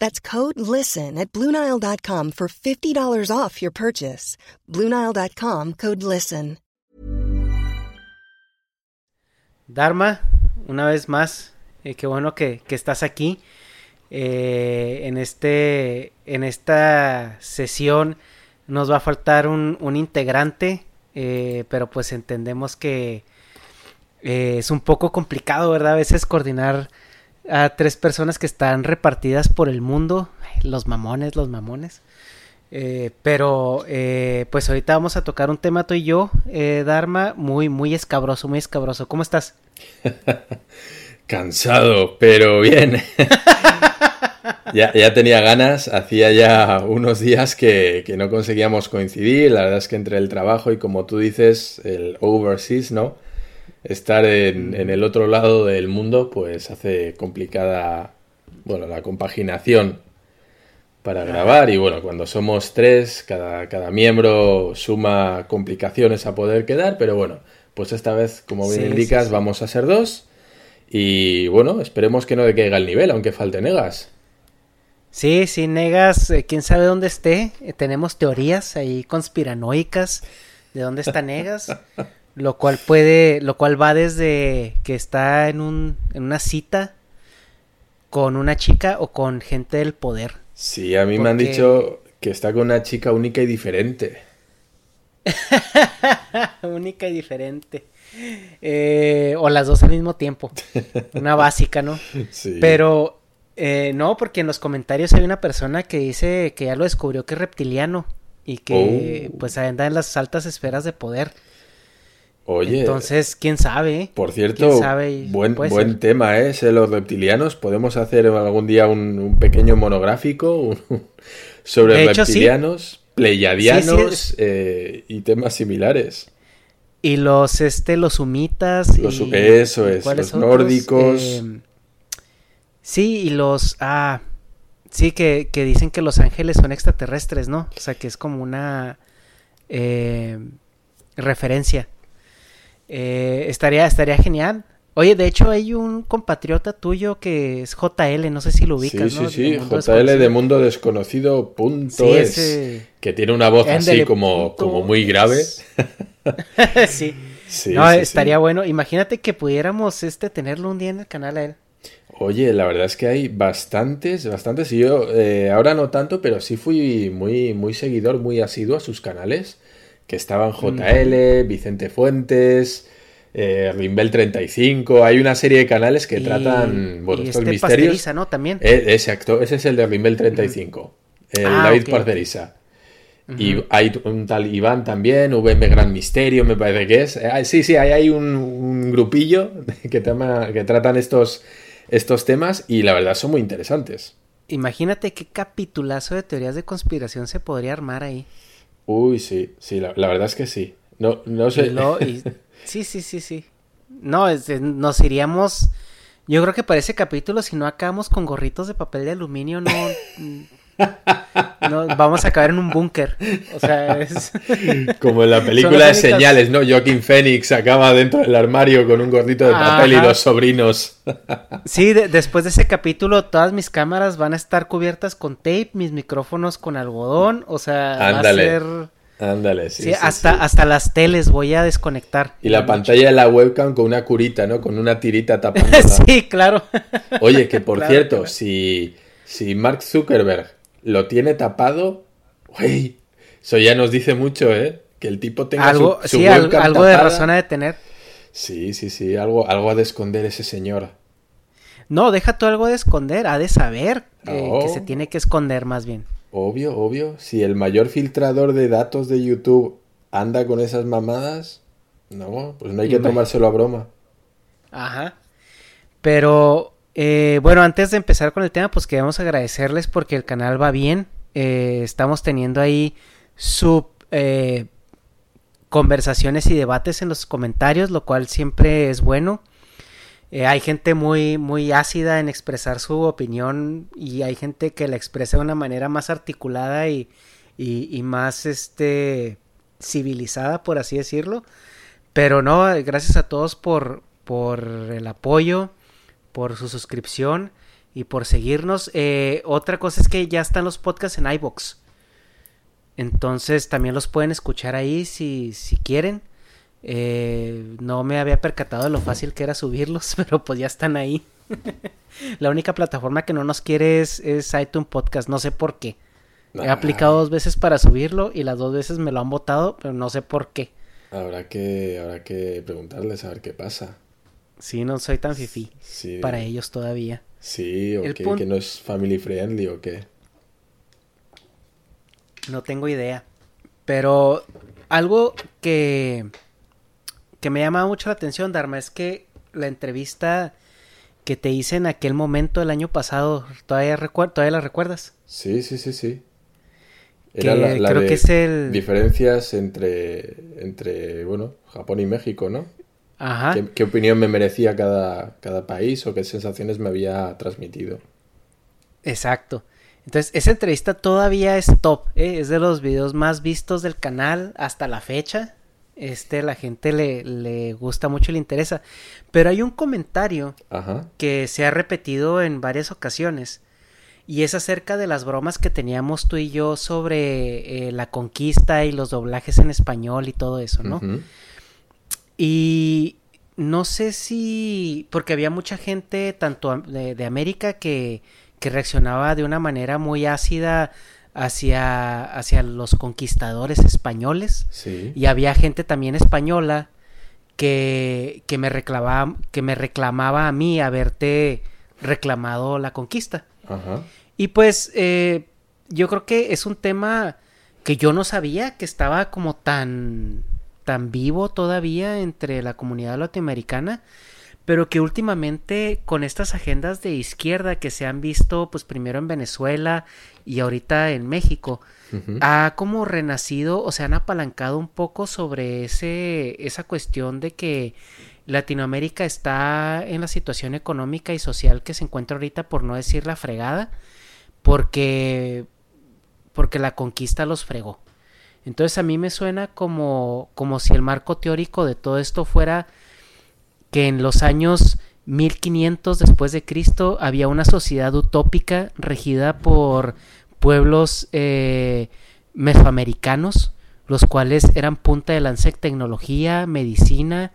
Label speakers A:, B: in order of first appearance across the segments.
A: That's code LISTEN at Bluenile.com for $50 off your purchase. Bluenile.com code LISTEN.
B: Dharma, una vez más, eh, qué bueno que, que estás aquí. Eh, en, este, en esta sesión nos va a faltar un, un integrante, eh, pero pues entendemos que eh, es un poco complicado, ¿verdad? A veces coordinar a tres personas que están repartidas por el mundo, los mamones, los mamones. Eh, pero eh, pues ahorita vamos a tocar un tema tú y yo, eh, Dharma, muy, muy escabroso, muy escabroso. ¿Cómo estás?
C: Cansado, pero bien. ya, ya, tenía ganas, hacía ya unos días que, que, no conseguíamos coincidir, la verdad es que entre el trabajo y como tú dices, el overseas, ¿no? Estar en, en el otro lado del mundo, pues hace complicada, bueno, la compaginación para grabar. Y bueno, cuando somos tres, cada, cada miembro suma complicaciones a poder quedar, pero bueno, pues esta vez, como bien sí, indicas, sí, sí. vamos a ser dos. Y bueno, esperemos que no decaiga el nivel, aunque falte Negas.
B: Sí, sí, Negas, eh, quién sabe dónde esté, eh, tenemos teorías ahí conspiranoicas de dónde está Negas, lo cual puede, lo cual va desde que está en, un, en una cita con una chica o con gente del poder.
C: Sí, a mí Porque... me han dicho que está con una chica única y diferente.
B: única y diferente. Eh, o las dos al mismo tiempo. Una básica, ¿no?
C: Sí.
B: Pero eh, no, porque en los comentarios hay una persona que dice que ya lo descubrió que es reptiliano y que
C: Oh.
B: pues anda en las altas esferas de poder.
C: Oye,
B: Entonces, quién sabe.
C: por cierto,
B: ¿Quién sabe?
C: buen,
B: Puede
C: buen
B: ser.
C: tema, ¿eh? Los reptilianos. Podemos hacer algún día un, un pequeño monográfico sobre
B: sí.
C: reptilianos, pleiadianos
B: Sí, sí,
C: eh, y temas similares.
B: Y los este, los humitas.
C: Los-
B: y-
C: eso es,
B: ¿cuáles
C: los
B: otros?
C: nórdicos.
B: Eh, sí, y los ah sí que, que dicen que los ángeles son extraterrestres, ¿no? O sea que es como una eh, referencia. Eh, estaría, estaría genial. Oye, de hecho hay un compatriota tuyo que es JL, no sé si lo ubicas,
C: sí,
B: ¿no?
C: sí, sí,
B: De
C: JL de. Mundo Desconocido punto
B: Sí,
C: es,
B: ese-
C: que tiene una voz así como,
B: punto
C: como muy grave.
B: sí.
C: Sí,
B: no,
C: sí.
B: estaría bueno. Imagínate que pudiéramos este tenerlo un día en el canal a él.
C: Oye, la verdad es que hay bastantes, bastantes. Y yo eh, ahora no tanto, pero sí fui muy, muy seguidor, muy asiduo a sus canales. Que estaban JL, Vicente Fuentes, eh, Rimbel 35. Hay una serie de canales que
B: Y-
C: tratan, bueno,
B: y
C: estos
B: este
C: misterios.
B: ¿no? También.
C: Eh, exacto, ese es el de Rimbel 35. El
B: Ah,
C: David
B: ok, ok.
C: Parcerisa. Y hay un tal Iván también, VM Gran Misterio, me parece que es. Eh, sí, sí, hay, hay un, un grupillo que, tema- que tratan estos, estos temas y la verdad son muy interesantes.
B: Imagínate qué capitulazo de teorías de conspiración se podría armar ahí.
C: Uy, sí, sí, la, verdad es que sí. No, no sé.
B: sí, sí, sí, sí. No, nos iríamos. Yo creo que para ese capítulo, si no acabamos con gorritos de papel de aluminio, no. no vamos a acabar en un búnker. O sea, es.
C: Como en la película de señales, ¿no? Joaquín Phoenix acaba dentro del armario con un gordito de papel y dos sobrinos.
B: sí, después de ese capítulo, todas mis cámaras van a estar cubiertas con tape, mis micrófonos con algodón. O sea, va a ser
C: Ándale, sí.
B: sí, hasta, hasta las teles voy a desconectar.
C: Y la pantalla de la webcam con una curita, ¿no? Con una tirita tapando.
B: sí, claro.
C: Oye, que por cierto, Si, si Mark Zuckerberg lo tiene tapado, güey, eso ya nos dice mucho, ¿eh? Que el tipo tenga
B: algo,
C: su,
B: sí, algo de razón a de tener.
C: Sí, sí, sí, algo, algo ha de esconder ese señor.
B: No, deja tú algo de esconder, ha de saber eh, que se tiene que esconder más bien.
C: Obvio, obvio. Si el mayor filtrador de datos de YouTube anda con esas mamadas, no, pues no hay que tomárselo a broma.
B: Ajá. Pero, eh, bueno, antes de empezar con el tema, pues queremos agradecerles porque el canal va bien. Eh, estamos teniendo ahí sub eh, conversaciones y debates en los comentarios, lo cual siempre es bueno. Eh, hay gente muy, muy ácida en expresar su opinión y hay gente que la expresa de una manera más articulada y, y, más este, civilizada, por así decirlo. Pero no, gracias a todos por, por el apoyo, por su suscripción y por seguirnos. Eh, otra cosa es que ya están los podcasts en iBox. Entonces también los pueden escuchar ahí si, si quieren. Eh, no me había percatado de lo fácil que era subirlos, pero pues ya están ahí. la única plataforma que no nos quiere es, iTunes Podcast, no sé por qué. He aplicado dos veces para subirlo y las dos veces me lo han votado, pero no sé por qué.
C: Habrá que, habrá que preguntarles a ver qué pasa.
B: Sí, no soy tan fifi para ellos todavía.
C: Sí, o que no es family friendly o qué.
B: No tengo idea. Pero algo que que me llama mucho la atención, Dharma, es que la entrevista que te hice en aquel momento el año pasado, ¿todavía, todavía la recuerdas?
C: Sí, sí, sí, sí. Era la, creo que es el... diferencias entre, entre, bueno, Japón y México, ¿no? Ajá. ¿Qué, opinión me merecía cada, cada país o qué sensaciones me había transmitido?
B: Exacto. Entonces, esa entrevista todavía es top, ¿eh? es de los videos más vistos del canal hasta la fecha este la gente le, le gusta mucho, le interesa. Pero hay un comentario que se ha repetido en varias ocasiones y es acerca de las bromas que teníamos tú y yo sobre eh, la conquista y los doblajes en español y todo eso, ¿no? Y no sé si, porque había mucha gente, tanto de, de América, que, que reaccionaba de una manera muy ácida hacia, hacia los conquistadores españoles. Y había gente también española que, que, me reclamaba, que me reclamaba a mí haberte reclamado la conquista. Y pues eh, yo creo que es un tema que yo no sabía que estaba como tan, tan vivo todavía entre la comunidad latinoamericana pero que últimamente con estas agendas de izquierda que se han visto pues primero en Venezuela y ahorita en México, ha como renacido o se han apalancado un poco sobre ese, esa cuestión de que Latinoamérica está en la situación económica y social que se encuentra ahorita, por no decir la fregada, porque, porque la conquista los fregó. Entonces a mí me suena como, como si el marco teórico de todo esto fuera que en los años 1500 después de Cristo había una sociedad utópica regida por pueblos eh, mesoamericanos, los cuales eran punta de lanza tecnología, medicina,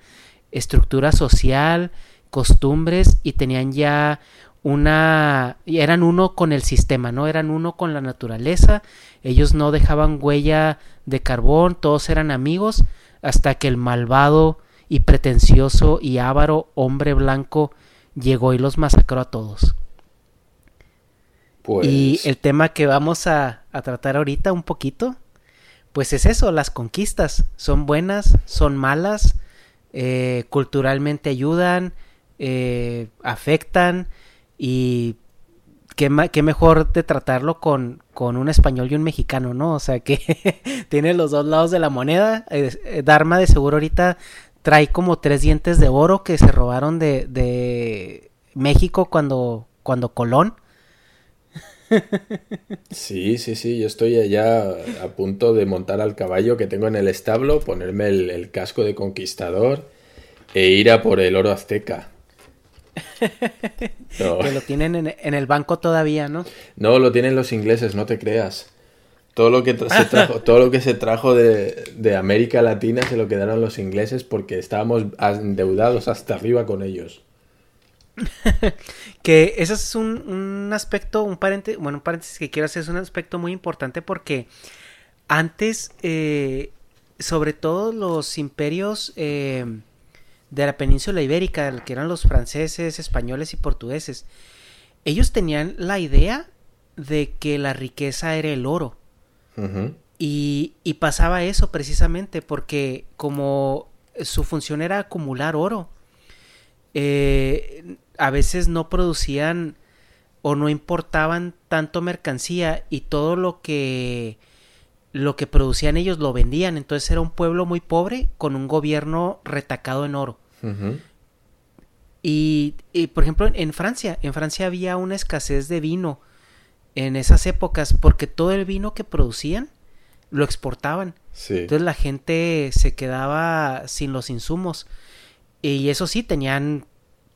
B: estructura social, costumbres y tenían ya una eran uno con el sistema, no eran uno con la naturaleza, ellos no dejaban huella de carbón, todos eran amigos hasta que el malvado y pretencioso y avaro hombre blanco llegó y los masacró a todos. Y pues el tema que vamos a, tratar ahorita un poquito, pues es eso, las conquistas son buenas, son malas, eh, culturalmente ayudan, eh, afectan y qué, qué mejor de tratarlo con, con, un español y un mexicano, ¿no? O sea, que tiene los dos lados de la moneda. Eh, Dharma de seguro ahorita trae como tres dientes de oro que se robaron de, de México cuando, cuando Colón.
C: Sí, sí, sí, yo estoy ya a punto de montar al caballo que tengo en el establo, ponerme el, casco de conquistador e ir a por el oro azteca.
B: Que lo tienen en, el banco todavía, ¿no?
C: No, lo tienen los ingleses, no te creas. Todo lo que, se trajo, todo lo que se trajo de, de, América Latina se lo quedaron los ingleses porque estábamos endeudados hasta arriba con ellos.
B: que ese es un, aspecto, un paréntesis, bueno, un paréntesis que quiero hacer, es un aspecto muy importante porque antes, eh, sobre todo los imperios eh, de la península ibérica, que eran los franceses, españoles y portugueses, ellos tenían la idea de que la riqueza era el oro. y, y pasaba eso precisamente porque como su función era acumular oro, eh, a veces no producían o no importaban tanto mercancía y todo lo que lo que producían ellos lo vendían. Entonces era un pueblo muy pobre con un gobierno retacado en oro. Y, y, por ejemplo, en Francia, en Francia había una escasez de vino en esas épocas porque todo el vino que producían lo exportaban. Entonces la gente se quedaba sin los insumos. Y eso sí, tenían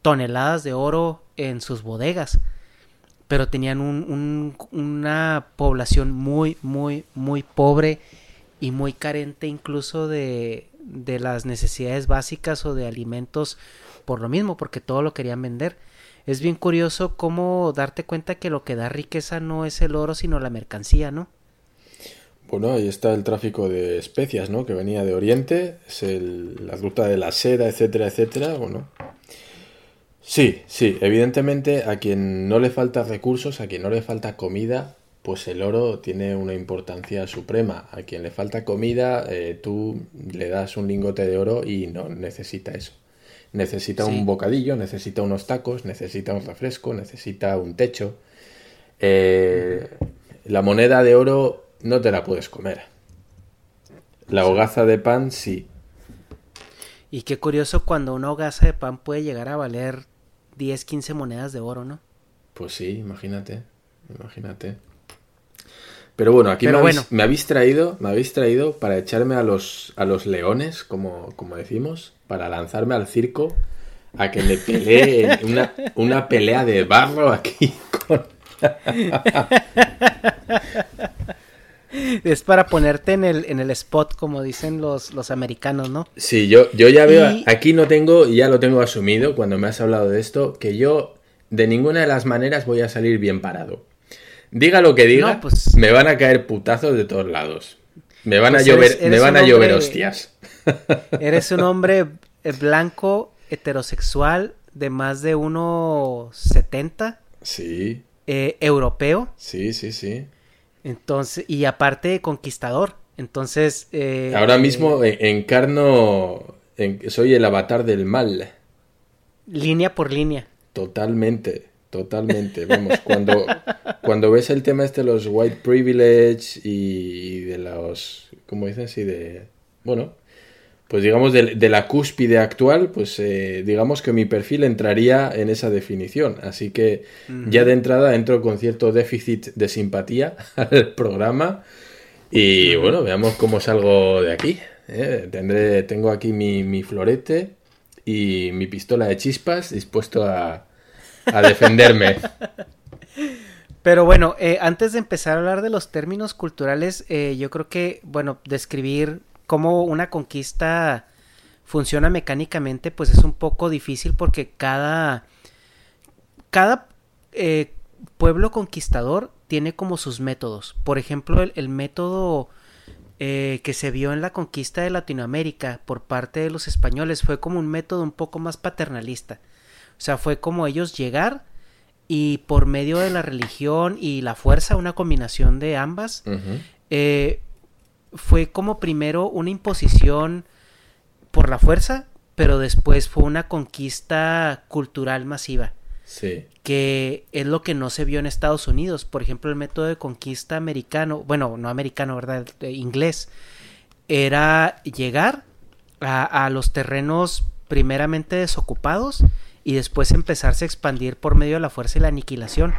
B: toneladas de oro en sus bodegas, pero tenían una población muy, muy, muy pobre y muy carente incluso de, de las necesidades básicas o de alimentos por lo mismo, porque todo lo querían vender. Es bien curioso cómo darte cuenta que lo que da riqueza no es el oro, sino la mercancía, ¿no?
C: Bueno, ahí está el tráfico de especias, ¿no? Que venía de Oriente, es la ruta de la seda, etcétera, etcétera. Bueno, Sí, sí, evidentemente a quien no le falta recursos, a quien no le falta comida, pues el oro tiene una importancia suprema. A quien le falta comida, eh, tú le das un lingote de oro y no necesita eso. Necesita un bocadillo, necesita unos tacos, necesita un refresco, necesita un techo. Eh, la moneda de oro no te la puedes comer. La hogaza de pan sí.
B: Y qué curioso cuando una hogaza de pan puede llegar a valer 10, 15 monedas de oro, ¿no?
C: Pues sí, imagínate, imagínate. Pero bueno, aquí me, Habéis, traído, me habéis traído para echarme a los, a los leones, como, como decimos, para lanzarme al circo, a que me pelee una, una pelea de barro aquí con...
B: es para ponerte en el, en el spot, como dicen los, los americanos, ¿no?
C: Sí, yo, yo ya veo, aquí no tengo, ya lo tengo asumido cuando me has hablado de esto, que yo de ninguna de las maneras voy a salir bien parado. Diga lo que diga, pues me van a caer putazos de todos lados. Me van a pues llover, me van a llover hostias.
B: Eres un hombre eh, blanco, heterosexual, de más de 1,70.
C: Sí.
B: Eh, europeo.
C: Sí, sí, sí.
B: Entonces, y aparte conquistador. Entonces.
C: Eh, Ahora mismo encarno. soy el avatar del mal.
B: Línea por línea.
C: Totalmente, totalmente. Vamos, cuando, cuando ves el tema este de los white privilege y de los. ¿Cómo dices? Y de. Bueno, pues digamos de, la cúspide actual, pues eh, digamos que mi perfil entraría en esa definición. Así que ya de entrada entro con cierto déficit de simpatía al programa y bueno, veamos cómo salgo de aquí. ¿eh? Tendré, tengo aquí mi, florete y mi pistola de chispas dispuesto a, defenderme.
B: Pero bueno, eh, antes de empezar a hablar de los términos culturales, yo creo que, bueno, describir cómo una conquista funciona mecánicamente, pues es un poco difícil porque cada, cada eh, pueblo conquistador tiene como sus métodos. Por ejemplo, el, método eh, que se vio en la conquista de Latinoamérica por parte de los españoles fue como un método un poco más paternalista. O sea, fue como ellos llegar y por medio de la religión y la fuerza, una combinación de ambas, fue como primero una imposición por la fuerza, pero después fue una conquista cultural masiva.
C: Sí.
B: Que es lo que no se vio en Estados Unidos. Por ejemplo, el método de conquista americano, bueno, no americano, ¿verdad? inglés, era llegar a, a los terrenos primeramente desocupados y después empezarse a expandir por medio de la fuerza y la aniquilación.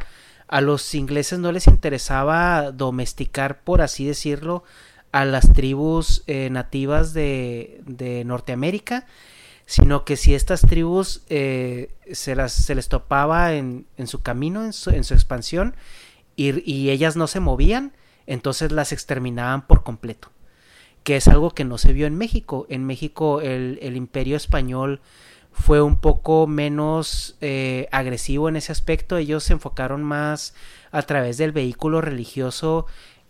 B: A los ingleses no les interesaba domesticar, por así decirlo, a las tribus eh, nativas de, de, Norteamérica, sino que si estas tribus eh, se, las, se les topaba en, en su camino, en su, en su expansión, y, y, ellas no se movían, entonces las exterminaban por completo, que es algo que no se vio en México. En México el, el imperio español fue un poco menos eh, agresivo en ese aspecto. Ellos se enfocaron más a través del vehículo religioso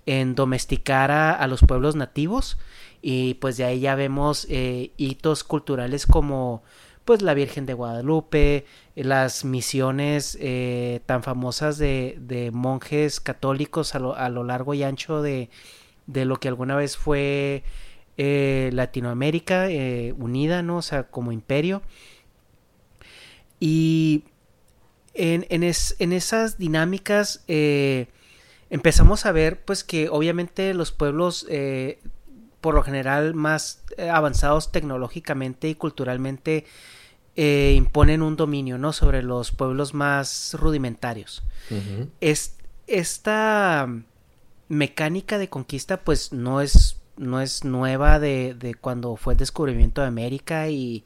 B: en domesticar a, los pueblos nativos y pues de ahí ya vemos eh, hitos culturales como pues la Virgen de Guadalupe, las misiones eh, tan famosas de, de, monjes católicos a lo, a lo largo y ancho de, de, lo que alguna vez fue eh, Latinoamérica eh, unida, ¿no? O sea, como imperio. Y en, en, es, en esas dinámicas eh, empezamos a ver pues que obviamente los pueblos eh, por lo general más eh, avanzados tecnológicamente y culturalmente eh, imponen un dominio no sobre los pueblos más rudimentarios uh -huh. es, esta mecánica de conquista pues no es no es nueva de, de cuando fue el descubrimiento de América y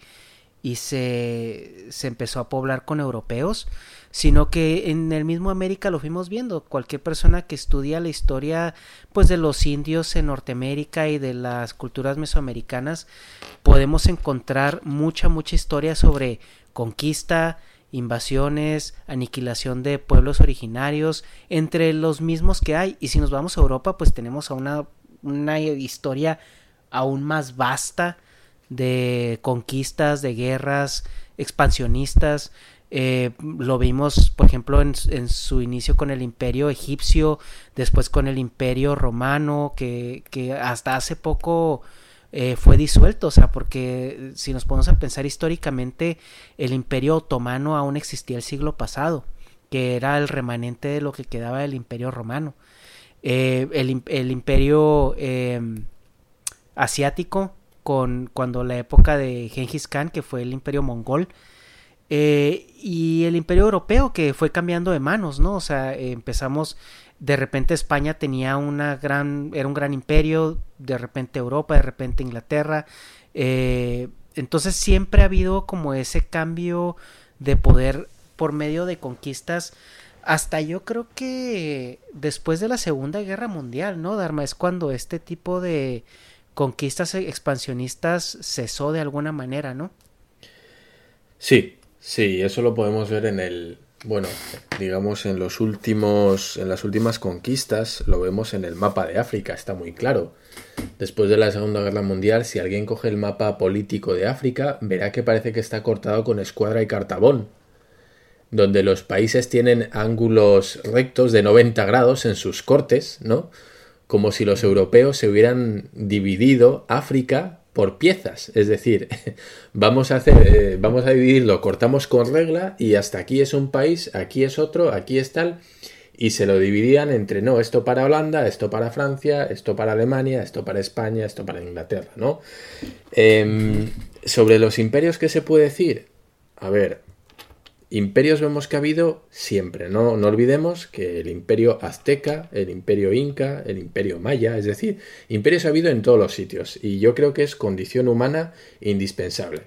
B: y se, se empezó a poblar con europeos, sino que en el mismo América lo fuimos viendo. Cualquier persona que estudia la historia pues de los indios en Norteamérica y de las culturas mesoamericanas, podemos encontrar mucha, mucha historia sobre conquista, invasiones, aniquilación de pueblos originarios, entre los mismos que hay. Y si nos vamos a Europa, pues tenemos a una, una historia aún más vasta de conquistas, de guerras expansionistas. Eh, lo vimos, por ejemplo, en, su inicio con el imperio egipcio, después con el imperio romano, que, que hasta hace poco eh, fue disuelto, o sea, porque si nos ponemos a pensar históricamente, el imperio otomano aún existía el siglo pasado, que era el remanente de lo que quedaba del imperio romano. Eh, el, el, imperio em, asiático con cuando la época de Genghis Khan, que fue el imperio mongol, eh, y el imperio europeo que fue cambiando de manos, ¿no? O sea, empezamos, de repente España tenía una gran, era un gran imperio, de repente Europa, de repente Inglaterra, eh, entonces siempre ha habido como ese cambio de poder por medio de conquistas, hasta yo creo que después de la Segunda Guerra Mundial, ¿no, Dharma? Es cuando este tipo de conquistas expansionistas cesó de alguna manera, ¿no?
C: Sí, sí, eso lo podemos ver en el, bueno, digamos en los últimos, en las últimas conquistas, lo vemos en el mapa de África, está muy claro. Después de la Segunda Guerra Mundial, si alguien coge el mapa político de África, verá que parece que está cortado con escuadra y cartabón, donde los países tienen ángulos rectos de 90 grados en sus cortes, ¿no? Como si los europeos se hubieran dividido África por piezas, es decir, vamos a hacer, eh, vamos a dividirlo, cortamos con regla y hasta aquí es un país, aquí es otro, aquí es tal, y se lo dividían entre no, esto para Holanda, esto para Francia, esto para Alemania, esto para España, esto para Inglaterra, ¿no? Eh, sobre los imperios, ¿qué se puede decir? A ver, imperios vemos que ha habido siempre. No, olvidemos que el imperio azteca, el imperio inca, el imperio maya, es decir, imperios ha habido en todos los sitios y yo creo que es condición humana indispensable.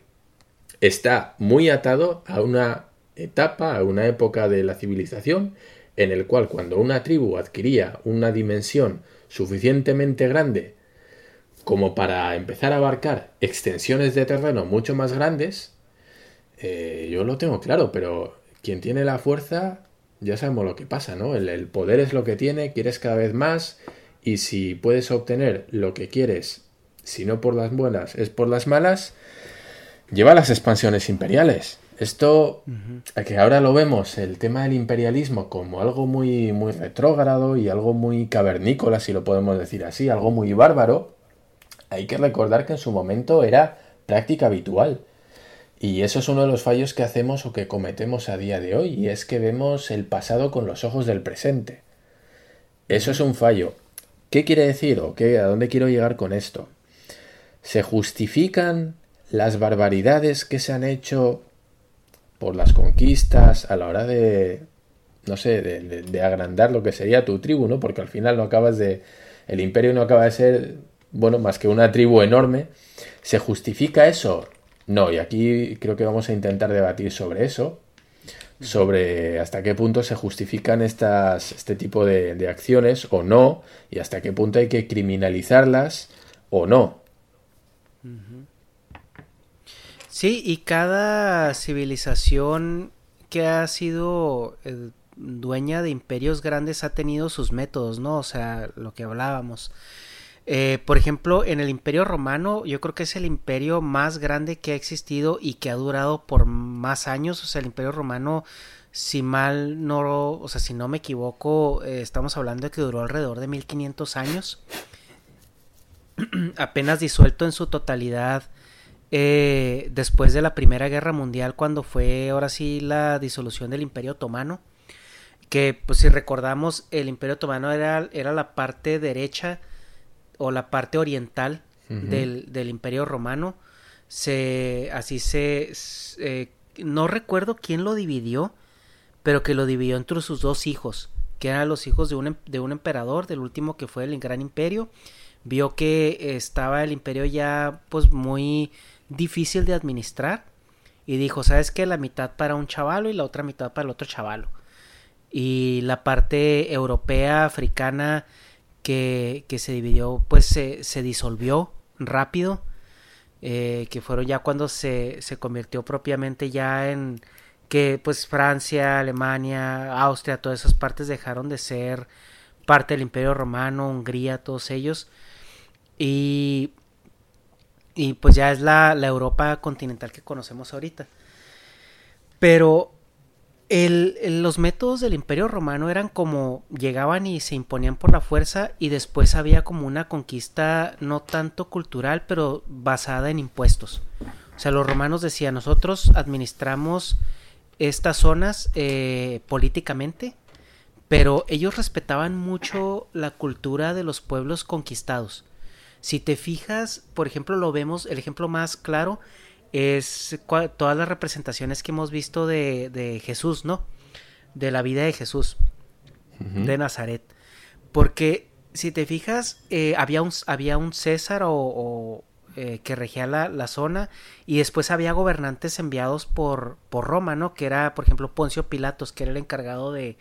C: Está muy atado a una etapa, a una época de la civilización en el cual cuando una tribu adquiría una dimensión suficientemente grande como para empezar a abarcar extensiones de terreno mucho más grandes, eh, yo lo tengo claro, pero quien tiene la fuerza, ya sabemos lo que pasa, ¿no? El, el, poder es lo que tiene, quieres cada vez más, y si puedes obtener lo que quieres, si no por las buenas, es por las malas, lleva a las expansiones imperiales. Esto, uh -huh. que ahora lo vemos, el tema del imperialismo como algo muy, muy retrógrado y algo muy cavernícola, si lo podemos decir así, algo muy bárbaro, hay que recordar que en su momento era práctica habitual Y eso es uno de los fallos que hacemos o que cometemos a día de hoy, y es que vemos el pasado con los ojos del presente. Eso es un fallo. ¿Qué quiere decir o qué, a dónde quiero llegar con esto? ¿Se justifican las barbaridades que se han hecho por las conquistas a la hora de, no sé, de, agrandar lo que sería tu tribu, ¿no? Porque al final no acabas de... El imperio no acaba de ser, bueno, más que una tribu enorme. ¿Se justifica eso? No, y aquí creo que vamos a intentar debatir sobre eso, sobre hasta qué punto se justifican estas, este tipo de, acciones o no, y hasta qué punto hay que criminalizarlas o no.
B: Sí, y cada civilización que ha sido eh, dueña de imperios grandes ha tenido sus métodos, ¿no? O sea, lo que hablábamos. Eh, por ejemplo, en el Imperio Romano, yo creo que es el imperio más grande que ha existido y que ha durado por más años. O sea, el Imperio Romano, si mal no, o sea, si no me equivoco, eh, estamos hablando de que duró alrededor de 1500 años. Apenas disuelto en su totalidad eh, después de la Primera Guerra Mundial, cuando fue ahora sí la disolución del Imperio Otomano. Que, pues, si recordamos, el Imperio Otomano era, era la parte derecha o la parte oriental del, del, imperio romano. Se, así se, eh, no recuerdo quién lo dividió, pero que lo dividió entre sus dos hijos, que eran los hijos de un, em, de un emperador, del último que fue el gran imperio. Vio que estaba el imperio ya pues muy difícil de administrar y dijo, ¿sabes qué? La mitad para un chavalo y la otra mitad para el otro chavalo. Y la parte europea, africana, que, se dividió, pues se, se disolvió rápido, eh, que fueron ya cuando se, se convirtió propiamente ya en que pues Francia, Alemania, Austria, todas esas partes dejaron de ser parte del Imperio Romano, Hungría, todos ellos. Y, y pues ya es la, la Europa continental que conocemos ahorita. Pero el, los métodos del Imperio Romano eran como llegaban y se imponían por la fuerza y después había como una conquista no tanto cultural pero basada en impuestos. O sea, los romanos decían nosotros administramos estas zonas eh, políticamente, pero ellos respetaban mucho la cultura de los pueblos conquistados. Si te fijas, por ejemplo, lo vemos, el ejemplo más claro es todas las representaciones que hemos visto de, de Jesús, ¿no? De la vida de Jesús, de Nazaret. Porque si te fijas, eh, había, un, había un César o, eh, que regía la, la, zona y después había gobernantes enviados por, por Roma, ¿no? Que era, por ejemplo, Poncio Pilatos, que era el encargado de,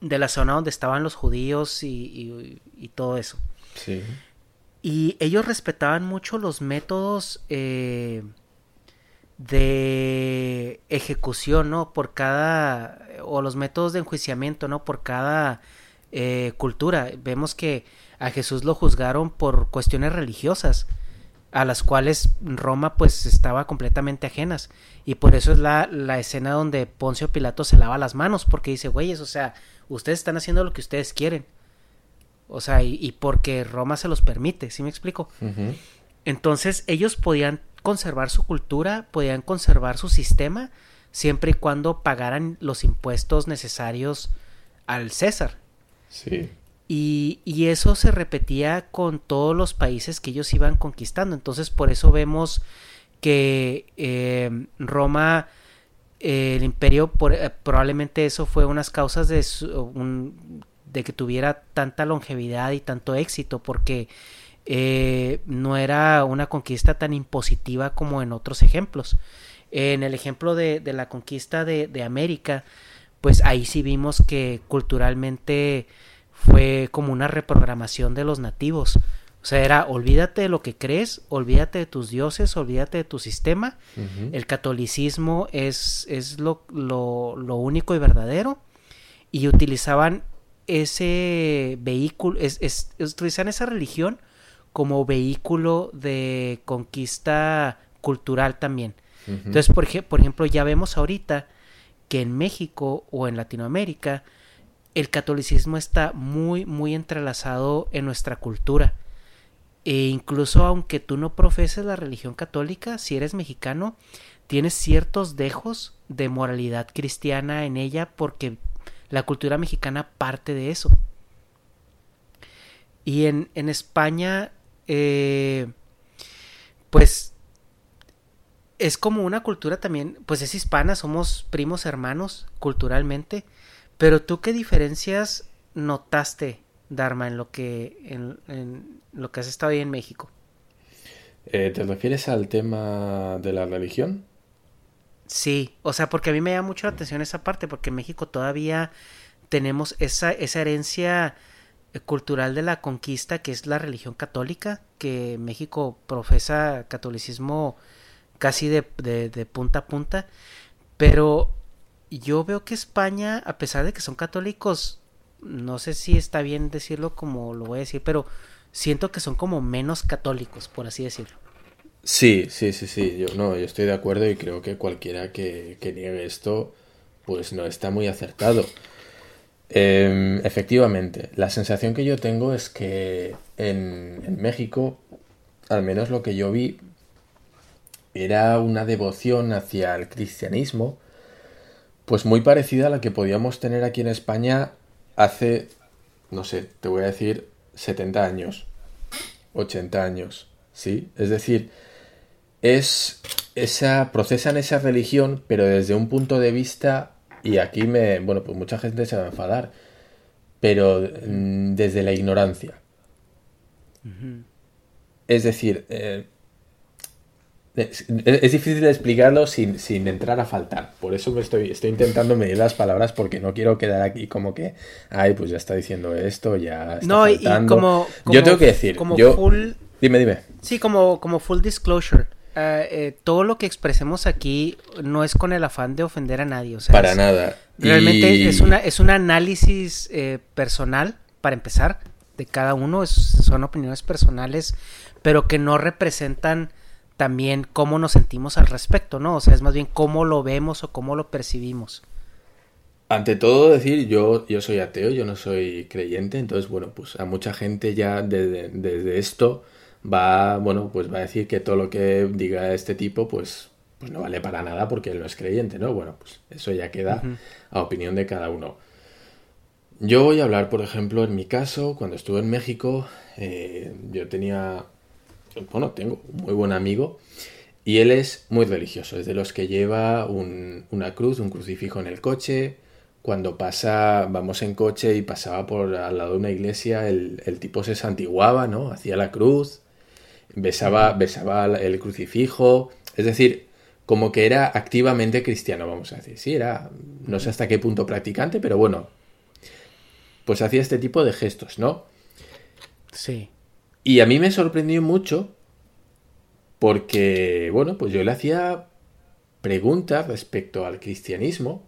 B: de la zona donde estaban los judíos y, y, y todo eso. Sí. Y ellos respetaban mucho los métodos eh, de ejecución, ¿no? Por cada, o los métodos de enjuiciamiento, ¿no? Por cada eh, cultura. Vemos que a Jesús lo juzgaron por cuestiones religiosas, a las cuales Roma pues estaba completamente ajenas. Y por eso es la, la escena donde Poncio Pilato se lava las manos, porque dice, güeyes, o sea, ustedes están haciendo lo que ustedes quieren o sea, y, porque Roma se los permite, ¿sí me explico? Entonces ellos podían conservar su cultura, podían conservar su sistema, siempre y cuando pagaran los impuestos necesarios al César. Sí. Y, y, eso se repetía con todos los países que ellos iban conquistando. Entonces, por eso vemos que eh, Roma, eh, el imperio, por, eh, probablemente eso fue unas causas de un, de que tuviera tanta longevidad y tanto éxito, porque eh, no era una conquista tan impositiva como en otros ejemplos. En el ejemplo de, la conquista de, de, América, pues ahí sí vimos que culturalmente fue como una reprogramación de los nativos. O sea, era olvídate de lo que crees, olvídate de tus dioses, olvídate de tu sistema. El catolicismo es, es lo, lo, lo, único y verdadero. Y utilizaban ese vehículo, es, es, utilizan esa religión como vehículo de conquista cultural también. Entonces, por, por ejemplo, ya vemos ahorita que en México o en Latinoamérica el catolicismo está muy, muy entrelazado en nuestra cultura. E incluso aunque tú no profeses la religión católica, si eres mexicano, tienes ciertos dejos de moralidad cristiana en ella porque la cultura mexicana parte de eso. Y en, en España, eh, pues es como una cultura también, pues es hispana, somos primos hermanos culturalmente, pero tú qué diferencias notaste, Dharma, en lo que, en, lo que has estado ahí en México?
C: Eh, ¿Te refieres al tema de la religión?
B: Sí, o sea, porque a mí me llama mucho la atención esa parte, porque en México todavía tenemos esa, esa herencia eh, cultural de la conquista que es la religión católica, que México profesa catolicismo casi de, de, punta a punta, pero yo veo que España, a pesar de que son católicos, no sé si está bien decirlo como lo voy a decir, pero siento que son como menos católicos, por así decirlo.
C: Sí, sí, sí, sí, yo no, yo estoy de acuerdo y creo que cualquiera que, niegue esto, pues no está muy acertado. Em, efectivamente, la sensación que yo tengo es que en, en México, al menos lo que yo vi, era una devoción hacia el cristianismo, pues muy parecida a la que podíamos tener aquí en España hace, no sé, te voy a decir 70 años, 80 años, ¿sí? Es decir, es esa, procesan esa religión, pero desde un punto de vista, y aquí me, bueno, pues mucha gente se va a enfadar, pero mm, desde la ignorancia. Es decir, eh, es, difícil explicarlo sin, entrar a faltar. Por eso me estoy, estoy intentando medir las palabras porque no quiero quedar aquí como que, ay, pues ya está diciendo esto, ya está
B: No, y como,
C: Yo tengo que decir,
B: como
C: yo...
B: full...
C: Dime, dime.
B: Sí, como, como full disclosure. Eh, eh, todo lo que expresemos aquí no es con el afán de ofender a nadie. O sea,
C: para nada.
B: Realmente es, una, es un análisis eh, personal, para empezar, de cada uno. son opiniones personales, pero que no representan también cómo nos sentimos al respecto, ¿no? O sea, es más bien cómo lo vemos o cómo lo percibimos.
C: Ante todo decir, yo, yo soy ateo, yo no soy creyente, entonces, bueno, pues a mucha gente ya desde, esto va, bueno, pues va a decir que todo lo que diga este tipo, pues, pues no vale para nada porque él no es creyente, ¿no? Bueno, pues eso ya queda a opinión de cada uno. Yo voy a hablar, por ejemplo, en mi caso, cuando estuve en México, eh, yo tenía bueno, tengo un muy buen amigo y él es muy religioso, es de los que lleva una cruz, un crucifijo en el coche. Cuando pasa, vamos en coche y pasaba por al lado de una iglesia, el, tipo se santiguaba, ¿no? Hacía la cruz, besaba, besaba el crucifijo, es decir, como que era activamente cristiano, vamos a decir. Sí, era, no sé hasta qué punto practicante, pero bueno, pues hacía este tipo de gestos, ¿no?
B: Sí.
C: Y a mí me sorprendió mucho porque, bueno, pues yo le hacía preguntas respecto al cristianismo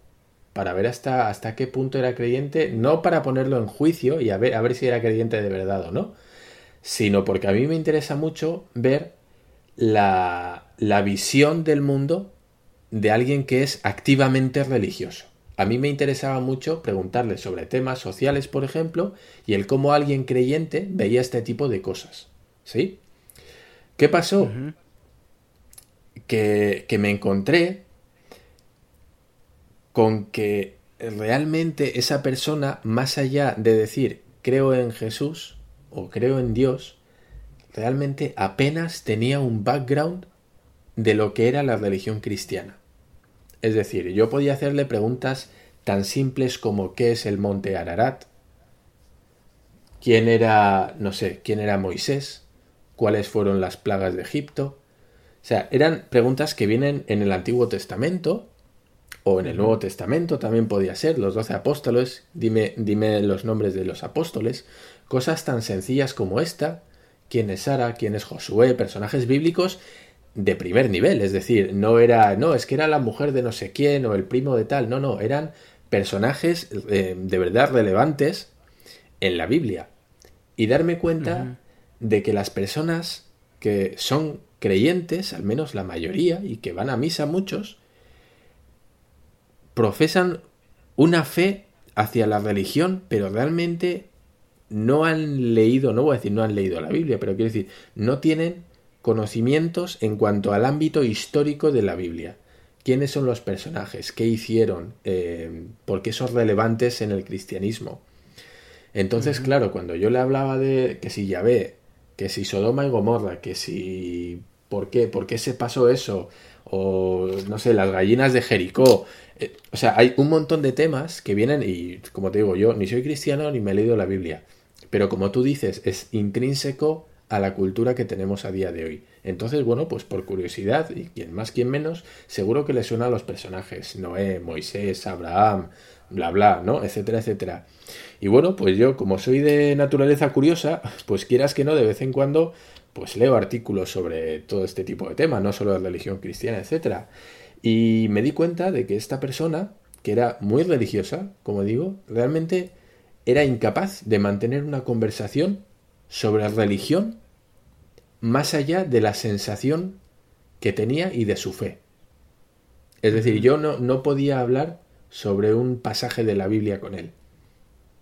C: para ver hasta, hasta qué punto era creyente, no para ponerlo en juicio y a ver, a ver si era creyente de verdad o no, sino porque a mí me interesa mucho ver la, la visión del mundo de alguien que es activamente religioso. A mí me interesaba mucho preguntarle sobre temas sociales, por ejemplo, y el cómo alguien creyente veía este tipo de cosas. ¿Sí? ¿Qué pasó? que, que me encontré con que realmente esa persona, más allá de decir creo en Jesús o creo en Dios, realmente apenas tenía un background de lo que era la religión cristiana. Es decir, yo podía hacerle preguntas tan simples como ¿qué es el monte Ararat? ¿Quién era, no sé, quién era Moisés? ¿Cuáles fueron las plagas de Egipto? O sea, eran preguntas que vienen en el Antiguo Testamento o en el Nuevo Testamento también podía ser, los doce apóstoles, dime, dime los nombres de los apóstoles, cosas tan sencillas como esta, quién es Sara, quién es Josué, personajes bíblicos de primer nivel, es decir, no era, no, es que era la mujer de no sé quién o el primo de tal, no, no, eran personajes eh, de verdad relevantes en la Biblia. Y darme cuenta de que las personas que son creyentes, al menos la mayoría, y que van a misa muchos, profesan una fe hacia la religión, pero realmente no han leído, no voy a decir no han leído la Biblia, pero quiero decir, no tienen conocimientos en cuanto al ámbito histórico de la Biblia. ¿Quiénes son los personajes? ¿Qué hicieron? Eh, ¿Por qué son relevantes en el cristianismo? Entonces, claro, cuando yo le hablaba de que si Yahvé, que si Sodoma y Gomorra, que si... ¿Por qué? ¿Por qué se pasó eso? O, no sé, las gallinas de Jericó. Eh, o sea, hay un montón de temas que vienen y, como te digo, yo ni soy cristiano ni me he leído la Biblia. Pero como tú dices, es intrínseco a la cultura que tenemos a día de hoy. Entonces, bueno, pues por curiosidad, y quien más, quien menos, seguro que le suena a los personajes. Noé, Moisés, Abraham, bla, bla, ¿no? Etcétera, etcétera. Y bueno, pues yo, como soy de naturaleza curiosa, pues quieras que no, de vez en cuando, pues leo artículos sobre todo este tipo de temas, no solo de religión cristiana, etcétera. Y me di cuenta de que esta persona, que era muy religiosa, como digo, realmente era incapaz de mantener una conversación sobre religión más allá de la sensación que tenía y de su fe. Es decir, yo no, no podía hablar sobre un pasaje de la Biblia con él,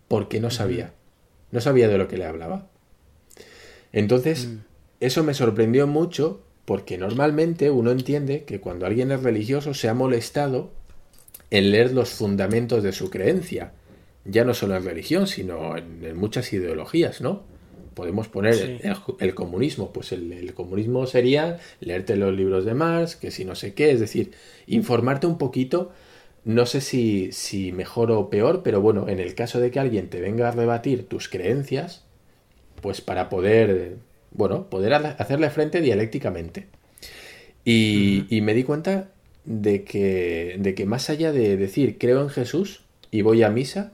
C: porque no sabía, no sabía de lo que le hablaba. Entonces, mm. eso me sorprendió mucho porque normalmente uno entiende que cuando alguien es religioso se ha molestado en leer los fundamentos de su creencia, ya no solo en religión, sino en muchas ideologías, ¿no? podemos poner el, comunismo. Pues el, comunismo sería leerte los libros de Marx, que si no sé qué, es decir, informarte un poquito, no sé si, si mejor o peor, pero bueno, en el caso de que alguien te venga a rebatir tus creencias, pues para poder, bueno, poder hacerle frente dialécticamente. Y, y me di cuenta de que, de que más allá de decir creo en Jesús y voy a misa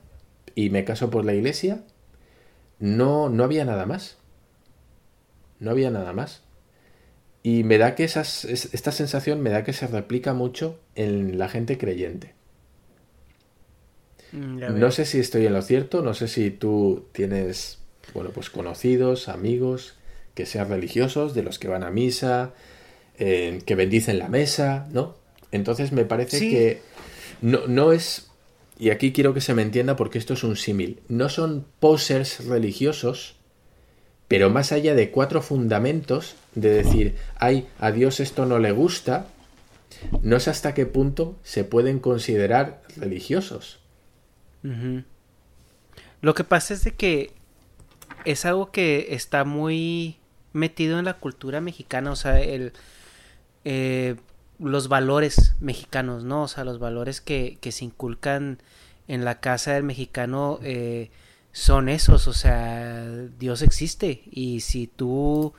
C: y me caso por la iglesia, no, no había nada más. No había nada más. Y me da que esas, esta sensación me da que se replica mucho en la gente creyente. Mm, no sé si estoy en lo cierto, no sé si tú tienes, bueno, pues conocidos, amigos, que sean religiosos, de los que van a misa, eh, que bendicen la mesa, ¿no? Entonces me parece que no, no es y aquí quiero que se me entienda porque esto es un símil, no son posers religiosos, pero más allá de cuatro fundamentos de decir, ay, a Dios esto no le gusta, no sé hasta qué punto se pueden considerar religiosos.
B: Lo que pasa es de que es algo que está muy metido en la cultura mexicana, o sea, el, eh, los valores mexicanos, ¿no? O sea, los valores que, que se inculcan en la casa del mexicano eh, son esos, o sea, Dios existe y si tú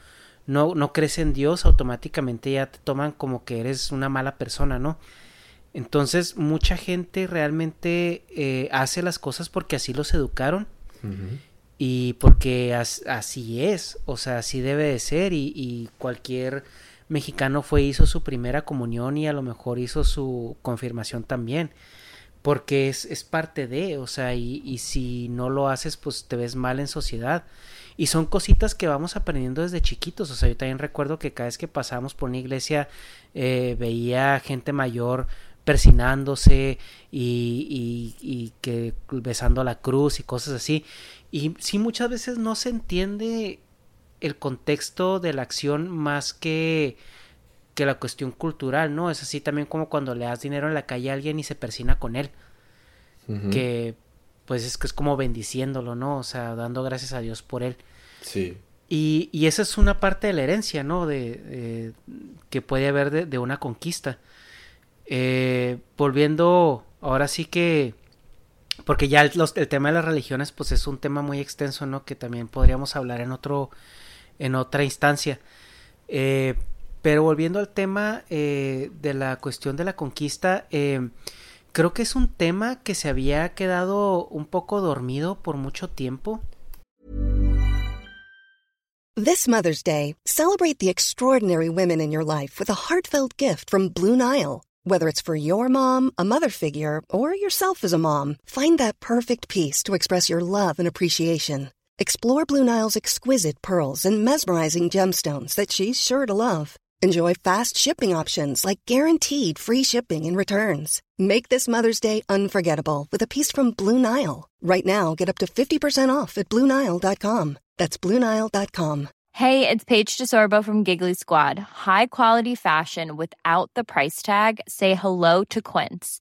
B: no, no crees en Dios, automáticamente ya te toman como que eres una mala persona, ¿no? Entonces, mucha gente realmente eh, hace las cosas porque así los educaron y porque así es, o sea, así debe de ser y, y cualquier mexicano fue, hizo su primera comunión y a lo mejor hizo su confirmación también. Porque es, es parte de, o sea, y, si no lo haces, pues te ves mal en sociedad. Y son cositas que vamos aprendiendo desde chiquitos. O sea, yo también recuerdo que cada vez que pasábamos por una iglesia eh, veía gente mayor persinándose y, y, y, que besando la cruz y cosas así. Y sí, muchas veces no se entiende el contexto de la acción más que que la cuestión cultural, ¿no? Es así también como cuando le das dinero en la calle a alguien y se persina con él. Que pues es que es como bendiciéndolo, ¿no? O sea, dando gracias a Dios por él.
C: Sí.
B: Y, y esa es una parte de la herencia, ¿no? De, que puede haber de, una conquista. Eh, volviendo, ahora sí que porque ya el, el, tema de las religiones pues es un tema muy extenso no que también podríamos hablar en otro en otra instancia. Eh, pero volviendo al tema eh, de la cuestión de la conquista, eh, creo que es un tema que se había quedado un poco dormido por mucho tiempo.
A: This Mother's Day, celebrate the extraordinary women in your life with a heartfelt gift from Blue Nile. Whether it's for your mom, a mother figure, or yourself as a mom, find that perfect piece to express your love and appreciation. Explore Blue Nile's exquisite pearls and mesmerizing gemstones that she's sure to love. Enjoy fast shipping options like guaranteed free shipping and returns. Make this Mother's Day unforgettable with a piece from Blue Nile. Right now, get up to 50% off at BlueNile.com. That's BlueNile.com.
D: Hey, it's Paige DeSorbo from Giggly Squad. High quality fashion without the price tag? Say hello to Quince.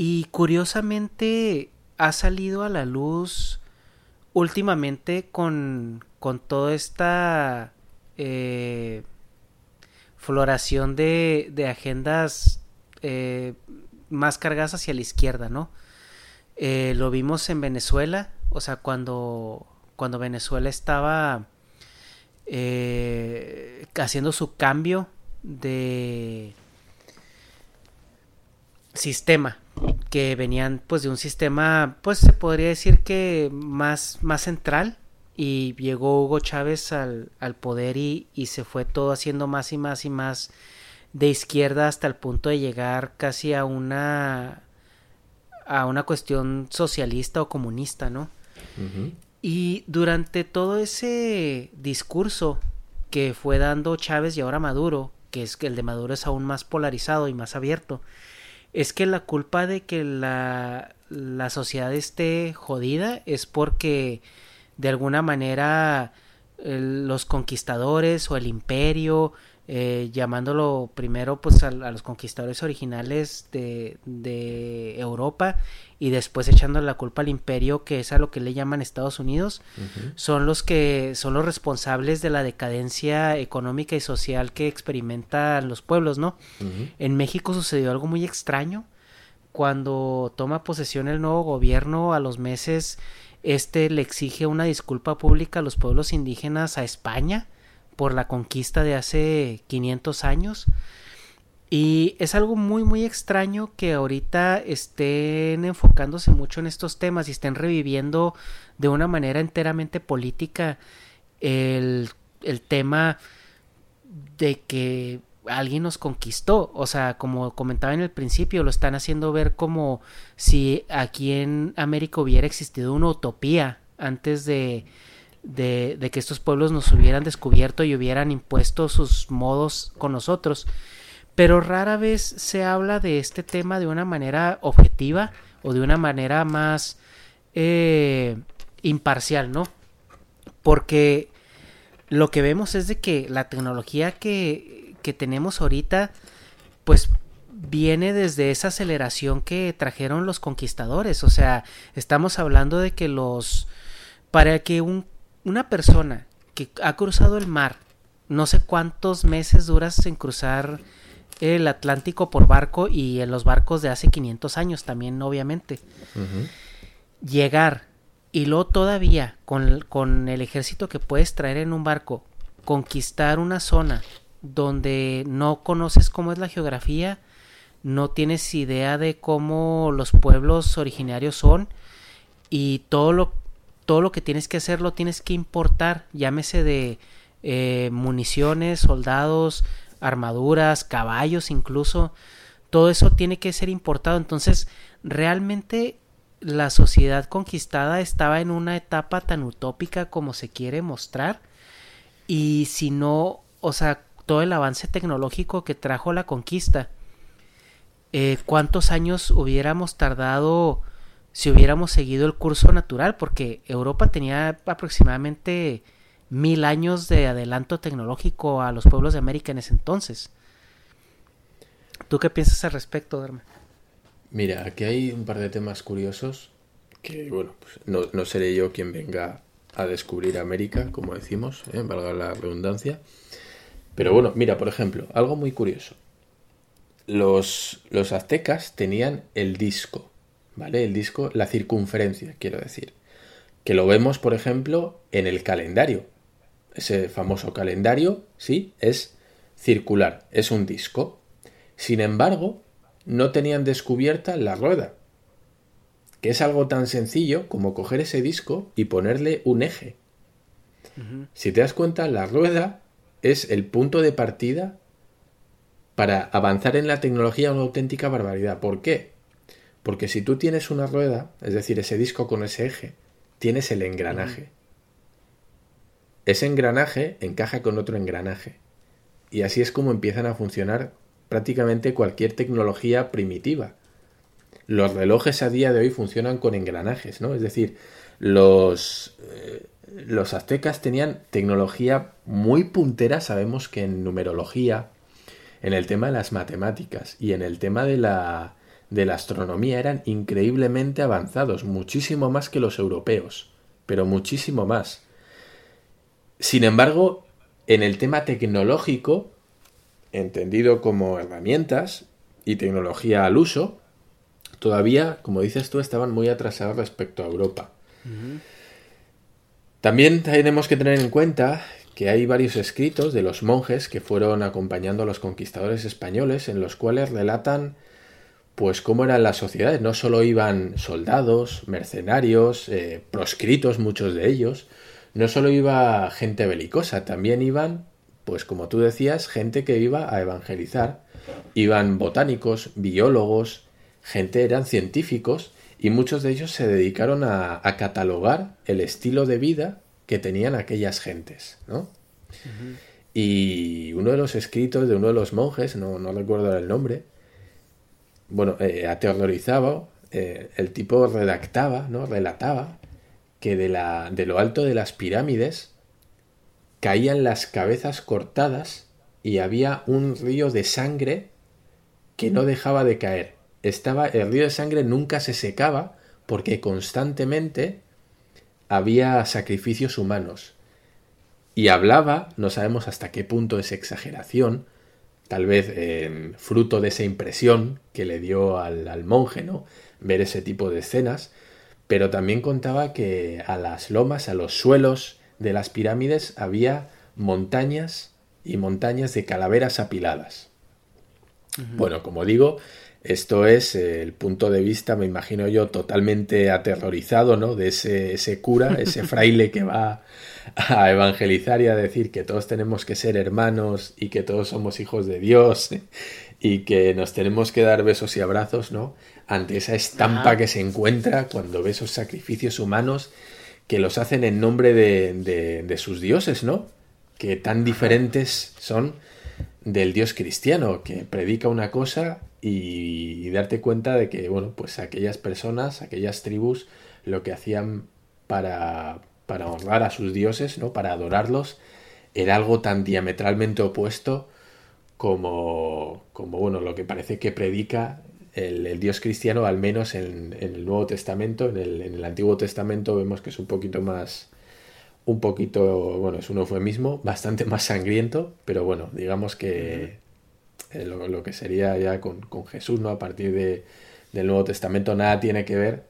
B: Y curiosamente ha salido a la luz últimamente con, con toda esta eh, floración de, de agendas eh, más cargadas hacia la izquierda, ¿no? Eh, lo vimos en Venezuela, o sea, cuando, cuando Venezuela estaba haciendo su cambio de sistema, que venían pues de un sistema, pues se podría decir que más, más central, y llegó Hugo Chávez al, al poder y, y se fue todo haciendo más y más y más de izquierda hasta el punto de llegar casi a una a una cuestión socialista o comunista, ¿no? Y durante todo ese discurso que fue dando Chávez y ahora Maduro, que es que el de Maduro es aún más polarizado y más abierto, es que la culpa de que la, la sociedad esté jodida es porque de alguna manera los conquistadores o el imperio eh, llamándolo primero pues a, los conquistadores originales de, de, Europa y después echándole la culpa al imperio que es a lo que le llaman Estados Unidos son los que son los responsables de la decadencia económica y social que experimentan los pueblos no en México sucedió algo muy extraño. Cuando toma posesión el nuevo gobierno a los meses este le exige una disculpa pública a los pueblos indígenas a España por la conquista de hace 500 años. Y es algo muy muy extraño que ahorita estén enfocándose mucho en estos temas y estén reviviendo de una manera enteramente política el, el tema de que alguien nos conquistó. O sea, como comentaba en el principio, lo están haciendo ver como si aquí en América hubiera existido una utopía antes de, de, que estos pueblos nos hubieran descubierto y hubieran impuesto sus modos con nosotros. Pero rara vez se habla de este tema de una manera objetiva o de una manera más eh, imparcial, ¿no? Porque lo que vemos es de que la tecnología que, que tenemos ahorita, pues viene desde esa aceleración que trajeron los conquistadores. O sea, estamos hablando de que los... Para que un una persona que ha cruzado el mar, no sé cuántos meses duras en cruzar el Atlántico por barco y en los barcos de hace 500 años también, obviamente. Llegar y luego todavía con, con el ejército que puedes traer en un barco, conquistar una zona donde no conoces cómo es la geografía, no tienes idea de cómo los pueblos originarios son y todo lo todo lo que tienes que hacer lo tienes que importar, llámese de eh, municiones, soldados, armaduras, caballos incluso, todo eso tiene que ser importado. Entonces, realmente la sociedad conquistada estaba en una etapa tan utópica como se quiere mostrar y si no, o sea, todo el avance tecnológico que trajo la conquista, eh, ¿cuántos años hubiéramos tardado si hubiéramos seguido el curso natural, porque Europa tenía aproximadamente mil años de adelanto tecnológico a los pueblos de América en ese entonces. ¿Tú qué piensas al respecto, Derma?
C: Mira, aquí hay un par de temas curiosos que, bueno, pues no, seré yo quien venga a descubrir América, como decimos, ¿eh? valga la redundancia. Pero bueno, mira, por ejemplo, algo muy curioso. Los, los aztecas tenían el disco, ¿vale? El disco, la circunferencia, quiero decir. Que lo vemos, por ejemplo, en el calendario. ese famoso calendario, sí, es circular, es un disco. Sin embargo, no tenían descubierta la rueda, que es algo tan sencillo como coger ese disco y ponerle un eje. Si te das cuenta, la rueda es el punto de partida para avanzar en la tecnología una auténtica barbaridad. ¿Por qué? Porque si tú tienes una rueda, es decir, ese disco con ese eje, tienes el engranaje. Ese engranaje encaja con otro engranaje. Y así es como empiezan a funcionar prácticamente cualquier tecnología primitiva. Los relojes a día de hoy funcionan con engranajes, ¿no? Es decir, los, eh, los aztecas tenían tecnología muy puntera, sabemos que en numerología, en el tema de las matemáticas y en el tema de la, de la astronomía eran increíblemente avanzados, muchísimo más que los europeos, pero muchísimo más. Sin embargo, en el tema tecnológico, entendido como herramientas y tecnología al uso, todavía, como dices tú, estaban muy atrasados respecto a Europa. También tenemos que tener en cuenta que hay varios escritos de los monjes que fueron acompañando a los conquistadores españoles en los cuales relatan pues cómo eran las sociedades. No solo iban soldados, mercenarios, eh, proscritos muchos de ellos, no solo iba gente belicosa, también iban, pues como tú decías, gente que iba a evangelizar. Iban botánicos, biólogos, gente eran científicos y muchos de ellos se dedicaron a, catalogar el estilo de vida que tenían aquellas gentes, ¿no? Y uno de los escritos de uno de los monjes, no, no recuerdo el nombre, bueno, eh, aterrorizaba, eh, el tipo redactaba, ¿no? Relataba que de, la, de lo alto de las pirámides caían las cabezas cortadas y había un río de sangre que no dejaba de caer. Estaba, el río de sangre nunca se secaba porque constantemente había sacrificios humanos. Y hablaba, no sabemos hasta qué punto es exageración, tal vez eh, fruto de esa impresión que le dio al, al monje, ¿no? Ver ese tipo de escenas, pero también contaba que a las lomas, a los suelos de las pirámides había montañas y montañas de calaveras apiladas. Bueno, como digo, esto es el punto de vista, me imagino yo, totalmente aterrorizado, ¿no? De ese, ese cura, ese fraile que va a evangelizar y a decir que todos tenemos que ser hermanos y que todos somos hijos de Dios y que nos tenemos que dar besos y abrazos, ¿no? Ante esa estampa que se encuentra cuando ve esos sacrificios humanos que los hacen en nombre de, de, sus dioses, ¿no? Que tan diferentes son del Dios cristiano, que predica una cosa y, darte cuenta de que, bueno, pues aquellas personas, aquellas tribus, lo que hacían para, para honrar a sus dioses, ¿no? Para adorarlos, era algo tan diametralmente opuesto como, como bueno, lo que parece que predica el, Dios cristiano, al menos en, el Nuevo Testamento. En el, Antiguo Testamento vemos que es un poquito más, un poquito, bueno, es un eufemismo, bastante más sangriento, pero bueno, digamos que eh, lo, que sería ya con, Jesús, ¿no? A partir de, del Nuevo Testamento nada tiene que ver,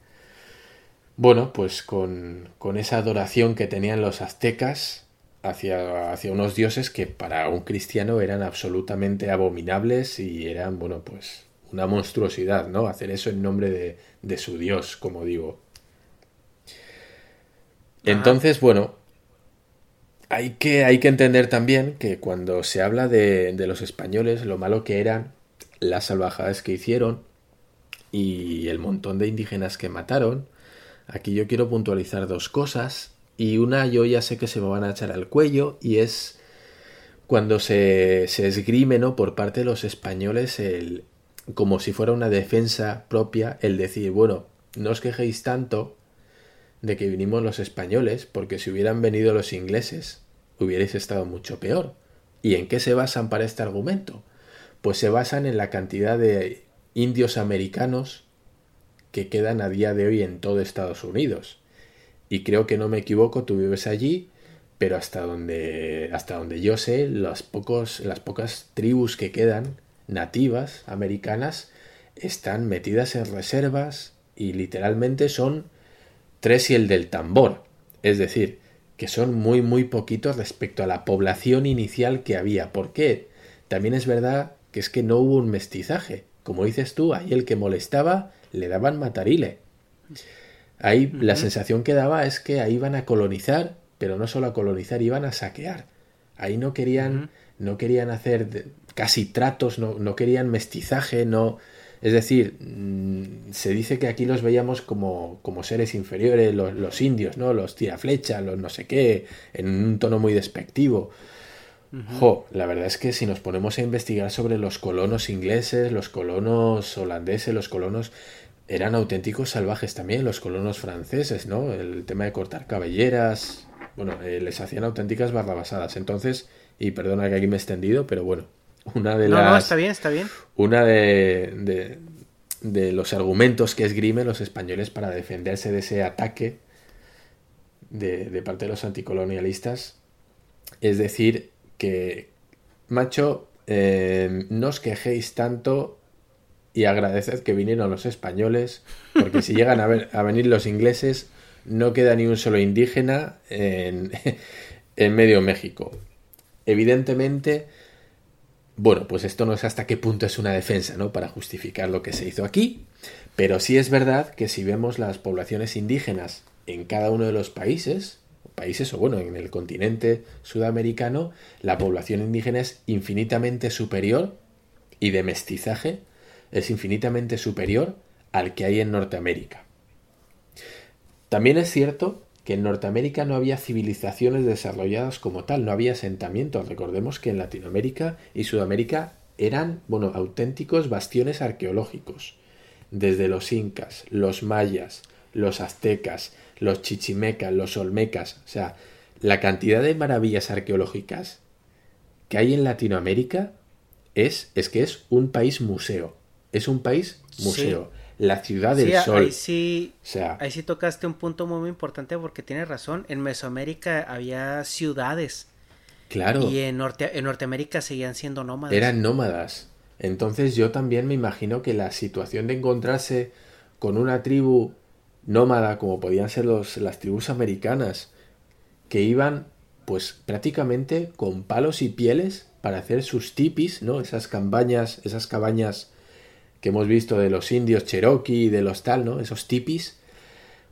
C: bueno, pues con, con esa adoración que tenían los aztecas hacia, hacia unos dioses que para un cristiano eran absolutamente abominables y eran, bueno, pues una monstruosidad, ¿no? Hacer eso en nombre de, de su dios, como digo. Entonces, bueno, hay que, hay que entender también que cuando se habla de, de los españoles, lo malo que eran, las salvajadas que hicieron y el montón de indígenas que mataron, aquí yo quiero puntualizar dos cosas y una yo ya sé que se me van a echar al cuello y es cuando se, se esgrime ¿no? por parte de los españoles el, como si fuera una defensa propia el decir, bueno, no os quejéis tanto de que vinimos los españoles, porque si hubieran venido los ingleses, hubierais estado mucho peor. ¿Y en qué se basan para este argumento? Pues se basan en la cantidad de indios americanos que quedan a día de hoy en todo Estados Unidos y creo que no me equivoco, tú vives allí, pero hasta donde, hasta donde yo sé, pocos, las pocas tribus que quedan nativas americanas están metidas en reservas y literalmente son tres y el del tambor. Es decir, que son muy, muy poquitos respecto a la población inicial que había. ¿Por qué? También es verdad que es que no hubo un mestizaje. Como dices tú, ahí el que molestaba le daban matarile. Ahí la sensación que daba es que ahí iban a colonizar, pero no solo a colonizar, iban a saquear. Ahí no querían, no querían hacer casi tratos, no, no, querían mestizaje, no. Es decir, mm, se dice que aquí los veíamos como, como seres inferiores, los, indios, ¿no? Los tiraflechas, los no sé qué, en un tono muy despectivo. Jo, la verdad es que si nos ponemos a investigar sobre los colonos ingleses, los colonos holandeses, los colonos eran auténticos salvajes también, los colonos franceses, ¿no? El tema de cortar cabelleras, bueno, eh, les hacían auténticas barrabasadas. Entonces, y perdona que aquí me he extendido, pero bueno, una de las...
B: No, no, está bien, está bien.
C: Una de, de, los argumentos que esgrimen los españoles para defenderse de ese ataque de, de parte de los anticolonialistas es decir que, macho, eh, no os quejéis tanto y agradeced que vinieron los españoles, porque si llegan a, ver, a venir los ingleses, no queda ni un solo indígena en, en medio México. Evidentemente, bueno, pues esto no es hasta qué punto es una defensa, ¿no? Para justificar lo que se hizo aquí, pero sí es verdad que si vemos las poblaciones indígenas en cada uno de los países, países o bueno, en el continente sudamericano, la población indígena es infinitamente superior y de mestizaje es infinitamente superior al que hay en Norteamérica. También es cierto que en Norteamérica no había civilizaciones desarrolladas como tal, no había asentamientos. Recordemos que en Latinoamérica y Sudamérica eran, bueno, auténticos bastiones arqueológicos. Desde los incas, los mayas, los aztecas, los chichimecas, los olmecas, o sea, la cantidad de maravillas arqueológicas que hay en Latinoamérica es, es que es un país museo. Es un país museo la ciudad del sol.
B: Ahí sí, ahí sí tocaste un punto muy, importante porque tienes razón. En Mesoamérica había ciudades.
C: Claro.
B: Y en, Norte, en Norteamérica seguían siendo nómadas.
C: Eran nómadas. Entonces yo también me imagino que la situación de encontrarse con una tribu nómada, como podían ser los, las tribus americanas, que iban pues prácticamente con palos y pieles para hacer sus tipis, ¿no? Esas cabañas, esas cabañas que hemos visto de los indios cherokee y de los tal, ¿no? Esos tipis.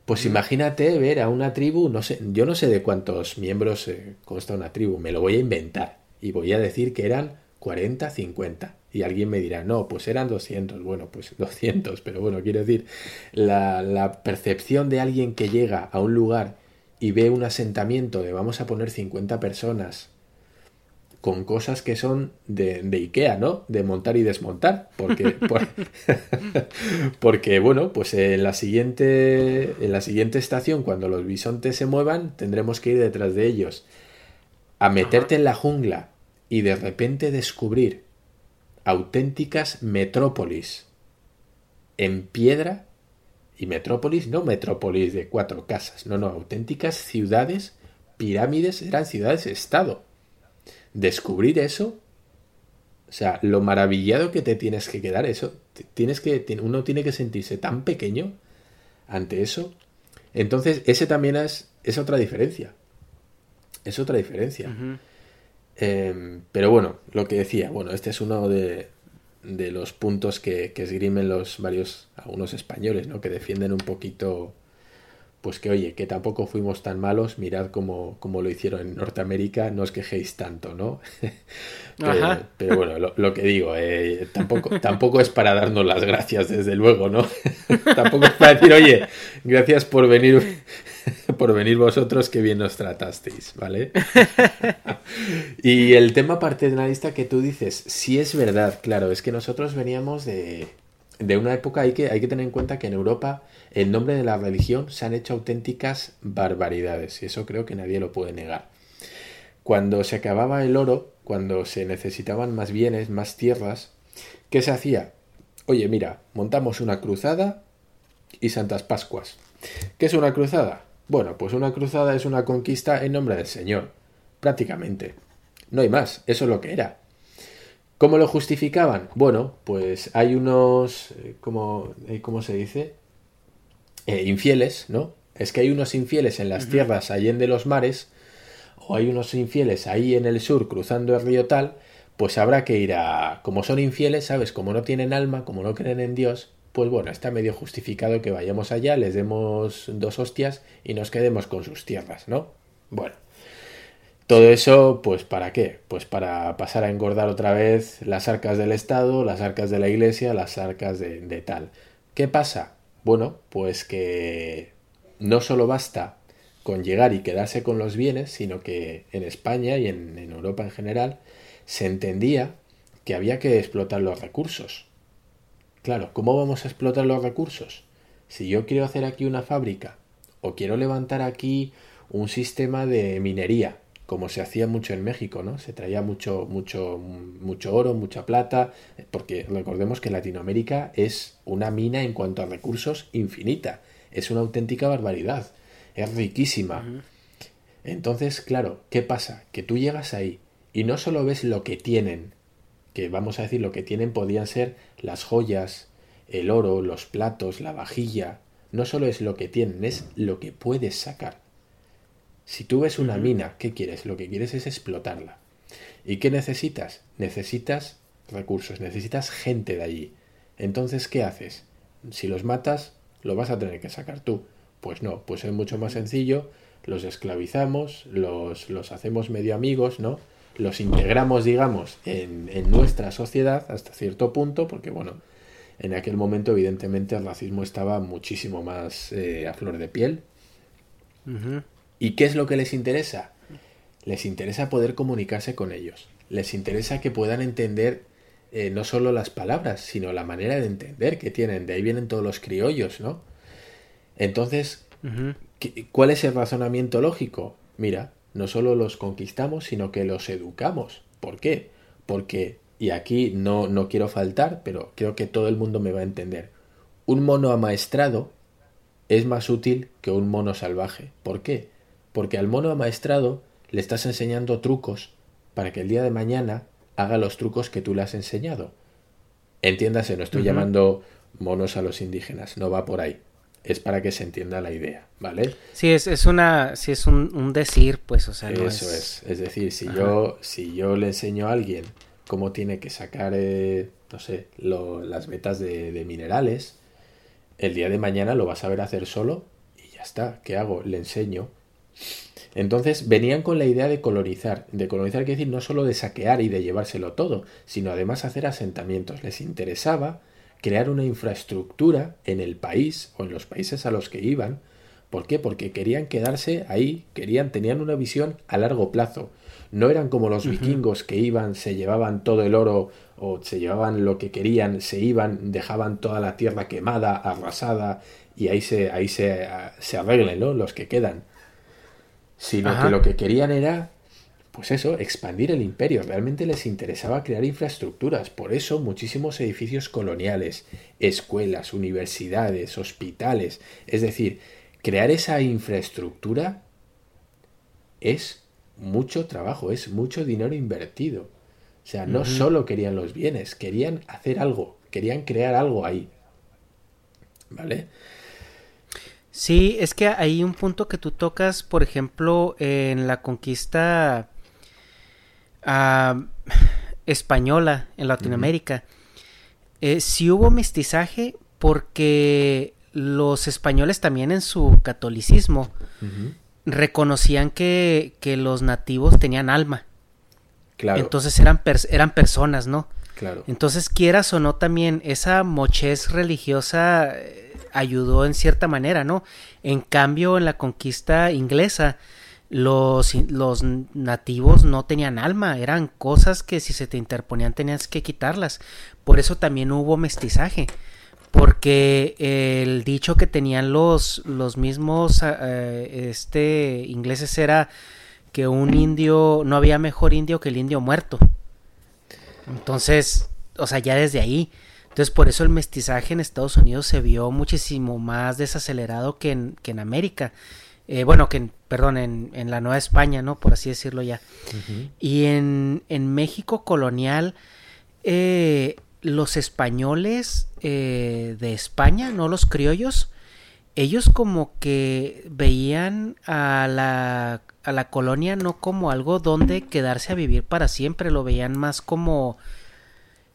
C: Pues imagínate ver a una tribu, no sé, yo no sé de cuántos miembros eh, consta una tribu, me lo voy a inventar y voy a decir que eran 40, 50. Y alguien me dirá, no, pues eran 200. Bueno, pues 200, pero bueno, quiero decir, la, la percepción de alguien que llega a un lugar y ve un asentamiento de vamos a poner 50 personas con cosas que son de, de, Ikea, ¿no? De montar y desmontar. Porque, porque, bueno, pues en la, siguiente, en la siguiente estación, cuando los bisontes se muevan, tendremos que ir detrás de ellos. A meterte en la jungla y de repente descubrir auténticas metrópolis en piedra. Y metrópolis, no metrópolis de cuatro casas, no, no, auténticas ciudades, pirámides, eran ciudades-estado descubrir eso, o sea, lo maravillado que te tienes que quedar, eso, tienes que, uno tiene que sentirse tan pequeño ante eso. Entonces, ese también es, es otra diferencia. Es otra diferencia. Em, pero bueno, lo que decía, bueno, este es uno de, de los puntos que, que esgrimen los varios, algunos españoles, ¿no? Que defienden un poquito pues que oye, que tampoco fuimos tan malos, mirad cómo, lo hicieron en Norteamérica, no os quejéis tanto, ¿no? pero, bueno, lo, que digo, eh, tampoco, tampoco es para darnos las gracias, desde luego, ¿no? tampoco es para decir, oye, gracias por venir, por venir vosotros, que bien nos tratasteis, ¿vale? y el tema paternalista que tú dices, sí es verdad, claro, es que nosotros veníamos de, de una época, hay que, hay que tener en cuenta que en Europa en nombre de la religión se han hecho auténticas barbaridades y eso creo que nadie lo puede negar. Cuando se acababa el oro, cuando se necesitaban más bienes, más tierras, ¿qué se hacía? Oye, mira, montamos una cruzada y Santas Pascuas. ¿Qué es una cruzada? Bueno, pues una cruzada es una conquista en nombre del Señor, prácticamente. No hay más, eso es lo que era. ¿Cómo lo justificaban? Bueno, pues hay unos, eh, ¿cómo, eh, ¿cómo se dice? Eh, infieles, ¿no? Es que hay unos infieles en las tierras allende los mares o hay unos infieles ahí en el sur cruzando el río tal, pues habrá que ir a... Como son infieles, ¿sabes? Como no tienen alma, como no creen en Dios, pues bueno, está medio justificado que vayamos allá, les demos dos hostias y nos quedemos con sus tierras, ¿no? Bueno, todo eso, pues ¿para qué? Pues para pasar a engordar otra vez las arcas del Estado, las arcas de la Iglesia, las arcas de, tal. ¿Qué pasa? Bueno, pues que no solo basta con llegar y quedarse con los bienes, sino que en España y en, en Europa en general se entendía que había que explotar los recursos. Claro, ¿cómo vamos a explotar los recursos? Si yo quiero hacer aquí una fábrica o quiero levantar aquí un sistema de minería, como se hacía mucho en México, ¿no? Se traía mucho, mucho, mucho oro, mucha plata, porque recordemos que Latinoamérica es una mina en cuanto a recursos infinita, es una auténtica barbaridad, es riquísima. Entonces, claro, ¿qué pasa? Que tú llegas ahí y no solo ves lo que tienen, que vamos a decir lo que tienen podían ser las joyas, el oro, los platos, la vajilla, no solo es lo que tienen, es lo que puedes sacar. Si tú ves una mina, ¿qué quieres? Lo que quieres es explotarla. ¿Y qué necesitas? Necesitas recursos, necesitas gente de allí. Entonces, ¿qué haces? Si los matas, lo vas a tener que sacar tú. Pues no, pues es mucho más sencillo, los esclavizamos, los, los hacemos medio amigos, ¿no? Los integramos, digamos, en, en, nuestra sociedad hasta cierto punto, porque bueno, en aquel momento evidentemente el racismo estaba muchísimo más eh, a flor de piel. ¿Y qué es lo que les interesa? Les interesa poder comunicarse con ellos. Les interesa que puedan entender eh, no solo las palabras, sino la manera de entender que tienen. De ahí vienen todos los criollos, ¿no? Entonces, ¿cuál es el razonamiento lógico? Mira, no solo los conquistamos, sino que los educamos. ¿Por qué? Porque, y aquí no, no quiero faltar, pero creo que todo el mundo me va a entender, un mono amaestrado es más útil que un mono salvaje. ¿Por qué? Porque al mono amaestrado le estás enseñando trucos para que el día de mañana haga los trucos que tú le has enseñado. Entiéndase, no estoy llamando monos a los indígenas, no va por ahí. Es para que se entienda la idea, ¿vale?
B: Sí, es, es una, si es un, decir, pues, o sea,
C: Eso es. es. decir, si yo, si yo le enseño a alguien cómo tiene que sacar, eh, no sé, las vetas de, de minerales, el día de mañana lo va a saber hacer solo y ya está. ¿Qué hago? Le enseño entonces venían con la idea de colonizar. De colonizar quiere decir no solo de saquear y de llevárselo todo, sino además hacer asentamientos. Les interesaba crear una infraestructura en el país o en los países a los que iban. ¿Por qué? Porque querían quedarse ahí, querían, tenían una visión a largo plazo. No eran como los vikingos que iban, se llevaban todo el oro o se llevaban lo que querían, se iban, dejaban toda la tierra quemada, arrasada y ahí se, ahí se, se arreglen ¿no? los que quedan sino que lo que querían era, pues eso, expandir el imperio. Realmente les interesaba crear infraestructuras. Por eso muchísimos edificios coloniales, escuelas, universidades, hospitales. Es decir, crear esa infraestructura es mucho trabajo, es mucho dinero invertido. O sea, no solo querían los bienes, querían hacer algo, querían crear algo ahí. ¿Vale?
B: Sí, es que hay un punto que tú tocas, por ejemplo, en la conquista ah, española en Latinoamérica. Eh, sí hubo mestizaje porque los españoles también en su catolicismo reconocían que, que, los nativos tenían alma. Claro. Entonces eran, eran personas, ¿no?
C: Claro.
B: Entonces, quieras o no, también esa mochez religiosa ayudó en cierta manera, ¿no? En cambio, en la conquista inglesa, los, los nativos no tenían alma, eran cosas que si se te interponían tenías que quitarlas. Por eso también hubo mestizaje. Porque el dicho que tenían los, los mismos eh, este, ingleses era que un indio, no había mejor indio que el indio muerto. Entonces, o sea, ya desde ahí entonces por eso el mestizaje en Estados Unidos se vio muchísimo más desacelerado que en, que en América. Eh, bueno, que en, perdón, en, en, la Nueva España, ¿no? Por así decirlo ya. Y en, en, México colonial, eh, los españoles eh, de España, no los criollos, ellos como que veían a la, a la colonia no como algo donde quedarse a vivir para siempre, lo veían más como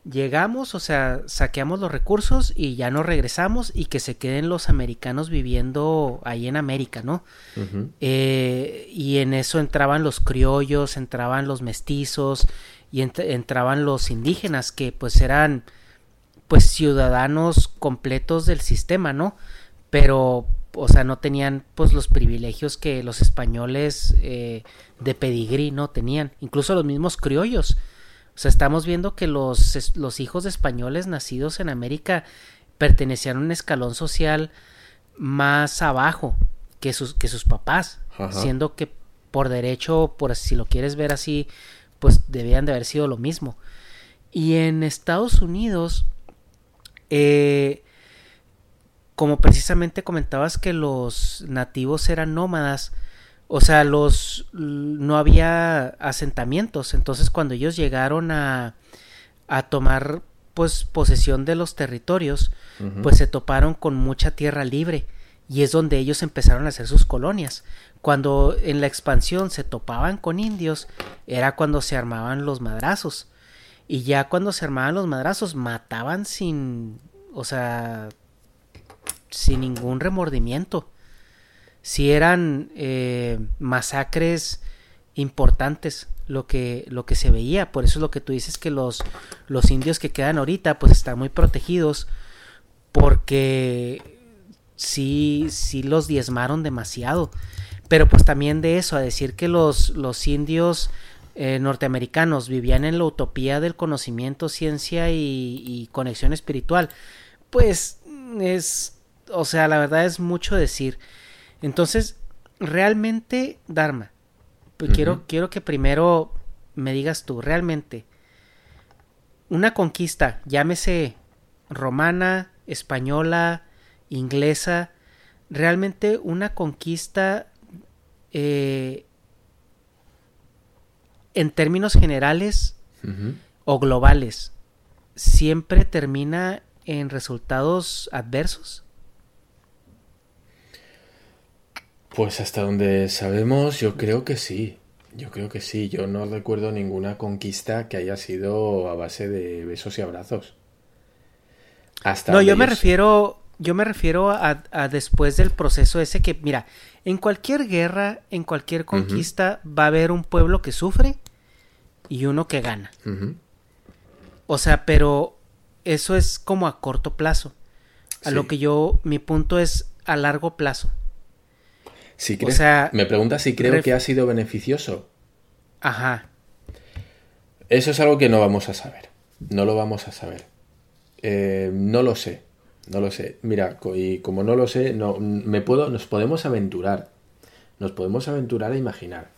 B: llegamos, o sea, saqueamos los recursos y ya no regresamos y que se queden los americanos viviendo ahí en América, ¿no? Eh, y en eso entraban los criollos, entraban los mestizos y entraban los indígenas que pues eran pues ciudadanos completos del sistema, ¿no? Pero, o sea, no tenían pues los privilegios que los españoles eh, de pedigrí no tenían, incluso los mismos criollos o sea, estamos viendo que los, los hijos de españoles nacidos en América pertenecían a un escalón social más abajo que sus, que sus papás, siendo que por derecho, por si lo quieres ver así, pues debían de haber sido lo mismo. Y en Estados Unidos, eh, como precisamente comentabas que los nativos eran nómadas, o sea, los no había asentamientos, entonces cuando ellos llegaron a, a tomar pues posesión de los territorios, pues se toparon con mucha tierra libre y es donde ellos empezaron a hacer sus colonias. Cuando en la expansión se topaban con indios, era cuando se armaban los madrazos. Y ya cuando se armaban los madrazos, mataban sin, o sea, sin ningún remordimiento si eran eh, masacres importantes lo que, lo que se veía. Por eso es lo que tú dices que los, los indios que quedan ahorita pues están muy protegidos porque sí, sí los diezmaron demasiado. Pero pues también de eso, a decir que los, los indios eh, norteamericanos vivían en la utopía del conocimiento, ciencia y, y conexión espiritual, pues es, o sea, la verdad es mucho decir. Entonces, realmente, Dharma, pues quiero, quiero que primero me digas tú, realmente, una conquista, llámese romana, española, inglesa, realmente una conquista eh, en términos generales o globales, siempre termina en resultados adversos.
C: Pues hasta donde sabemos, yo creo que sí. Yo creo que sí. Yo no recuerdo ninguna conquista que haya sido a base de besos y abrazos.
B: Hasta no, yo me refiero, yo me refiero a, después del proceso ese que, mira, en cualquier guerra, en cualquier conquista, va a haber un pueblo que sufre y uno que gana. O sea, pero eso es como a corto plazo. A lo que yo, mi punto es a largo plazo
C: me pregunta si creo que ha sido beneficioso.
B: Ajá.
C: Eso es algo que no vamos a saber. No lo vamos a saber. Eh, no lo sé. No lo sé. Mira, y como no lo sé, no, me puedo, nos podemos aventurar. Nos podemos aventurar a imaginar.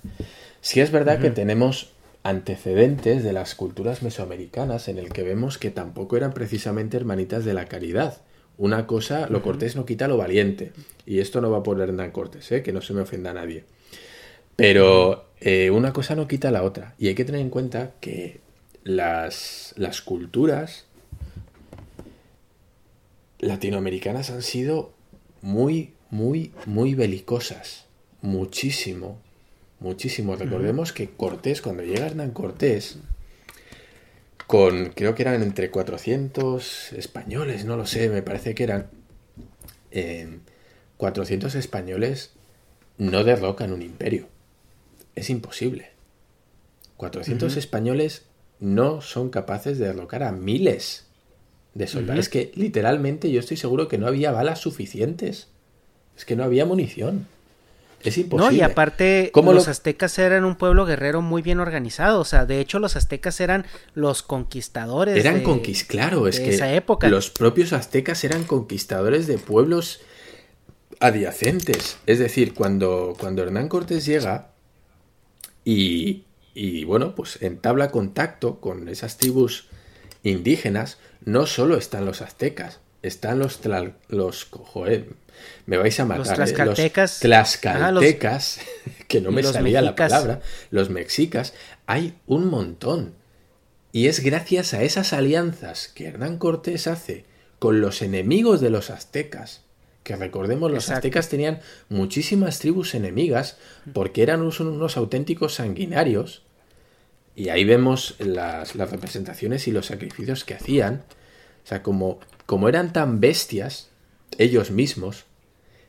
C: Si es verdad que tenemos antecedentes de las culturas mesoamericanas en el que vemos que tampoco eran precisamente hermanitas de la caridad. Una cosa, lo cortés no quita lo valiente. Y esto no va por Hernán Cortés, ¿eh? que no se me ofenda a nadie. Pero eh, una cosa no quita la otra. Y hay que tener en cuenta que las, las culturas latinoamericanas han sido muy, muy, muy belicosas. Muchísimo. Muchísimo. Recordemos que Cortés, cuando llega Hernán Cortés, con, creo que eran entre 400 españoles, no lo sé, me parece que eran 400 eh, españoles no derrocan un imperio. Es imposible. 400 españoles no son capaces de derrocar a miles de soldados. Es que literalmente yo estoy seguro que no había balas suficientes. Es que no había munición. Es imposible. No,
B: y aparte, los aztecas eran un pueblo guerrero muy bien organizado. O sea, de hecho, los aztecas eran los conquistadores.
C: Eran conquistadores, claro, es que esa época. los propios aztecas eran conquistadores de pueblos adyacentes. Es decir, cuando, cuando Hernán Cortés llega y, y, bueno, pues entabla contacto con esas tribus indígenas, no solo están los aztecas, están los, los me vais a matar. Los
B: tlaxcaltecas.
C: ¿eh? Tlaxcaltecas, que no me salía la palabra. Los mexicas. Hay un montón. Y es gracias a esas alianzas que Hernán Cortés hace con los enemigos de los aztecas Que recordemos, los aztecas tenían muchísimas tribus enemigas porque eran unos, auténticos sanguinarios. Y ahí vemos las, representaciones y los sacrificios que hacían. O sea, como, como eran tan bestias, ellos mismos,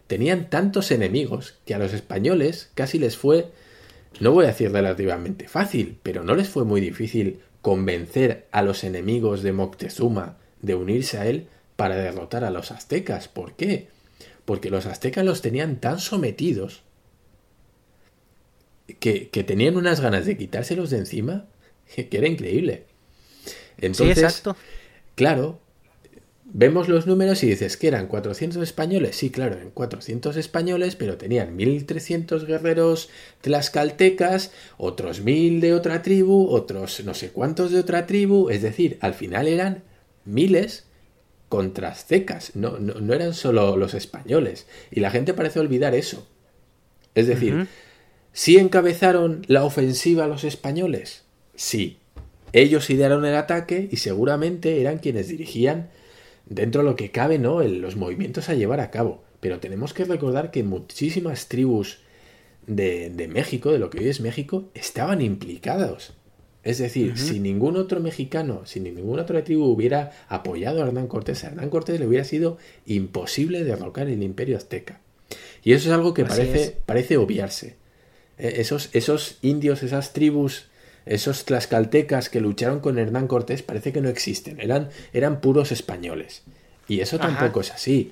C: tenían tantos enemigos que a los españoles casi les fue, no voy a decir relativamente fácil, pero no les fue muy difícil convencer a los enemigos de Moctezuma de unirse a él para derrotar a los aztecas. ¿Por qué? Porque los aztecas los tenían tan sometidos que, tenían unas ganas de quitárselos de encima que, era increíble. Entonces, exacto. claro, vemos los números y dices que eran 400 españoles. Sí, claro, eran 400 españoles, pero tenían 1300 guerreros tlaxcaltecas, otros 1000 de otra tribu, otros no sé cuántos de otra tribu. Es decir, al final eran miles contra aztecas, no, no, eran solo los españoles. Y la gente parece olvidar eso. Es decir, ¿sí encabezaron la ofensiva los españoles? Sí. Ellos idearon el ataque y seguramente eran quienes dirigían dentro de lo que cabe, ¿no? los movimientos a llevar a cabo. Pero tenemos que recordar que muchísimas tribus de, de México, de lo que hoy es México, estaban implicados. Es decir, si ningún otro mexicano, si ninguna otra tribu hubiera apoyado a Hernán Cortés, a Hernán Cortés le hubiera sido imposible derrocar el imperio azteca. Y eso es algo que parece, parece obviarse. E, esos, esos indios, esas tribus, esos tlaxcaltecas que lucharon con Hernán Cortés parece que no existen, eran, eran puros españoles. Y eso tampoco es así.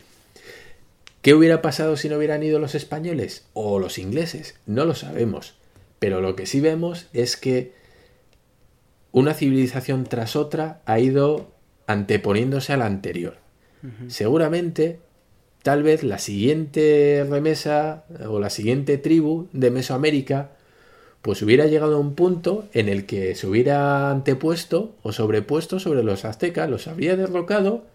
C: ¿Qué hubiera pasado si no hubieran ido los españoles o los ingleses? No lo sabemos. Pero lo que sí vemos es que una civilización tras otra ha ido anteponiéndose a la anterior. Seguramente, tal vez la siguiente remesa o la siguiente tribu de Mesoamérica, pues hubiera llegado a un punto en el que se hubiera antepuesto o sobrepuesto sobre los aztecas, los habría derrocado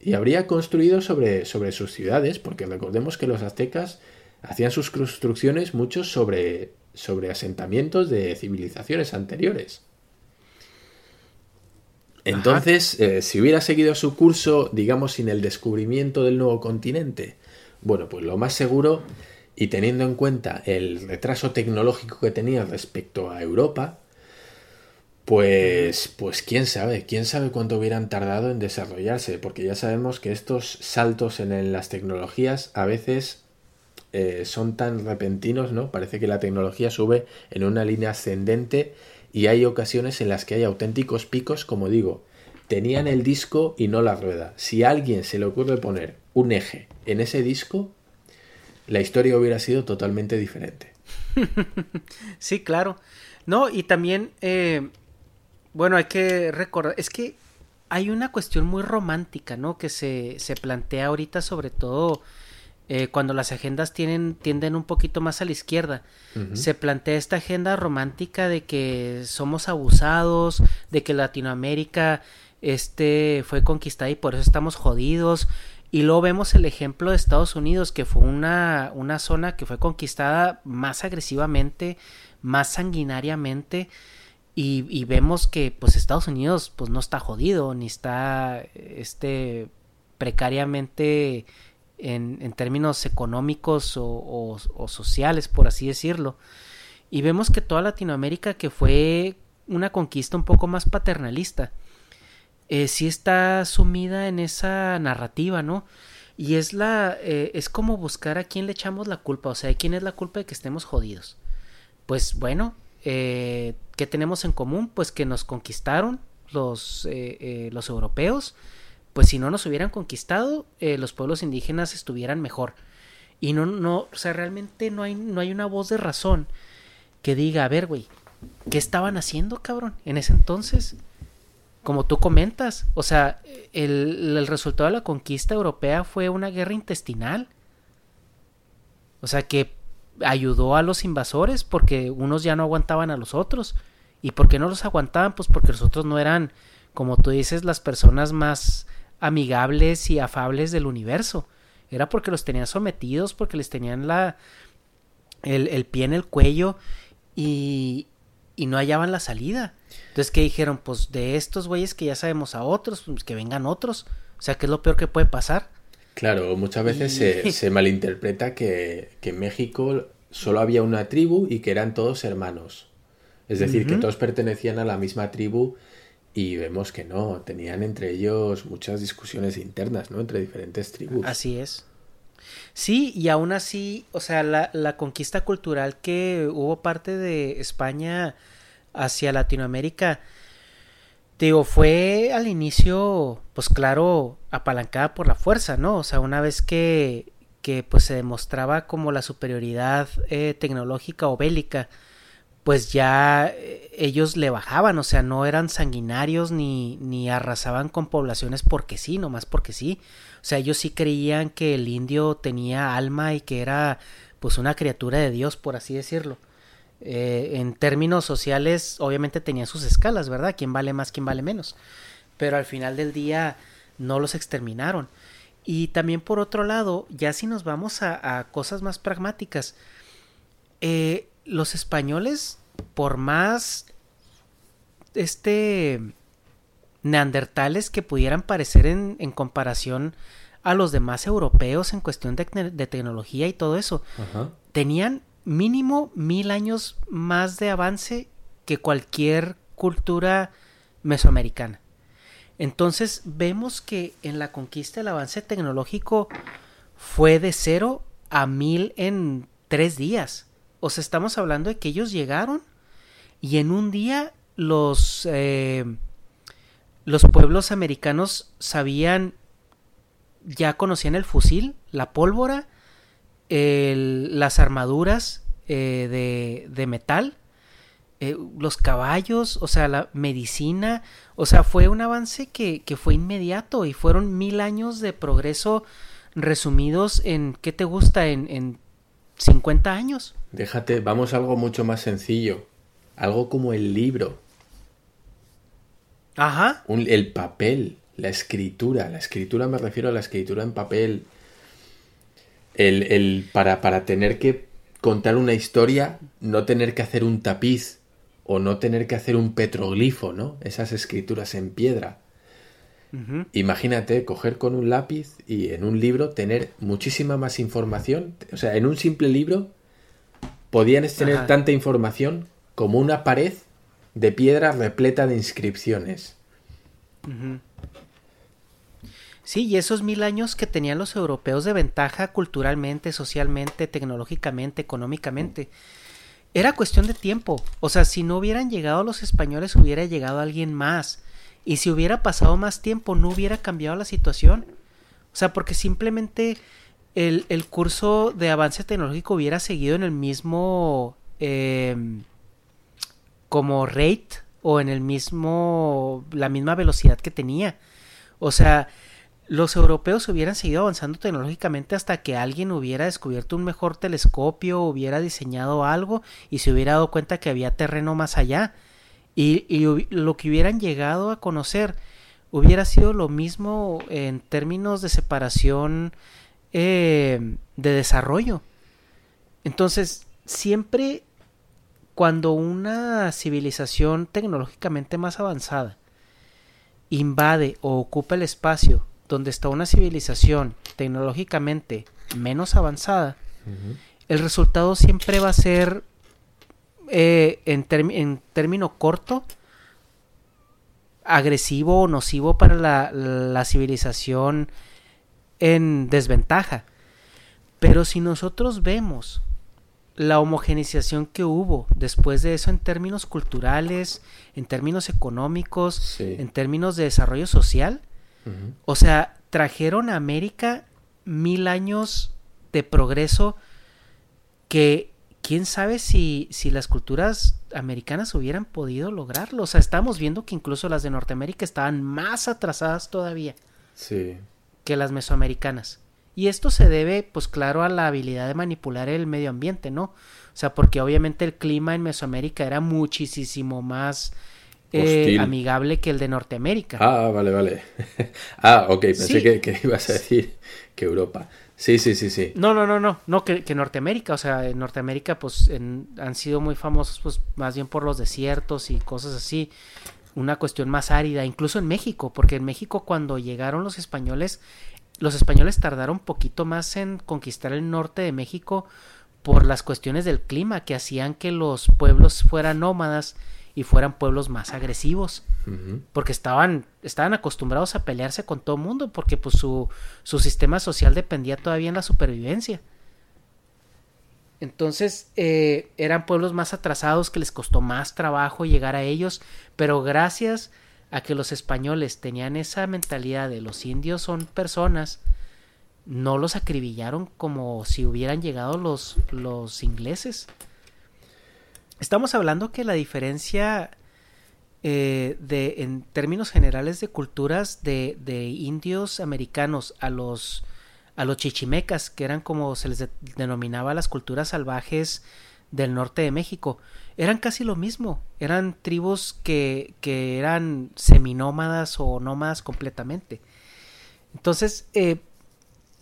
C: y habría construido sobre, sobre sus ciudades, porque recordemos que los aztecas hacían sus construcciones muchos sobre, sobre asentamientos de civilizaciones anteriores. Entonces, eh, si hubiera seguido su curso, digamos, sin el descubrimiento del nuevo continente, bueno, pues lo más seguro, y teniendo en cuenta el retraso tecnológico que tenía respecto a Europa, pues, pues quién sabe, quién sabe cuánto hubieran tardado en desarrollarse, porque ya sabemos que estos saltos en las tecnologías a veces eh, son tan repentinos, ¿no? Parece que la tecnología sube en una línea ascendente y hay ocasiones en las que hay auténticos picos, como digo, tenían el disco y no la rueda. Si a alguien se le ocurre poner un eje en ese disco, la historia hubiera sido totalmente diferente.
B: sí, claro. No, y también, eh, bueno, hay que recordar, es que hay una cuestión muy romántica, ¿no? Que se, se plantea ahorita, sobre todo eh, cuando las agendas tienen, tienden un poquito más a la izquierda, se plantea esta agenda romántica de que somos abusados, de que Latinoamérica este, fue conquistada y por eso estamos jodidos. Y luego vemos el ejemplo de Estados Unidos, que fue una, una zona que fue conquistada más agresivamente, más sanguinariamente. Y, vemos que pues Estados Unidos pues no está jodido ni está este precariamente en, términos económicos o, sociales, por así decirlo. Y vemos que toda Latinoamérica, que fue una conquista un poco más paternalista, eh, sí está sumida en esa narrativa, ¿no? Y es la, eh, es como buscar a quién le echamos la culpa, o sea, quién es la culpa de que estemos jodidos. Pues bueno, eh, ¿qué tenemos en común? Pues que nos conquistaron los, los europeos, pues si no nos hubieran conquistado, eh, los pueblos indígenas estuvieran mejor. Y no, no, o sea, realmente no hay, no hay una voz de razón que diga, a ver, güey, ¿qué estaban haciendo, cabrón, en ese entonces? Como tú comentas, o sea, el, el resultado de la conquista europea fue una guerra intestinal. O sea, que ayudó a los invasores porque unos ya no aguantaban a los otros. ¿Y por qué no los aguantaban? Pues porque los otros no eran, como tú dices, las personas más amigables y afables del universo. Era porque los tenían sometidos, porque les tenían la, el, pie en el cuello y, y no hallaban la salida. Entonces, que dijeron? Pues de estos güeyes que ya sabemos a otros, pues que vengan otros. O sea, ¿qué es lo peor que puede pasar?
C: Claro, muchas veces se, se, malinterpreta que, que, en México solo había una tribu y que eran todos hermanos. Es decir, que todos pertenecían a la misma tribu y vemos que no, tenían entre ellos muchas discusiones internas, ¿no? Entre diferentes tribus.
B: Así es. Sí, y aún así, o sea, la, la conquista cultural que hubo parte de España hacia Latinoamérica, digo, fue al inicio, pues claro, apalancada por la fuerza, ¿no? O sea, una vez que, que pues se demostraba como la superioridad eh, tecnológica o bélica, pues ya eh, ellos le bajaban, o sea, no eran sanguinarios ni, ni arrasaban con poblaciones porque sí, nomás porque sí. O sea, ellos sí creían que el indio tenía alma y que era pues una criatura de Dios, por así decirlo. Eh, en términos sociales, obviamente tenían sus escalas, ¿verdad? ¿Quién vale más, quién vale menos? Pero al final del día no los exterminaron. Y también por otro lado, ya si nos vamos a, cosas más pragmáticas, eh, los españoles, por más este neandertales que pudieran parecer en, en comparación a los demás europeos en cuestión de, de tecnología y todo eso, tenían mínimo mil años más de avance que cualquier cultura mesoamericana. Entonces vemos que en la conquista el avance tecnológico fue de cero a mil en tres días. O sea, estamos hablando de que ellos llegaron y en un día los, eh, los pueblos americanos sabían, ya conocían el fusil, la pólvora, las armaduras eh, de, metal, eh, los caballos, o sea, la medicina, o sea, fue un avance que, que, fue inmediato y fueron mil años de progreso resumidos en, ¿qué te gusta? En, en 50 años.
C: Déjate, vamos a algo mucho más sencillo, algo como el libro.
B: Ajá.
C: el papel, la escritura, la escritura me refiero a la escritura en papel, el, para, para tener que contar una historia, no tener que hacer un tapiz o no tener que hacer un petroglifo, ¿no? Esas escrituras en piedra. Imagínate coger con un lápiz y en un libro tener muchísima más información. O sea, en un simple libro podían tener tanta información como una pared de piedra repleta de inscripciones.
B: Sí, y esos mil años que tenían los europeos de ventaja culturalmente, socialmente, tecnológicamente, económicamente, era cuestión de tiempo. O sea, si no hubieran llegado los españoles, hubiera llegado alguien más. Y si hubiera pasado más tiempo, no hubiera cambiado la situación. O sea, porque simplemente el, el curso de avance tecnológico hubiera seguido en el mismo em, como rate o en el mismo la misma velocidad que tenía. O sea, los europeos hubieran seguido avanzando tecnológicamente hasta que alguien hubiera descubierto un mejor telescopio, hubiera diseñado algo y se hubiera dado cuenta que había terreno más allá. Y, lo que hubieran llegado a conocer hubiera sido lo mismo en términos de separación eh, de desarrollo. Entonces, siempre cuando una civilización tecnológicamente más avanzada invade o ocupa el espacio donde está una civilización tecnológicamente menos avanzada, el resultado siempre va a ser, eh, en, en, término corto, agresivo o nocivo para la, la civilización en desventaja. Pero si nosotros vemos la homogenización que hubo después de eso en términos culturales, en términos económicos, en términos de desarrollo social, o sea, trajeron a América mil años de progreso que quién sabe si, si las culturas americanas hubieran podido lograrlo. O sea, estamos viendo que incluso las de Norteamérica estaban más atrasadas todavía
C: sí.
B: que las mesoamericanas. Y esto se debe, pues claro, a la habilidad de manipular el medio ambiente, ¿no? O sea, porque obviamente el clima en Mesoamérica era muchísimo más eh, amigable que el de Norteamérica.
C: Ah, vale, vale. ah, ok, pensé que, ibas a decir que Europa. Sí, sí, sí, sí.
B: No, no, no, no, no, que, que Norteamérica, o sea, en Norteamérica pues han sido muy famosos pues más bien por los desiertos y cosas así, una cuestión más árida, incluso en México, porque en México cuando llegaron los españoles los españoles tardaron un poquito más en conquistar el norte de México por las cuestiones del clima que hacían que los pueblos fueran nómadas y fueran pueblos más agresivos. Porque estaban estaban acostumbrados a pelearse con todo el mundo porque pues su, su sistema social dependía todavía en la supervivencia. Entonces eh, eran pueblos más atrasados que les costó más trabajo llegar a ellos pero gracias a que los españoles tenían esa mentalidad de los indios son personas no los acribillaron como si hubieran llegado los, los ingleses Estamos hablando que la diferencia eh, de, en términos generales de culturas de, de, indios americanos a los, a los chichimecas, que eran como se les denominaba las culturas salvajes del norte de México, eran casi lo mismo, eran tribus que, que eran seminómadas o nómadas completamente. Entonces, eh,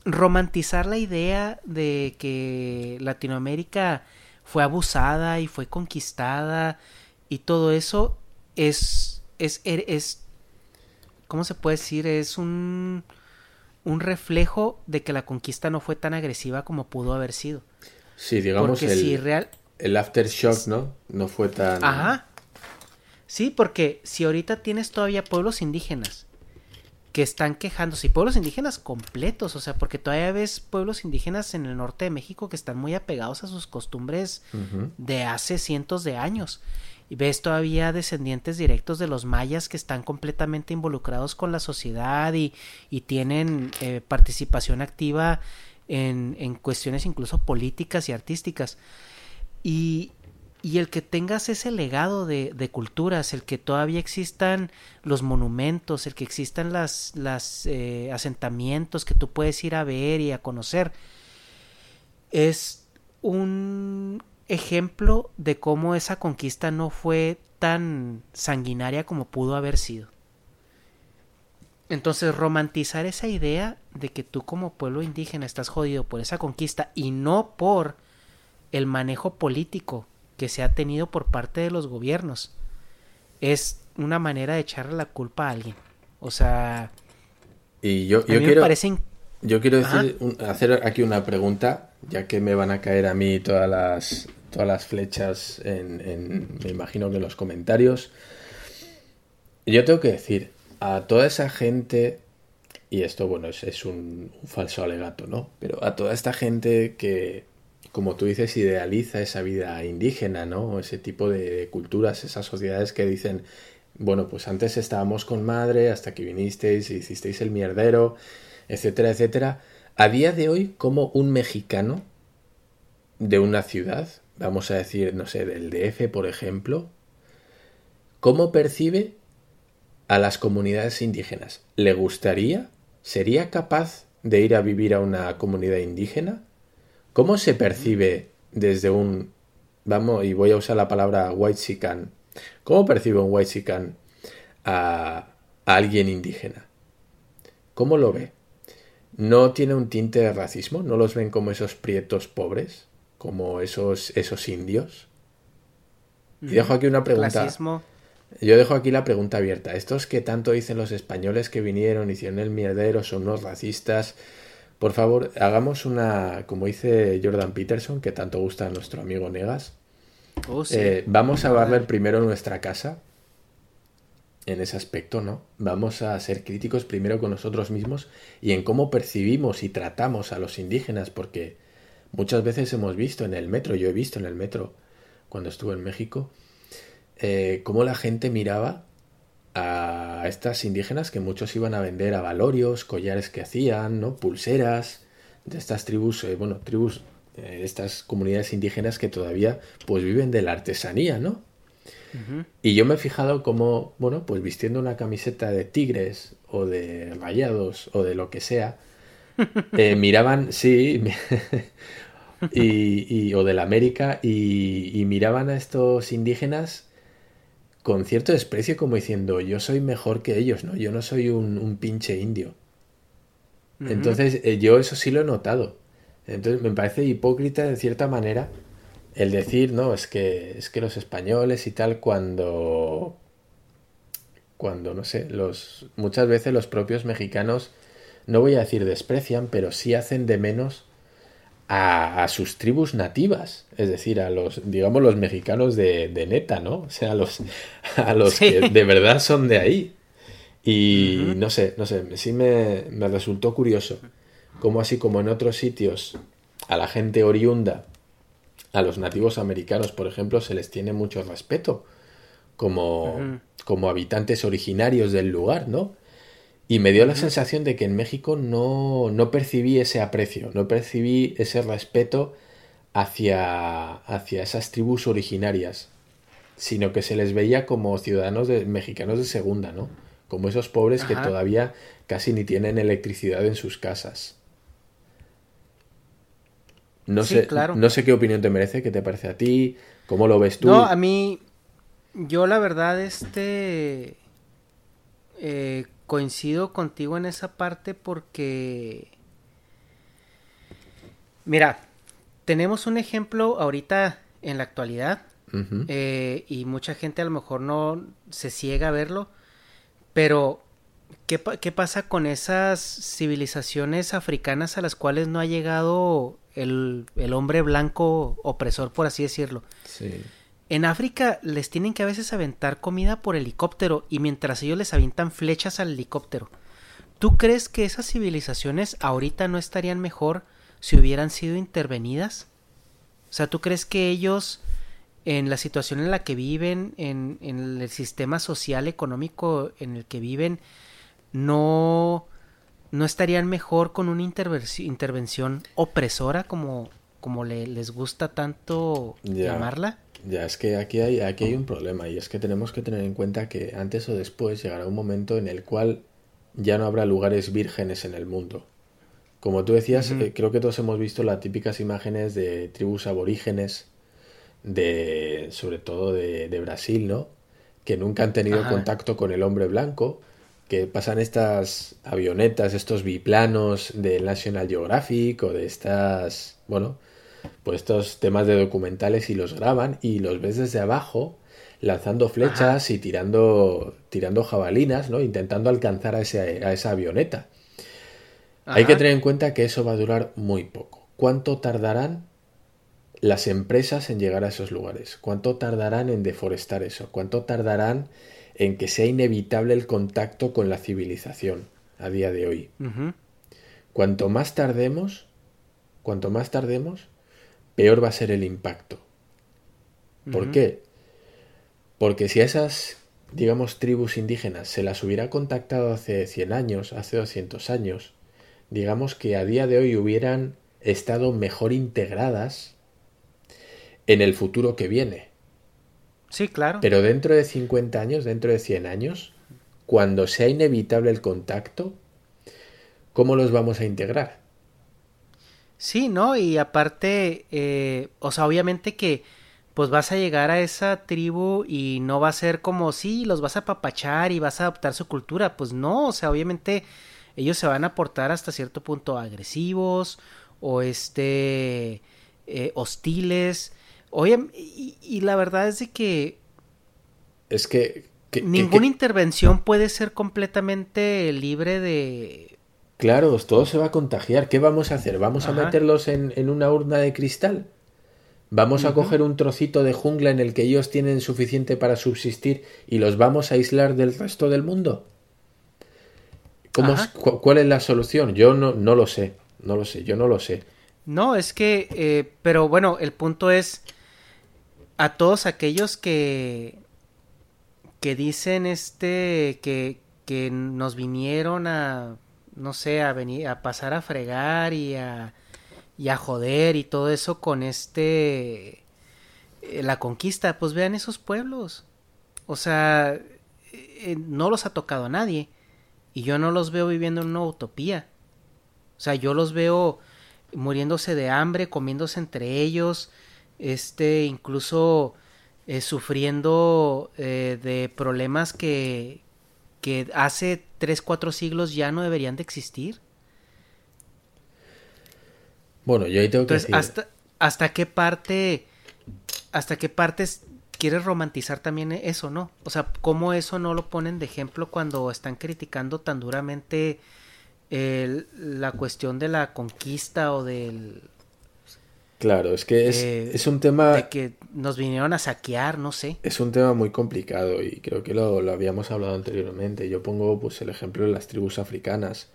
B: romantizar la idea de que Latinoamérica fue abusada y fue conquistada y todo eso es es er, es ¿cómo se puede decir? Es un un reflejo de que la conquista no fue tan agresiva como pudo haber sido.
C: Sí, digamos el, si real... el aftershock, ¿no? No fue tan
B: Ajá. Sí, porque si ahorita tienes todavía pueblos indígenas que están quejándose, y pueblos indígenas completos, o sea, porque todavía ves pueblos indígenas en el norte de México que están muy apegados a sus costumbres de hace cientos de años. Y ves todavía descendientes directos de los mayas que están completamente involucrados con la sociedad y, y tienen eh, participación activa en, en cuestiones incluso políticas y artísticas. Y, y el que tengas ese legado de, de, culturas, el que todavía existan los monumentos, el que existan las, las eh, asentamientos que tú puedes ir a ver y a conocer, es un ejemplo de cómo esa conquista no fue tan sanguinaria como pudo haber sido. Entonces, romantizar esa idea de que tú como pueblo indígena estás jodido por esa conquista y no por el manejo político que se ha tenido por parte de los gobiernos. Es una manera de echarle la culpa a alguien. O sea,
C: y yo, yo quiero, yo quiero decir, hacer aquí una pregunta, ya que me van a caer a mí todas las, todas las flechas en, me imagino que en los comentarios. Yo tengo que decir, a toda esa gente, y esto, bueno, es, es un, un falso alegato, ¿no? Pero a toda esta gente que como tú dices, idealiza esa vida indígena, ¿no? Ese tipo de culturas, esas sociedades que dicen, bueno, pues antes estábamos con madre hasta que vinisteis y hicisteis el mierdero, etcétera, etcétera. A día de hoy, como un mexicano de una ciudad, vamos a decir, no sé, del DF, por ejemplo, ¿cómo percibe a las comunidades indígenas? ¿Le gustaría? ¿Sería capaz de ir a vivir a una comunidad indígena? ¿Cómo se percibe desde un, vamos, y voy a usar la palabra white sican, ¿cómo percibe un white sican a, alguien indígena? ¿Cómo lo ve? ¿No tiene un tinte de racismo? ¿No los ven como esos prietos pobres? ¿Como esos, esos indios? Y dejo aquí una pregunta. Yo dejo aquí la pregunta abierta. Estos que tanto dicen los españoles que vinieron, hicieron el mierdero, son unos racistas, por favor, hagamos una, como dice Jordan Peterson, que tanto gusta a nuestro amigo Negas. Oh, eh, vamos a barrer primero nuestra casa en ese aspecto, ¿no? Vamos a ser críticos primero con nosotros mismos y en cómo percibimos y tratamos a los indígenas, porque muchas veces hemos visto en el metro, yo he visto en el metro cuando estuve en México, eh, cómo la gente miraba a estas indígenas que muchos iban a vender a valorios, collares que hacían, ¿no? pulseras de estas tribus, eh, bueno, tribus, eh, estas comunidades indígenas que todavía pues viven de la artesanía, ¿no? Y yo me he fijado como, bueno, pues vistiendo una camiseta de tigres o de rayados o de lo que sea, eh, miraban, sí, y, o de la América, y, y miraban a estos indígenas con cierto desprecio como diciendo yo soy mejor que ellos, ¿no? Yo no soy un, pinche indio. Entonces eh, yo eso sí lo he notado. Entonces me parece hipócrita de cierta manera el decir, no, es que es que los españoles y tal cuando cuando no sé, los muchas veces los propios mexicanos no voy a decir desprecian, pero sí hacen de menos a, sus tribus nativas, es decir, a los, digamos, los mexicanos de, neta, ¿no? O sea, a los, a los que de verdad son de ahí. Y no sé, no sé, sí me, me resultó curioso cómo así como en otros sitios a la gente oriunda, a los nativos americanos, por ejemplo, se les tiene mucho respeto como, como habitantes originarios del lugar, ¿no? Y me dio la sensación de que en México no, no percibí ese aprecio, no percibí ese respeto hacia, hacia esas tribus originarias, sino que se les veía como ciudadanos de, mexicanos de segunda, ¿no? Como esos pobres que todavía casi ni tienen electricidad en sus casas. No, sé, claro. no sé qué opinión te merece, qué te parece a ti, cómo lo ves tú.
B: No, a mí, yo la verdad, este, eh, coincido contigo en esa parte porque... Mira, tenemos un ejemplo ahorita en la actualidad eh, y mucha gente a lo mejor no se ciega a verlo, pero ¿qué, ¿qué, pasa con esas civilizaciones africanas a las cuales no ha llegado el, el hombre blanco opresor, por así decirlo? Sí. En África les tienen que a veces aventar comida por helicóptero y mientras ellos les avientan flechas al helicóptero. ¿Tú crees que esas civilizaciones ahorita no estarían mejor si hubieran sido intervenidas? O sea, ¿tú crees que ellos, en la situación en la que viven, en, el sistema social, económico en el que viven, no, no estarían mejor con una intervención opresora como, como les gusta tanto llamarla?
C: Ya, es que aquí hay, aquí hay un problema y es que tenemos que tener en cuenta que antes o después llegará un momento en el cual ya no habrá lugares vírgenes en el mundo. Como tú decías, eh, creo que todos hemos visto las típicas imágenes de tribus aborígenes, de, sobre todo de, Brasil, ¿no? Que nunca han tenido contacto con el hombre blanco, que pasan estas avionetas, estos biplanos del National Geographic o de estas, bueno, pues estos temas de documentales y los graban y los ves desde abajo lanzando flechas y tirando, tirando jabalinas, ¿no? Intentando alcanzar a, a esa avioneta. Hay que tener en cuenta que eso va a durar muy poco. ¿Cuánto tardarán las empresas en llegar a esos lugares? ¿Cuánto tardarán en deforestar eso? ¿Cuánto tardarán en que sea inevitable el contacto con la civilización a día de hoy? Cuanto más tardemos, cuanto más tardemos, peor va a ser el impacto. ¿Por qué? Porque si a esas, digamos, tribus indígenas se las hubiera contactado hace 100 años, hace 200 años, digamos que a día de hoy hubieran estado mejor integradas en el futuro que viene.
B: Sí, claro.
C: Pero dentro de 50 años, dentro de 100 años, cuando sea inevitable el contacto, ¿cómo los vamos a integrar?
B: Sí, ¿no? Y aparte, eh, o sea, obviamente que pues vas a llegar a esa tribu y no va a ser como, sí, los vas a papachar y vas a adoptar su cultura. Pues no, o sea, obviamente ellos se van a portar hasta cierto punto agresivos o este eh, hostiles. Oye, y, la verdad es de que...
C: Es que...
B: ninguna intervención puede ser completamente libre de
C: Claro, todo se va a contagiar. ¿Qué vamos a hacer? ¿Vamos a meterlos en, una urna de cristal? ¿Vamos a coger un trocito de jungla en el que ellos tienen suficiente para subsistir y los vamos a aislar del resto del mundo? ¿Cómo ¿Cuál es la solución? Yo no, no lo sé, no lo sé, yo no lo sé.
B: No, es que, eh, pero bueno, el punto es a todos aquellos que que dicen este que, que nos vinieron a no sé, a venir, a pasar a fregar y a, y a joder y todo eso con este, eh, la conquista, pues vean esos pueblos. O sea, eh, no los ha tocado a nadie. Y yo no los veo viviendo en una utopía. O sea, yo los veo muriéndose de hambre, comiéndose entre ellos, este, incluso eh, sufriendo de problemas que, que hace 3, 4 siglos ya no deberían de existir.
C: Bueno, yo ahí tengo que
B: decir... hasta, hasta qué parte hasta qué partes quieres romantizar también eso, ¿no? O sea, cómo eso no lo ponen de ejemplo cuando están criticando tan duramente la cuestión de la conquista o del...
C: Claro, es que es,
B: eh,
C: es un tema...
B: De que nos vinieron a saquear, no sé.
C: Es un tema muy complicado y creo que lo, lo habíamos hablado anteriormente. Yo pongo pues el ejemplo de las tribus africanas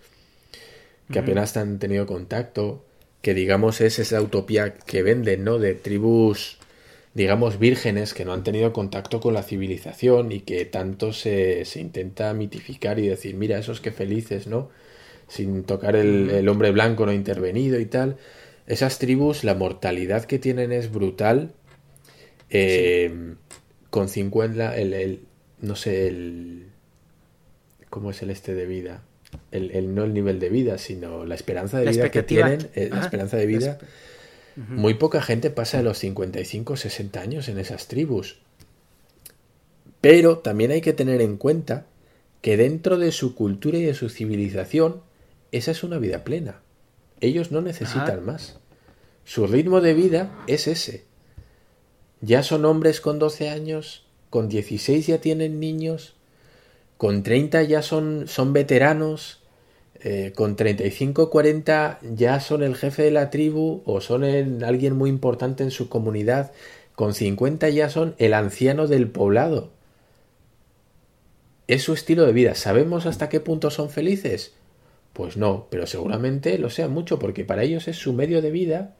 C: que apenas han tenido contacto, que digamos es esa utopía que venden, ¿no? De tribus, digamos, vírgenes que no han tenido contacto con la civilización y que tanto se, se intenta mitificar y decir, mira, esos que felices, ¿no? Sin tocar el, el hombre blanco no intervenido y tal. Esas tribus, la mortalidad que tienen es brutal. Eh, Con 50, el, el, no sé, el... ¿Cómo es el este de vida? el, el, no el nivel de vida, sino la esperanza de
B: La
C: vida que tienen, eh, la esperanza de vida. Muy poca gente pasa de los 55 60 años en esas tribus. Pero también hay que tener en cuenta que dentro de su cultura y de su civilización, esa es una vida plena. Ellos no necesitan
B: Ajá.
C: más. Su ritmo de vida es ese. Ya son hombres con 12 años, con 16 ya tienen niños, con 30 ya son, son veteranos, eh, con 35, 40 ya son el jefe de la tribu o son el- alguien muy importante en su comunidad, con 50 ya son el anciano del poblado. Es su estilo de vida. ¿Sabemos hasta qué punto son felices? Pues no, pero seguramente lo sean mucho porque para ellos es su medio de vida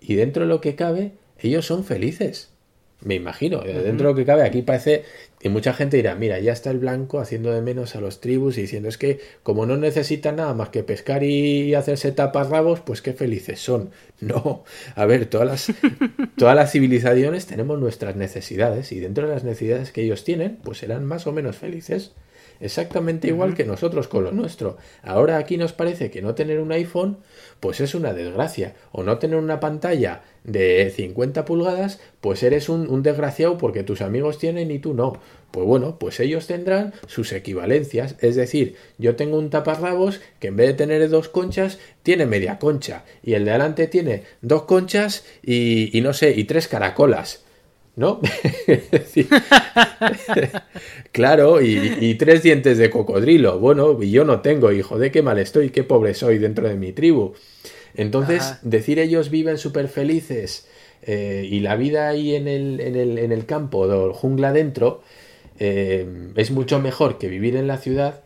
C: y dentro de lo que cabe, ellos son felices. Me imagino, eh, dentro de lo que cabe, aquí parece, y mucha gente dirá, mira, ya está el blanco haciendo de menos a los tribus y diciendo, es que como no necesitan nada más que pescar y hacerse taparrabos, pues qué felices son. No, a ver, todas las, todas las civilizaciones tenemos nuestras necesidades y dentro de las necesidades que ellos tienen, pues serán más o menos felices. Exactamente igual que nosotros con lo nuestro. Ahora aquí nos parece que no tener un iPhone, pues es una desgracia. O no tener una pantalla de 50 pulgadas, pues eres un, un desgraciado porque tus amigos tienen y tú no. Pues bueno, pues ellos tendrán sus equivalencias. Es decir, yo tengo un taparrabos que en vez de tener dos conchas, tiene media concha. Y el de adelante tiene dos conchas y, y no sé, y tres caracolas. ¿No? Claro, y, y tres dientes de cocodrilo. Bueno, y yo no tengo, hijo de qué mal estoy, qué pobre soy dentro de mi tribu. Entonces,
B: Ajá.
C: decir ellos viven súper felices eh, y la vida ahí en el, en el, en el campo o jungla dentro eh, es mucho mejor que vivir en la ciudad,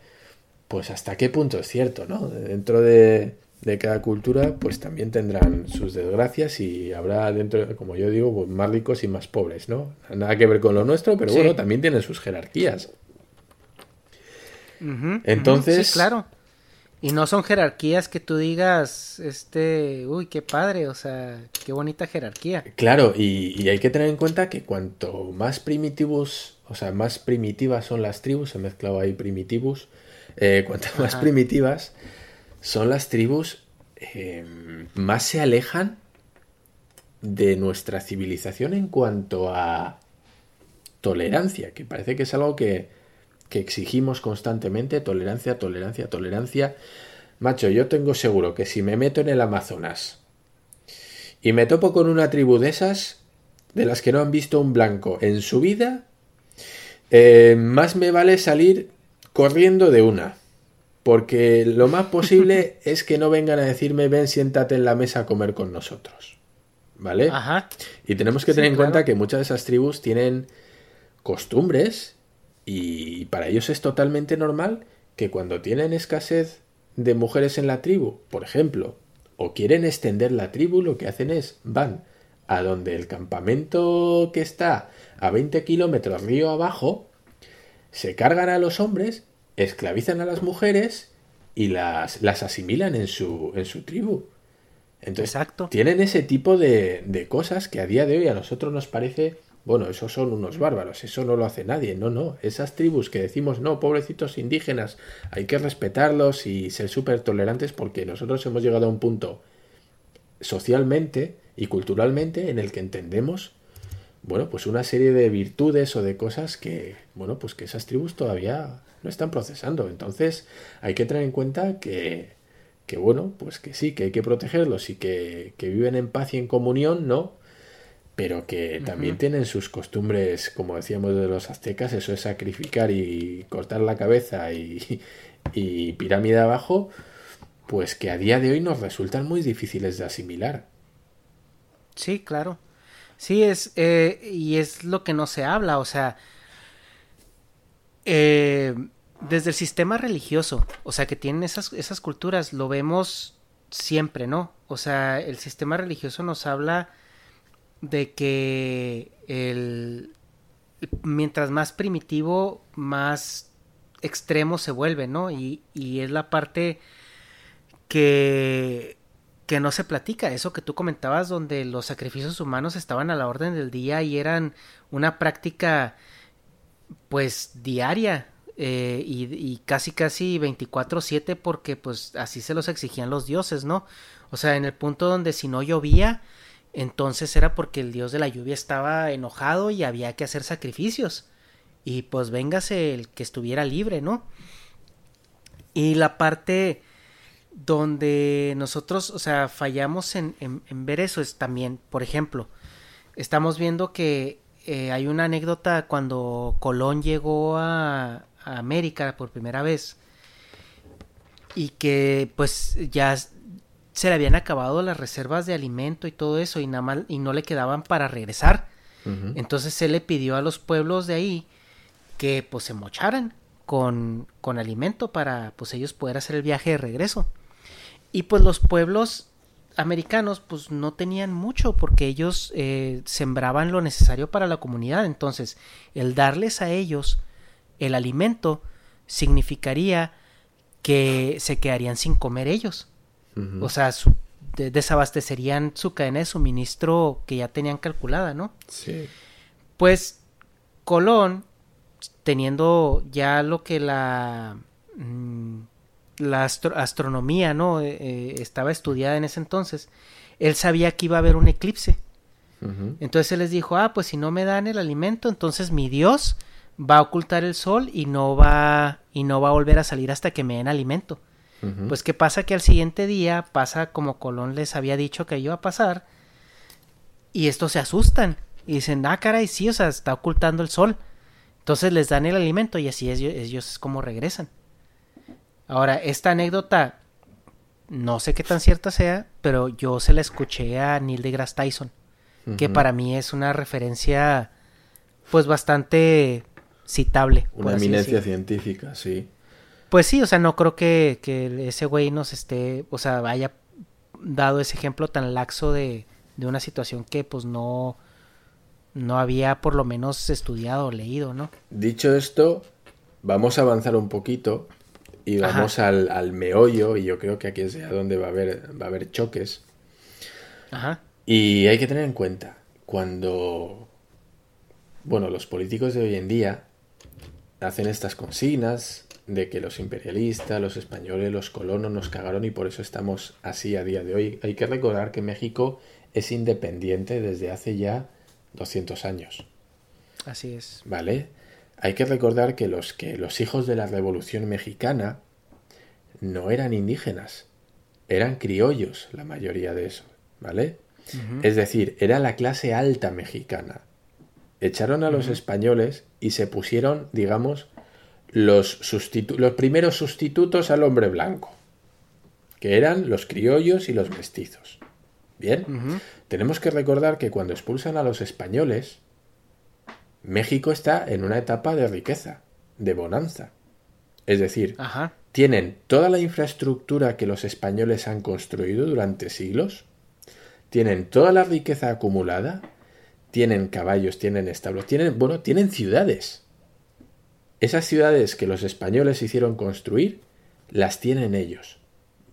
C: pues hasta qué punto es cierto, ¿no? Dentro de, de cada cultura, pues también tendrán sus desgracias y habrá dentro, como yo digo, pues más ricos y más pobres, ¿no? Nada que ver con lo nuestro, pero
B: Sí.
C: bueno, también tienen sus jerarquías. Entonces-
B: sí, claro. Y no son jerarquías que tú digas, este, uy, qué padre, o sea, qué bonita jerarquía.
C: Claro, y, y hay que tener en cuenta que cuanto más primitivos, o sea, más primitivas son las tribus, he mezclado ahí primitivos, eh, cuanto más
B: Ajá.
C: primitivas son las tribus, eh, más se alejan de nuestra civilización en cuanto a tolerancia, que parece que es algo que, exigimos constantemente, tolerancia, tolerancia, tolerancia. Macho, yo tengo seguro que si me meto en el Amazonas, y me topo con una tribu de esas, de las que no han visto un blanco en su vida, eh, más me vale salir corriendo de una. Porque lo más posible es que no vengan a decirme, ven, siéntate en la mesa a comer con nosotros. ¿Vale?
B: Ajá.
C: Y tenemos que
B: Sí,
C: tener en
B: claro.
C: cuenta que muchas de esas tribus tienen costumbres y para ellos es totalmente normal que cuando tienen escasez de mujeres en la tribu, por ejemplo, o quieren extender la tribu, lo que hacen es van a donde el campamento que está a 20 kilómetros río abajo, se cargan a los hombres, esclavizan a las mujeres y las, las asimilan en su, en su tribu. Entonces,
B: Exacto.
C: tienen ese tipo de, de cosas que a día de hoy a nosotros nos parece, bueno, esos son unos bárbaros, eso no lo hace nadie. No, no, esas tribus que decimos, no, pobrecitos indígenas, hay que respetarlos y ser súper tolerantes porque nosotros hemos llegado a un punto socialmente y culturalmente en el que entendemos, bueno, pues una serie de virtudes o de cosas que, bueno, pues que esas tribus todavía no están procesando. Entonces, hay que tener en cuenta que, que bueno, pues que sí, que hay que protegerlos y que, que viven en paz y en comunión, ¿no? Pero que también tienen sus costumbres, como decíamos de los aztecas, eso es sacrificar y cortar la cabeza y, y pirámide abajo, pues que a día de hoy nos resultan muy difíciles de asimilar.
B: Sí, claro. Sí, es, eh, y es lo que no se habla, o sea, eh, desde el sistema religioso, o sea, que tienen esas, esas culturas, lo vemos siempre, ¿no? O sea, el sistema religioso nos habla de que el, mientras más primitivo, más extremo se vuelve, ¿no? Y, y es la parte que, que no se platica, eso que tú comentabas, donde los sacrificios humanos estaban a la orden del día y eran una práctica pues diaria eh, y, casi casi 24/7 porque pues así se los exigían los dioses, ¿no? O sea, en el punto donde si no llovía, entonces era porque el dios de la lluvia estaba enojado y había que hacer sacrificios. Y pues véngase el que estuviera libre, ¿no? Y la parte donde nosotros, o sea, fallamos en, en ver eso es también, por ejemplo, estamos viendo que eh, hay una anécdota cuando Colón llegó a, América por primera vez y que pues ya se le habían acabado las reservas de alimento y todo eso y nada más y no le quedaban para regresar. Entonces él le pidió a los pueblos de ahí que pues se mocharan con, con alimento para pues ellos poder hacer el viaje de regreso. Y pues los pueblos americanos pues no tenían mucho porque ellos eh, sembraban lo necesario para la comunidad. Entonces, el darles a ellos el alimento significaría que se quedarían sin comer ellos. O sea, desabastecerían su cadena de suministro que ya tenían calculada, ¿no?
C: Sí.
B: Pues Colón, teniendo ya lo que la... Mm, la astronomía, ¿no? Eh, eh, estaba estudiada en ese entonces, él sabía que iba a haber un eclipse. Entonces él les dijo, ah, pues si no me dan el alimento, entonces mi Dios va a ocultar el sol y no va y no va a volver a salir hasta que me den alimento. Pues qué pasa que al siguiente día pasa como Colón les había dicho que iba a pasar y estos se asustan y dicen, ah, caray, sí, o sea, está ocultando el sol. Entonces les dan el alimento y así ellos, ellos es como regresan. Ahora, esta anécdota, no sé qué tan cierta sea, pero yo se la escuché a Neil deGrasse Tyson, que para mí es una referencia, pues bastante citable.
C: Una eminencia científica, sí.
B: Pues sí, o sea, no creo que, que ese güey nos esté, o sea, haya dado ese ejemplo tan laxo de, de una situación que pues no, no había por lo menos estudiado o leído, ¿no?
C: Dicho esto, vamos a avanzar un poquito y vamos al, meollo y yo creo que aquí es donde va a haber, va a haber choques. Y hay que tener en cuenta, cuando, bueno, los políticos de hoy en día hacen estas consignas de que los imperialistas, los españoles, los colonos nos cagaron y por eso estamos así a día de hoy. Hay que recordar que México es independiente desde hace ya 200 años.
B: Así es.
C: ¿Vale? Hay que recordar que los, que los hijos de la Revolución Mexicana no eran indígenas, eran criollos la mayoría de eso, ¿vale? Es decir, era la clase alta mexicana. Echaron a los españoles y se pusieron, digamos, los, los primeros sustitutos al hombre blanco, que eran los criollos y los mestizos. Bien, tenemos que recordar que cuando expulsan a los españoles, México está en una etapa de riqueza, de bonanza. Es decir, tienen toda la infraestructura que los españoles han construido durante siglos, tienen toda la riqueza acumulada, tienen caballos, tienen establos, tienen, bueno, tienen ciudades. Esas ciudades que los españoles hicieron construir, las tienen ellos.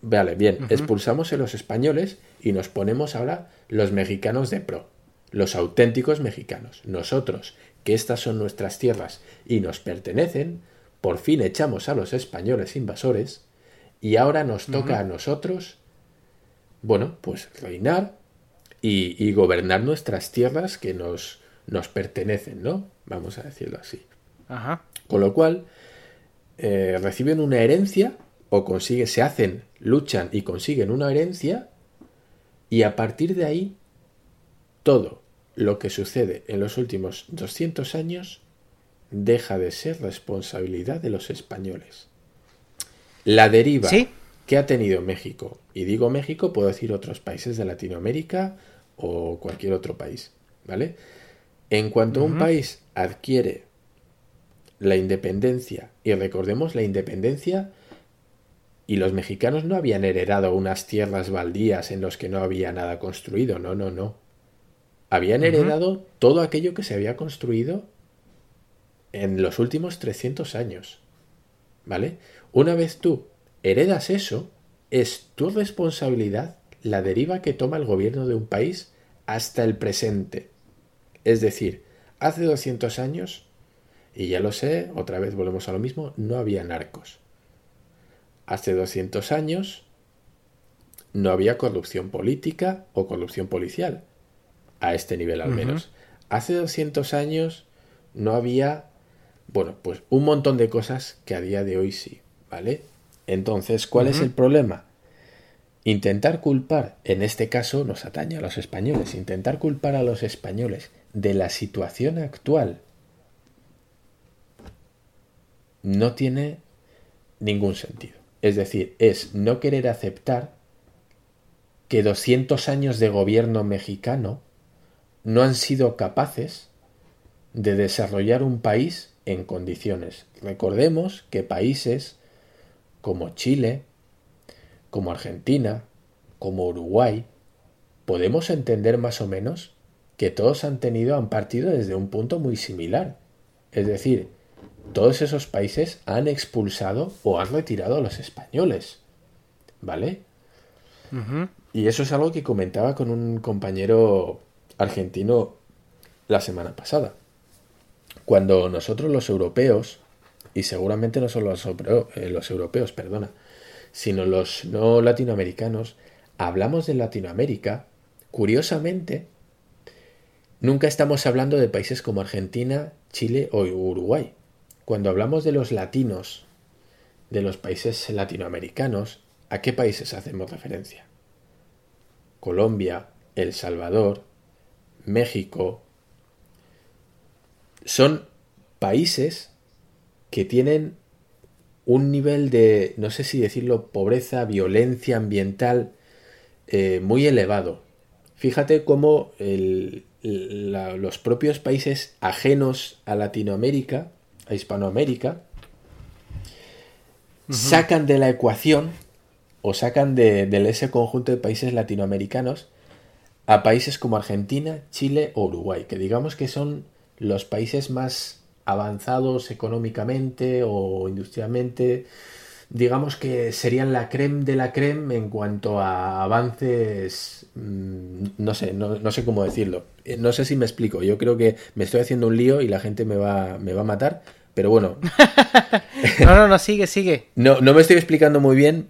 C: Vale, bien, expulsamos a los españoles y nos ponemos ahora los mexicanos de pro, los auténticos mexicanos, nosotros, que estas son nuestras tierras y nos pertenecen, por fin echamos a los españoles invasores y ahora nos toca a nosotros, bueno, pues reinar y, gobernar nuestras tierras que nos, nos pertenecen, ¿no? Vamos a decirlo así.
B: Ajá.
C: Con lo cual, eh, reciben una herencia o consiguen, se hacen, luchan y consiguen una herencia y a partir de ahí todo lo que sucede en los últimos 200 años deja de ser responsabilidad de los españoles. La deriva ¿Qué ha tenido México? Y digo México, puedo decir otros países de Latinoamérica o cualquier otro país, ¿vale? En cuanto un país adquiere la independencia, y recordemos la independencia, y los mexicanos no habían heredado unas tierras baldías en los que no había nada construido, no, no, no. Habían heredado todo aquello que se había construido en los últimos 300 años. ¿Vale? Una vez tú heredas eso, es tu responsabilidad la deriva que toma el gobierno de un país hasta el presente. Es decir, hace 200 años, y ya lo sé, otra vez volvemos a lo mismo, no había narcos. Hace 200 años no había corrupción política o corrupción policial, a este nivel al menos. Hace 200 años no había, bueno, pues un montón de cosas que a día de hoy sí, ¿vale? Entonces, ¿cuál es el problema? Intentar culpar, en este caso nos atañe a los españoles, intentar culpar a los españoles de la situación actual no tiene ningún sentido. Es decir, es no querer aceptar que 200 años de gobierno mexicano no han sido capaces de desarrollar un país en condiciones. Recordemos que países como Chile, como Argentina, como Uruguay, podemos entender más o menos que todos han tenido, han partido desde un punto muy similar. Es decir, todos esos países han expulsado o han retirado a los españoles. ¿Vale? Y eso es algo que comentaba con un compañero argentino la semana pasada. Cuando nosotros los europeos y seguramente no solo los, eh, los europeos, perdona, sino los no latinoamericanos, hablamos de Latinoamérica, curiosamente, nunca estamos hablando de países como Argentina, Chile o Uruguay. Cuando hablamos de los latinos, de los países latinoamericanos, ¿a qué países hacemos referencia? Colombia, El Salvador, México. Son países que tienen un nivel de, no sé si decirlo, pobreza, violencia ambiental eh, muy elevado. Fíjate cómo los propios países ajenos a Latinoamérica, a Hispanoamérica, sacan de la ecuación o sacan de, de, ese conjunto de países latinoamericanos a países como Argentina, Chile o Uruguay, que digamos que son los países más avanzados económicamente o industrialmente, digamos que serían la creme de la creme en cuanto a avances, mm, no sé, no, sé cómo decirlo. Eh, no sé si me explico, yo creo que me estoy haciendo un lío y la gente me va, me va a matar, pero bueno.
B: no, no, no, sigue, sigue.
C: No, no me estoy explicando muy bien,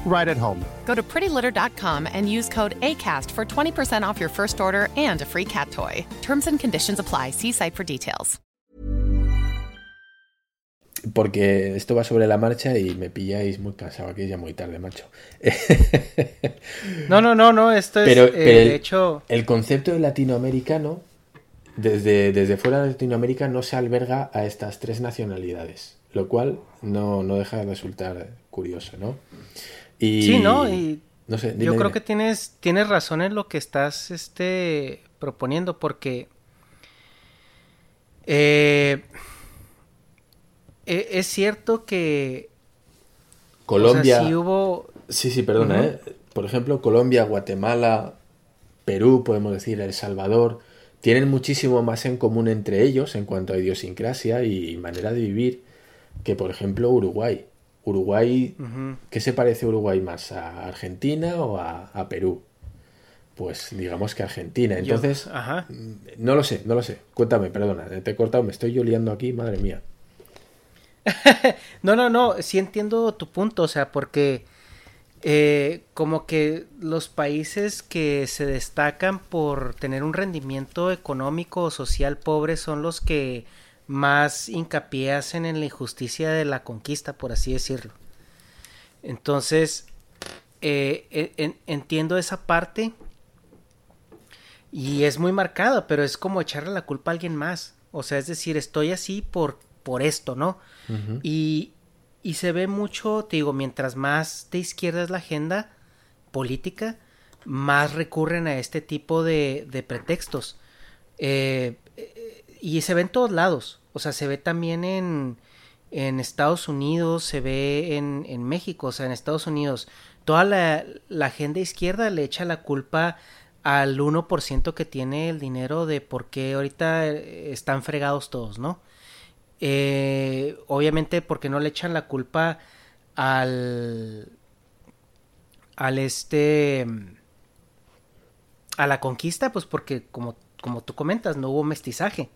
E: right at home.
F: Go to prettylitter.com and use code ACAST for 20% off your first order and a free cat toy. Terms and conditions apply. See site for details.
C: porque esto va sobre la marcha y me pilláis muy cansado aquí, ya muy tarde, macho.
B: no, no, no, no, esto es,
C: pero,
B: eh, de hecho...
C: El concepto de latinoamericano, desde, desde fuera de Latinoamérica, no se alberga a estas tres nacionalidades, lo cual no, no deja de resultar curioso, ¿no?
B: Y, sí, ¿no? Y no sé, yo creo que tienes, tienes razón en lo que estás este, proponiendo, porque... Eh, e, es cierto que
C: Colombia
B: sí hubo
C: sí sí perdona ¿eh? por ejemplo Colombia Guatemala Perú podemos decir El Salvador tienen muchísimo más en común entre ellos en cuanto a idiosincrasia y manera de vivir que por ejemplo Uruguay Uruguay ¿qué se parece Uruguay más a Argentina o a, Perú pues digamos que Argentina. Entonces, mm, no lo sé, no lo sé. Cuéntame, perdona, te he cortado, me estoy yo liando aquí, madre mía.
B: no, no, no, sí entiendo tu punto, o sea, porque eh, como que los países que se destacan por tener un rendimiento económico o social pobre son los que más hincapié hacen en la injusticia de la conquista, por así decirlo. Entonces, eh, entiendo esa parte y es muy marcada, pero es como echarle la culpa a alguien más. O sea, es decir, estoy así por, por esto, ¿no? y, y, se ve mucho, te digo, mientras más de izquierda es la agenda política, más recurren a este tipo de, de pretextos. Eh, y se ve en todos lados. O sea, se ve también en, en Estados Unidos, se ve en, en México, o sea, en Estados Unidos. Toda la, la agenda izquierda le echa la culpa al 1% que tiene el dinero de por qué ahorita están fregados todos, ¿no? Eh, obviamente porque no le echan la culpa al al este a la conquista pues porque como como tú comentas no hubo mestizaje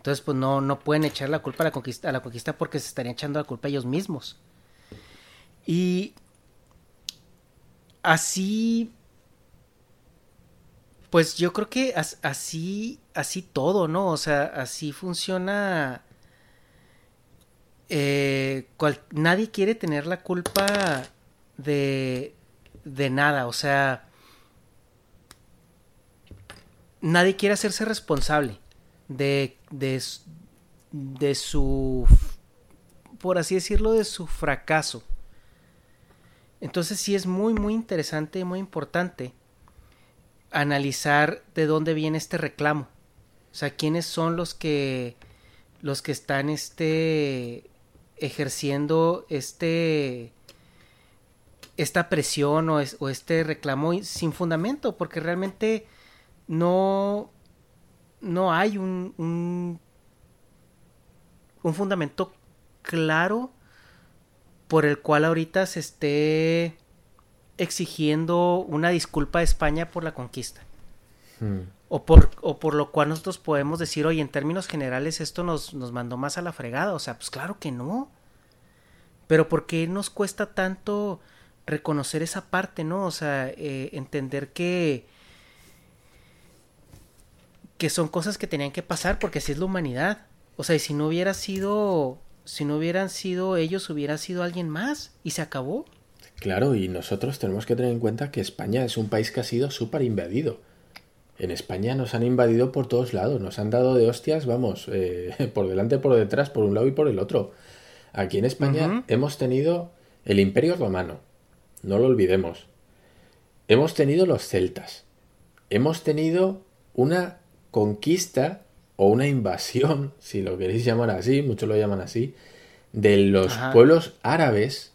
B: entonces pues no no pueden echar la culpa a la conquista a la conquista porque se estarían echando la culpa a ellos mismos. Y así pues yo creo que así así todo no o sea así funciona eh, nadie quiere tener la culpa de, de nada, o sea, nadie quiere hacerse responsable de, de, de su, por así decirlo, de su fracaso. Entonces sí es muy, muy interesante y muy importante analizar de dónde viene este reclamo. O sea, quiénes son los que los que están este ejerciendo este esta presión o, este reclamo sin fundamento porque realmente no no hay un, un, un fundamento claro por el cual ahorita se esté exigiendo una disculpa a España por la conquista. Hmm o por, o por lo cual nosotros podemos decir, oye, en términos generales esto nos, nos mandó más a la fregada. O sea, pues claro que no. Pero ¿por qué nos cuesta tanto reconocer esa parte, no? O sea, eh, entender que que son cosas que tenían que pasar porque así es la humanidad. O sea, y si no hubiera sido, si no hubieran sido ellos, hubiera sido alguien más y se acabó.
C: Claro, y nosotros tenemos que tener en cuenta que España es un país que ha sido súper invadido en España nos han invadido por todos lados, nos han dado de hostias, vamos, eh, por delante, por detrás, por un lado y por el otro. Aquí en España hemos tenido el Imperio Romano, no lo olvidemos. Hemos tenido los celtas. Hemos tenido una conquista o una invasión, si lo queréis llamar así, muchos lo llaman así, de los pueblos árabes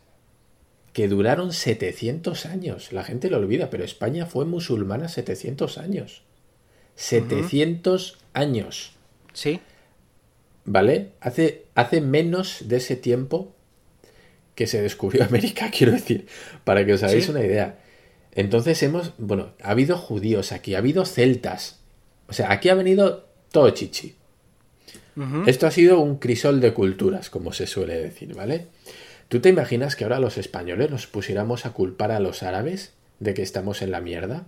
C: que duraron 700 años. La gente lo olvida, pero España fue musulmana 700 años. 700 años.
B: Sí.
C: ¿Vale? Hace, hace menos de ese tiempo que se descubrió América, quiero decir, para que os hagáis una idea. Entonces hemos, bueno, ha habido judíos aquí, ha habido celtas. O sea, aquí ha venido todo chichi. Esto ha sido un crisol de culturas, como se suele decir, ¿vale? ¿Tú te imaginas que ahora los españoles nos pusiéramos a culpar a los árabes de que estamos en la mierda?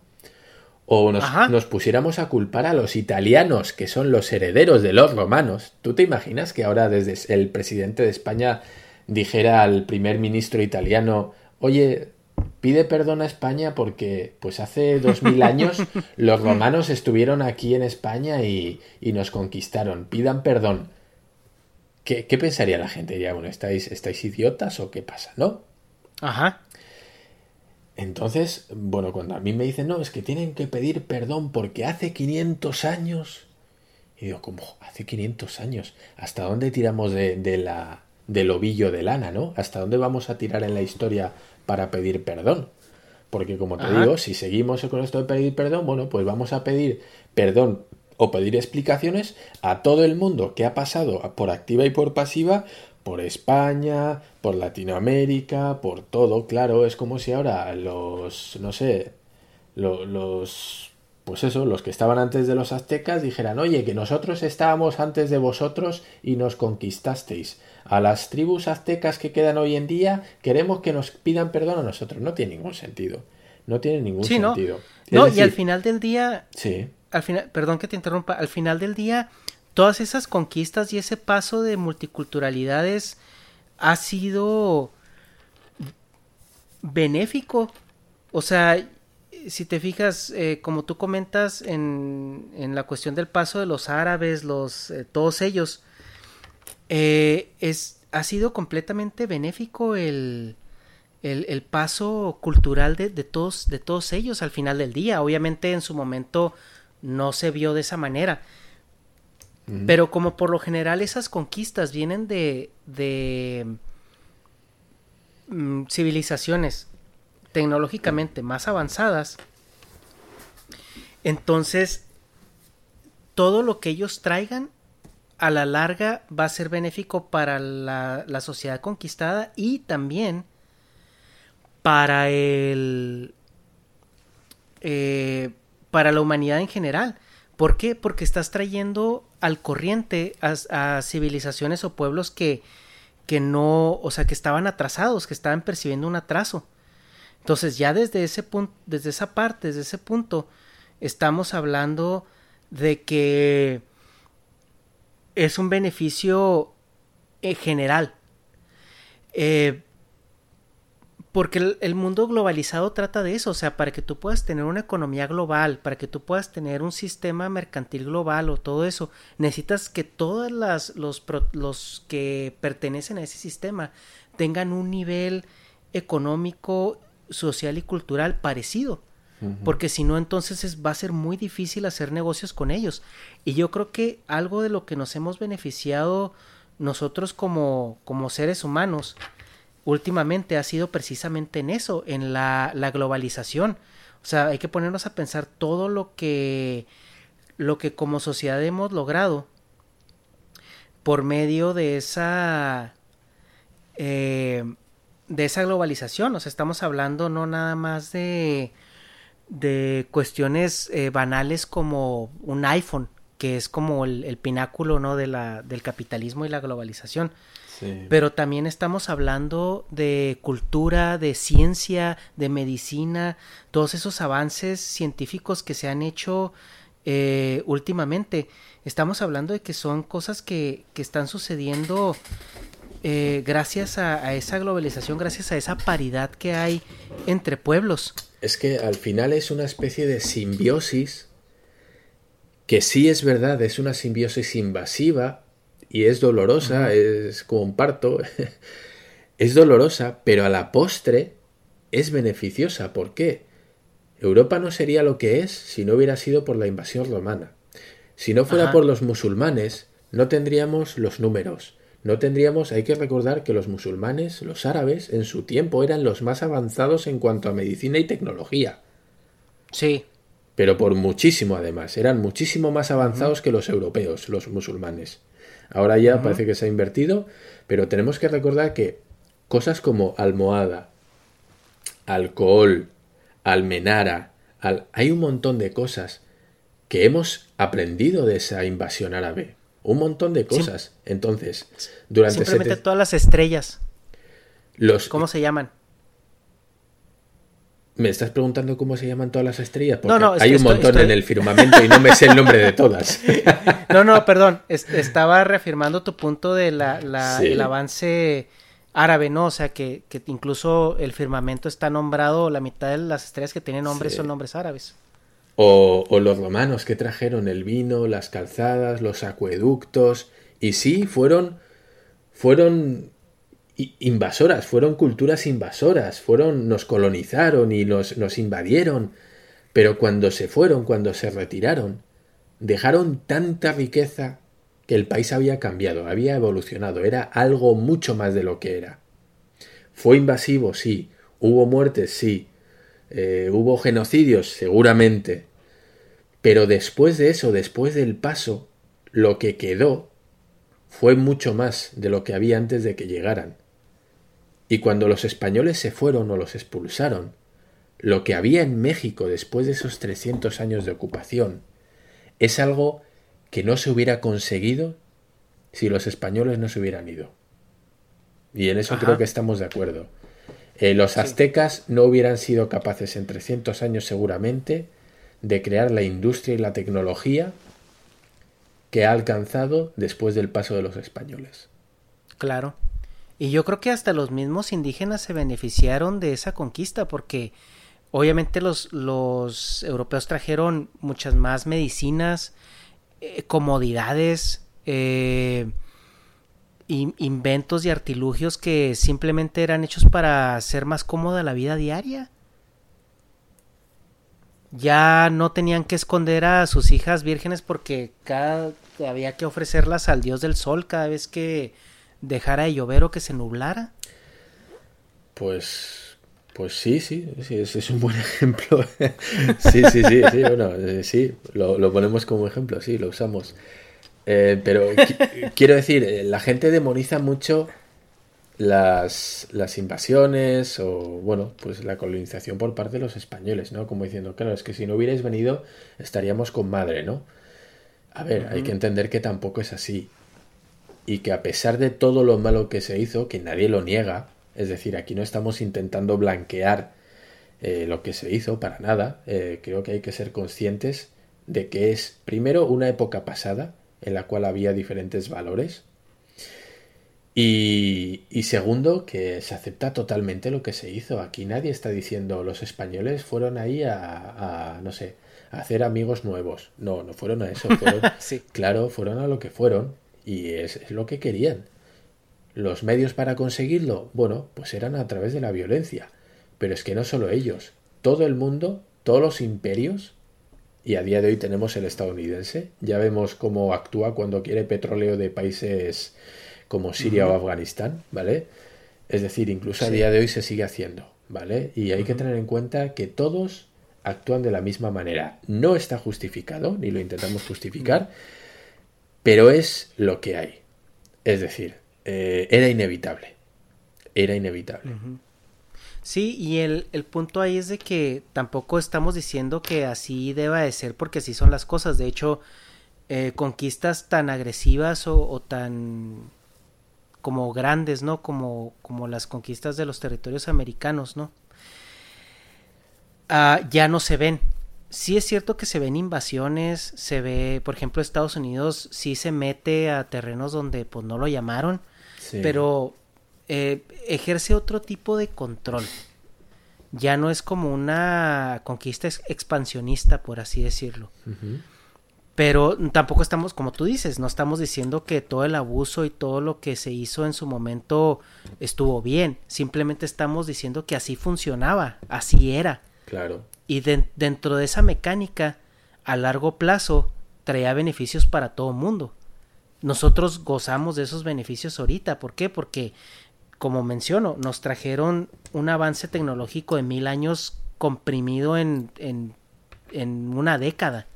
C: o nos, pusiéramos a culpar a los italianos, que son los herederos de los romanos. ¿Tú te imaginas que ahora desde el presidente de España dijera al primer ministro italiano, oye, pide perdón a España porque pues hace dos mil años los romanos estuvieron aquí en España y, nos conquistaron, pidan perdón. ¿Qué, ¿Qué, pensaría la gente? Ya, bueno, ¿estáis, ¿estáis idiotas o qué pasa? ¿No?
B: Ajá.
C: Entonces, bueno, cuando a mí me dicen, no, es que tienen que pedir perdón porque hace 500 años. Y digo, ¿cómo? Hace 500 años. ¿Hasta dónde tiramos de, la, del ovillo de lana, no? ¿Hasta dónde vamos a tirar en la historia para pedir perdón? Porque como te digo, si seguimos con esto de pedir perdón, bueno, pues vamos a pedir perdón o pedir explicaciones a todo el mundo que ha pasado por activa y por pasiva por España, por Latinoamérica, por todo, claro, es como si ahora los, no sé, los, pues eso, los que estaban antes de los aztecas dijeran, oye, que nosotros estábamos antes de vosotros y nos conquistasteis. A las tribus aztecas que quedan hoy en día, queremos que nos pidan perdón a nosotros. No tiene ningún sentido. No tiene ningún sentido.
B: No, y al final del día.
C: Sí.
B: Al final, perdón que te interrumpa, al final del día todas esas conquistas y ese paso de multiculturalidades ha sido benéfico. O sea, si te fijas, eh, como tú comentas en, en, la cuestión del paso de los árabes, los, eh, todos ellos, eh, es, ha sido completamente benéfico el, el, el paso cultural de, de, todos, de todos ellos al final del día. Obviamente en su momento no se vio de esa manera pero como por lo general esas conquistas vienen de, de mm, civilizaciones tecnológicamente más avanzadas, entonces todo lo que ellos traigan a la larga va a ser benéfico para la, la sociedad conquistada y también para el eh, para la humanidad en general ¿Por qué? Porque estás trayendo al corriente a, civilizaciones o pueblos que, que no, o sea, que estaban atrasados, que estaban percibiendo un atraso. Entonces ya desde ese punto, desde esa parte, desde ese punto, estamos hablando de que es un beneficio en general. Eh, porque el, mundo globalizado trata de eso, o sea, para que tú puedas tener una economía global, para que tú puedas tener un sistema mercantil global o todo eso, necesitas que todos los, los que pertenecen a ese sistema tengan un nivel económico, social y cultural parecido. Porque si no, entonces va a ser muy difícil hacer negocios con ellos. Y yo creo que algo de lo que nos hemos beneficiado nosotros como, como seres humanos últimamente ha sido precisamente en eso, en la, globalización. O sea, hay que ponernos a pensar todo lo que, lo que como sociedad hemos logrado por medio de esa, eh, de esa globalización. O sea, estamos hablando no nada más de, de cuestiones eh, banales como un iPhone, que es como el, el pináculo ¿no? de la, del capitalismo y la globalización, pero también estamos hablando de cultura, de ciencia, de medicina, todos esos avances científicos que se han hecho eh, últimamente. Estamos hablando de que son cosas que, que están sucediendo eh, gracias a, esa globalización, gracias a esa paridad que hay entre pueblos.
C: Es que al final es una especie de simbiosis que sí es verdad, es una simbiosis invasiva, y es dolorosa, es como un parto, es dolorosa, pero a la postre es beneficiosa. ¿Por qué? Europa no sería lo que es si no hubiera sido por la invasión romana. Si no fuera por los musulmanes, no tendríamos los números. No tendríamos, hay que recordar que los musulmanes, los árabes, en su tiempo eran los más avanzados en cuanto a medicina y tecnología.
B: Sí.
C: Pero por muchísimo además, eran muchísimo más avanzados que los europeos, los musulmanes. Ahora ya parece que se ha invertido, pero tenemos que recordar que cosas como almohada, alcohol, almenara, hay un montón de cosas que hemos aprendido de esa invasión árabe. Un montón de cosas. Entonces, durante
B: Simplemente todas las estrellas. Los... ¿Cómo se llaman?
C: ¿Me estás preguntando cómo se llaman todas las estrellas? Porque
B: No, no,
C: hay un montón
B: estoy-
C: en el firmamento y no me sé el nombre de todas.
B: No, no, perdón. es- estaba reafirmando tu punto de la, la-
C: Sí.
B: el avance árabe, ¿no? O sea, que, que incluso el firmamento está nombrado, la mitad de las estrellas que tienen nombres
C: Sí.
B: son nombres árabes.
C: O, o los romanos que trajeron el vino, las calzadas, los acueductos. Y sí, fueron, fueron invasoras, fueron culturas invasoras, fueron, nos colonizaron y nos, nos invadieron. Pero cuando se fueron, cuando se retiraron, dejaron tanta riqueza que el país había cambiado, había evolucionado, era algo mucho más de lo que era. Fue invasivo, sí. Hubo muertes, sí. Eh, hubo genocidios, seguramente. Pero después de eso, después del paso, lo que quedó fue mucho más de lo que había antes de que llegaran. Y cuando los españoles se fueron o los expulsaron, lo que había en México después de esos 300 años de ocupación es algo que no se hubiera conseguido si los españoles no se hubieran ido. Y en eso
B: Ajá.
C: creo que estamos de acuerdo. Eh, los aztecas no hubieran sido capaces en 300 años seguramente de crear la industria y la tecnología que ha alcanzado después del paso de los españoles.
B: Claro. Y yo creo que hasta los mismos indígenas se beneficiaron de esa conquista porque obviamente los, los europeos trajeron muchas más medicinas, eh, comodidades, eh, in- inventos y artilugios que simplemente eran hechos para hacer más cómoda la vida diaria. Ya no tenían que esconder a sus hijas vírgenes porque cada había que ofrecerlas al dios del sol cada vez que dejara de llover o que se nublara.
C: Pues, pues sí, sí, sí, ese es un buen ejemplo. sí, sí, sí, sí, bueno, eh, sí, lo, lo ponemos como ejemplo, sí, lo usamos. Eh, pero qui- quiero decir, eh, la gente demoniza mucho las, las invasiones o, bueno, pues la colonización por parte de los españoles, ¿no? Como diciendo, claro, es que si no hubierais venido estaríamos con madre, ¿no? A ver, hay que entender que tampoco es así. Y que a pesar de todo lo malo que se hizo, que nadie lo niega, es decir, aquí no estamos intentando blanquear eh, lo que se hizo para nada, eh, creo que hay que ser conscientes de que es, primero, una época pasada en la cual había diferentes valores. Y, y segundo, que se acepta totalmente lo que se hizo. Aquí nadie está diciendo los españoles fueron ahí a, a, no sé, a hacer amigos nuevos. No, no fueron a eso. Fueron,
B: Sí.
C: Claro, fueron a lo que fueron y es, es lo que querían. Los medios para conseguirlo, bueno, pues eran a través de la violencia. Pero es que no solo ellos, todo el mundo, todos los imperios, y a día de hoy tenemos el estadounidense, ya vemos cómo actúa cuando quiere petróleo de países como Siria o Afganistán, ¿vale? Es decir, incluso a día de hoy se sigue haciendo, ¿vale? Y hay que tener en cuenta que todos actúan de la misma manera. No está justificado, ni lo intentamos justificar, pero es lo que hay. Es decir, eh, era inevitable. Era inevitable.
B: Sí, y el, el punto ahí es de que tampoco estamos diciendo que así deba de ser porque así son las cosas. De hecho, eh, conquistas tan agresivas o, o tan como grandes, ¿no? Como, como las conquistas de los territorios americanos, ¿no? Ah, ya no se ven. Sí es cierto que se ven invasiones, se ve, por ejemplo, Estados Unidos sí se mete a terrenos donde pues no lo llamaron,
C: Sí.
B: pero eh, ejerce otro tipo de control. Ya no es como una conquista ex- expansionista, por así decirlo. Pero tampoco estamos, como tú dices, no estamos diciendo que todo el abuso y todo lo que se hizo en su momento estuvo bien. Simplemente estamos diciendo que así funcionaba, así era.
C: Claro.
B: Y den- dentro de esa mecánica, a largo plazo, traía beneficios para todo el mundo. Nosotros gozamos de esos beneficios ahorita. ¿Por qué? Porque, como menciono, nos trajeron un avance tecnológico de mil años comprimido en, en, una década.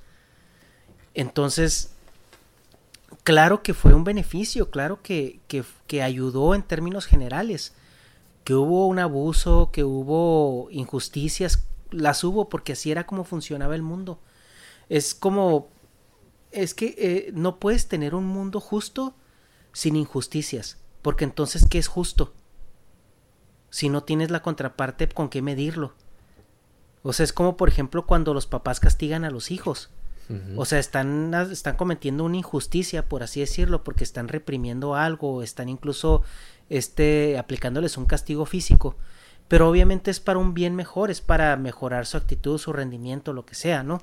B: Entonces, claro que fue un beneficio, claro que, que, que ayudó en términos generales. Que hubo un abuso, que hubo injusticias, las hubo porque así era como funcionaba el mundo. Es como, es que eh, no puedes tener un mundo justo sin injusticias, porque entonces, ¿qué es justo? Si no tienes la contraparte con qué medirlo. O sea, es como por ejemplo cuando los papás castigan a los hijos. O sea, están, están cometiendo una injusticia, por así decirlo, porque están reprimiendo algo, están incluso este, aplicándoles un castigo físico. Pero obviamente es para un bien mejor, es para mejorar su actitud, su rendimiento, lo que sea, ¿no?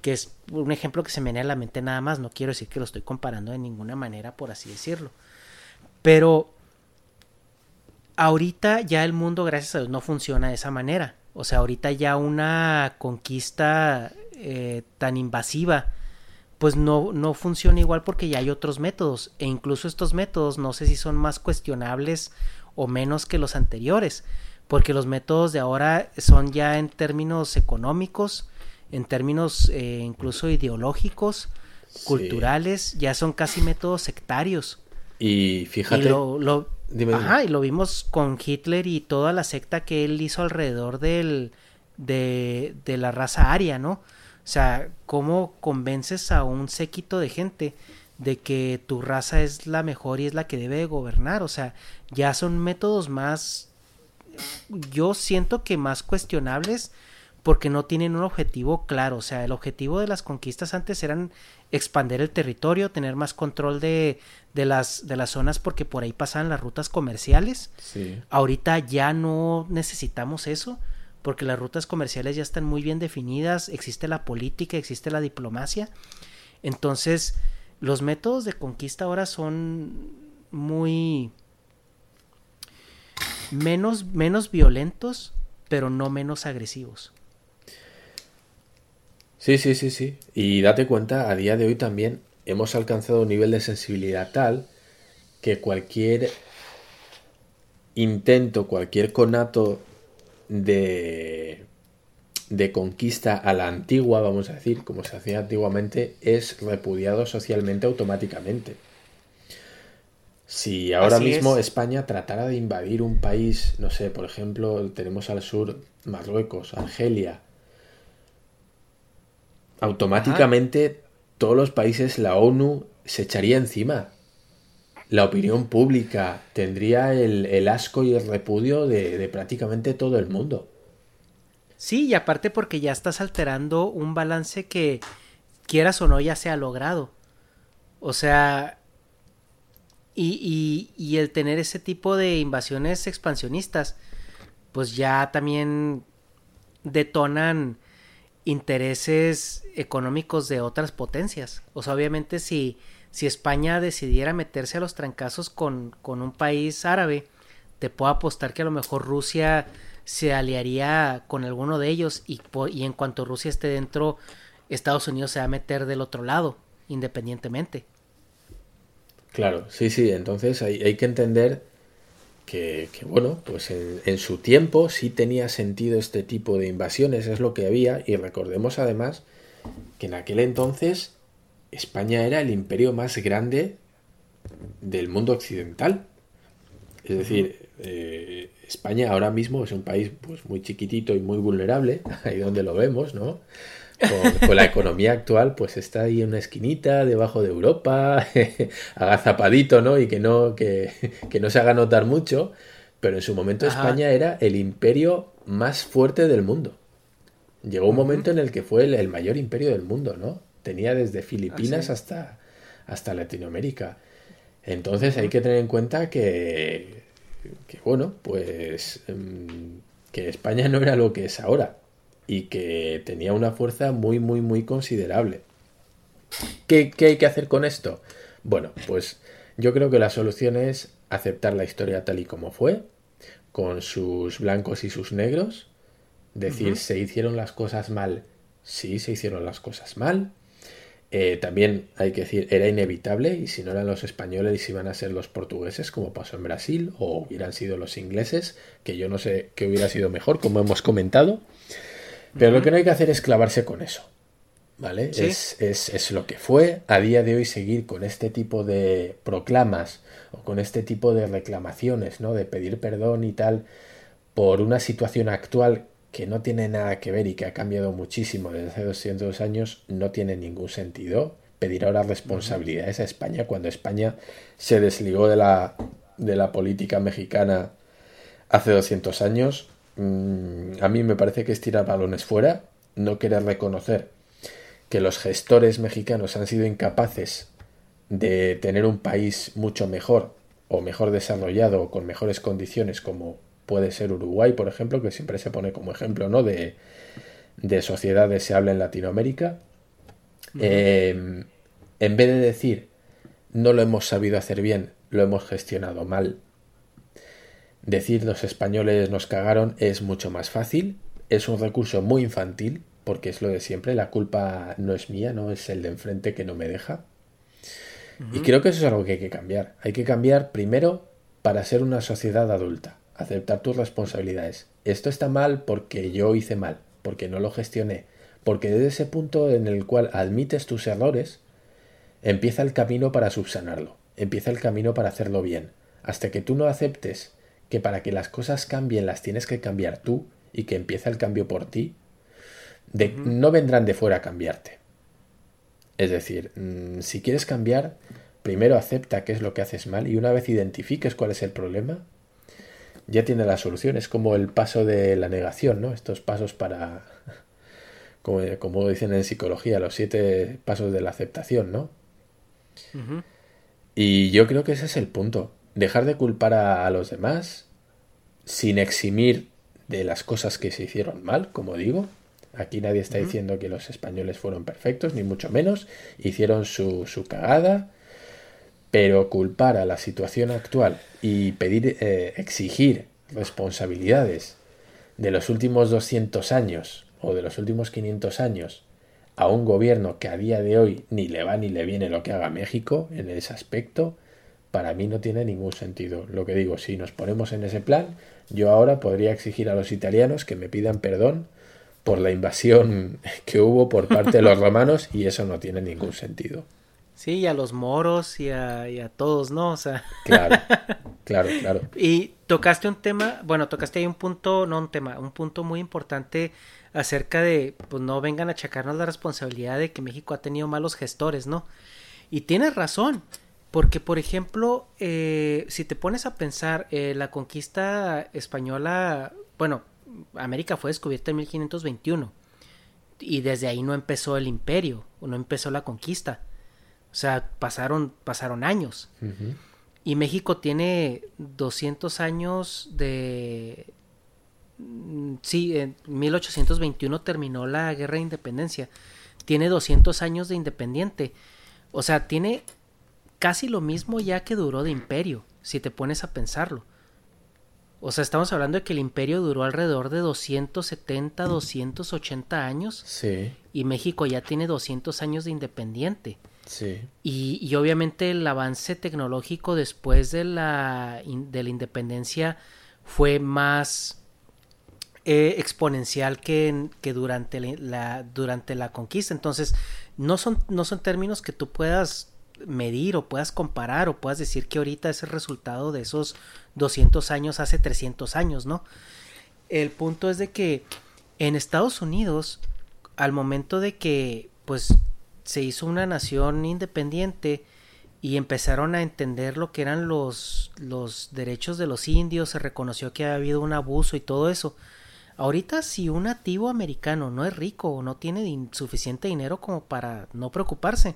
B: Que es un ejemplo que se me viene a la mente nada más, no quiero decir que lo estoy comparando de ninguna manera, por así decirlo. Pero ahorita ya el mundo, gracias a Dios, no funciona de esa manera. O sea, ahorita ya una conquista eh, tan invasiva, pues no, no funciona igual porque ya hay otros métodos. E incluso estos métodos no sé si son más cuestionables o menos que los anteriores. Porque los métodos de ahora son ya en términos económicos, en términos eh, incluso ideológicos, culturales, ya son casi métodos sectarios.
C: Y fíjate.
B: lo, Ajá, y lo vimos con Hitler y toda la secta que él hizo alrededor del, de, de la raza aria, ¿no? O sea, ¿cómo convences a un séquito de gente de que tu raza es la mejor y es la que debe gobernar? O sea, ya son métodos más, yo siento que más cuestionables porque no tienen un objetivo claro. O sea, el objetivo de las conquistas antes eran expandir el territorio, tener más control de, de, las, de las zonas porque por ahí pasaban las rutas comerciales. Sí. Ahorita ya no necesitamos eso porque las rutas comerciales ya están muy bien definidas, existe la política, existe la diplomacia. Entonces, los métodos de conquista ahora son muy menos, menos violentos, pero no menos agresivos.
C: Sí, sí, sí, sí. Y date cuenta, a día de hoy también hemos alcanzado un nivel de sensibilidad tal que cualquier intento, cualquier conato de, de conquista a la antigua, vamos a decir, como se hacía antiguamente, es repudiado socialmente automáticamente. Si ahora mismo España tratara de invadir un país, no sé, por ejemplo, tenemos al sur Marruecos, Argelia, automáticamente todos los países, la ONU se echaría encima. La opinión pública tendría el, asco y el repudio de, prácticamente todo el mundo.
B: Sí, y aparte porque ya estás alterando un balance que, quieras o no, ya se ha logrado. O sea, y, y, el tener ese tipo de invasiones expansionistas, pues ya también detonan intereses económicos de otras potencias. O sea, obviamente si, si España decidiera meterse a los trancazos con, con un país árabe, te puedo apostar que a lo mejor Rusia se aliaría con alguno de ellos y, y en cuanto Rusia esté dentro, Estados Unidos se va a meter del otro lado, independientemente.
C: Claro, sí, sí, entonces hay, hay que entender que, bueno, pues en, su tiempo sí tenía sentido este tipo de invasiones, es lo que había, y recordemos además que en aquel entonces España era el imperio más grande del mundo occidental. Es decir, eh, España ahora mismo es un país pues muy chiquitito y muy vulnerable, ahí donde lo vemos, ¿no? Con, la economía actual, pues está ahí en una esquinita, debajo de Europa, agazapadito, ¿no? Y que no, que, no se haga notar mucho. Pero en su momento España era el imperio más fuerte del mundo. Llegó un momento en el que fue el, mayor imperio del mundo, ¿no? Tenía desde Filipinas hasta, hasta Latinoamérica. Entonces hay que tener en cuenta que, que bueno, pues em, que España no era lo que es ahora y que tenía una fuerza muy, muy, muy considerable. ¿Qué, hay que hacer con esto? Bueno, pues yo creo que la solución es aceptar la historia tal y como fue, con sus blancos y sus negros, decir, se hicieron las cosas mal, sí, se hicieron las cosas mal. Eh, también hay que decir, era inevitable y si no eran los españoles iban a ser los portugueses, como pasó en Brasil, o hubieran sido los ingleses, que yo no sé qué hubiera sido mejor, como hemos comentado. Pero lo que no hay que hacer es clavarse con eso. ¿Vale? Es, es, lo que fue. A día de hoy seguir con este tipo de proclamas o con este tipo de reclamaciones, ¿no? De pedir perdón y tal por una situación actual que no tiene nada que ver y que ha cambiado muchísimo desde hace 200 años, no tiene ningún sentido. Pedir ahora responsabilidades a España cuando España se desligó de la, de la política mexicana hace 200 años mm, a mí me parece que es tirar balones fuera, no querer reconocer que los gestores mexicanos han sido incapaces de tener un país mucho mejor o mejor desarrollado o con mejores condiciones como puede ser Uruguay, por ejemplo, que siempre se pone como ejemplo ¿no? de, de sociedad deseable en Latinoamérica. Em, en vez de decir no lo hemos sabido hacer bien, lo hemos gestionado mal, decir los españoles nos cagaron es mucho más fácil, es un recurso muy infantil, porque es lo de siempre, la culpa no es mía, no es el de enfrente que no me deja. Y creo que eso es algo que hay que cambiar. Hay que cambiar primero para ser una sociedad adulta, aceptar tus responsabilidades. Esto está mal porque yo hice mal, porque no lo gestioné, porque desde ese punto en el cual admites tus errores, empieza el camino para subsanarlo, empieza el camino para hacerlo bien. Hasta que tú no aceptes que para que las cosas cambien las tienes que cambiar tú y que empieza el cambio por ti, de, no vendrán de fuera a cambiarte. Es decir, mm, si quieres cambiar, primero acepta qué es lo que haces mal y una vez identifiques cuál es el problema, ya tiene la solución. Es como el paso de la negación, ¿no? Estos pasos para, como, como dicen en psicología, los siete pasos de la aceptación, ¿no? Y yo creo que ese es el punto. Dejar de culpar a, los demás sin eximir de las cosas que se hicieron mal, como digo. Aquí nadie está diciendo que los españoles fueron perfectos, ni mucho menos. Hicieron su, su cagada. Pero culpar a la situación actual y pedir, eh, exigir responsabilidades de los últimos 200 años o de los últimos 500 años a un gobierno que a día de hoy ni le va ni le viene lo que haga México en ese aspecto, para mí no tiene ningún sentido. Lo que digo, si nos ponemos en ese plan, yo ahora podría exigir a los italianos que me pidan perdón por la invasión que hubo por parte de los romanos y eso no tiene ningún sentido.
B: Sí, y a los moros y a, y a todos, ¿no? O sea.
C: Claro, claro, claro.
B: Y tocaste un tema, bueno, tocaste ahí un punto, no un tema, un punto muy importante acerca de, pues no vengan a achacarnos la responsabilidad de que México ha tenido malos gestores, ¿no? Y tienes razón, porque por ejemplo, eh, si te pones a pensar, eh, la conquista española, bueno, América fue descubierta en 1521 y desde ahí no empezó el imperio, no empezó la conquista. O sea, pasaron, pasaron años. Y México tiene 200 años de, Mm, sí, en 1821 terminó la guerra de independencia. Tiene 200 años de independiente. O sea, tiene casi lo mismo ya que duró de imperio, si te pones a pensarlo. O sea, estamos hablando de que el imperio duró alrededor de 270, 280 años.
C: Sí.
B: Y México ya tiene 200 años de independiente.
C: Sí.
B: Y, y obviamente el avance tecnológico después de la, de la independencia fue más eh, exponencial que, que durante, la, durante la conquista. Entonces, no son, no son términos que tú puedas medir o puedas comparar o puedas decir que ahorita es el resultado de esos 200 años hace 300 años, ¿no? El punto es de que en Estados Unidos, al momento de que pues se hizo una nación independiente y empezaron a entender lo que eran los, los derechos de los indios, se reconoció que había habido un abuso y todo eso, Ahorita si un nativo americano no es rico o no tiene suficiente dinero como para no preocuparse,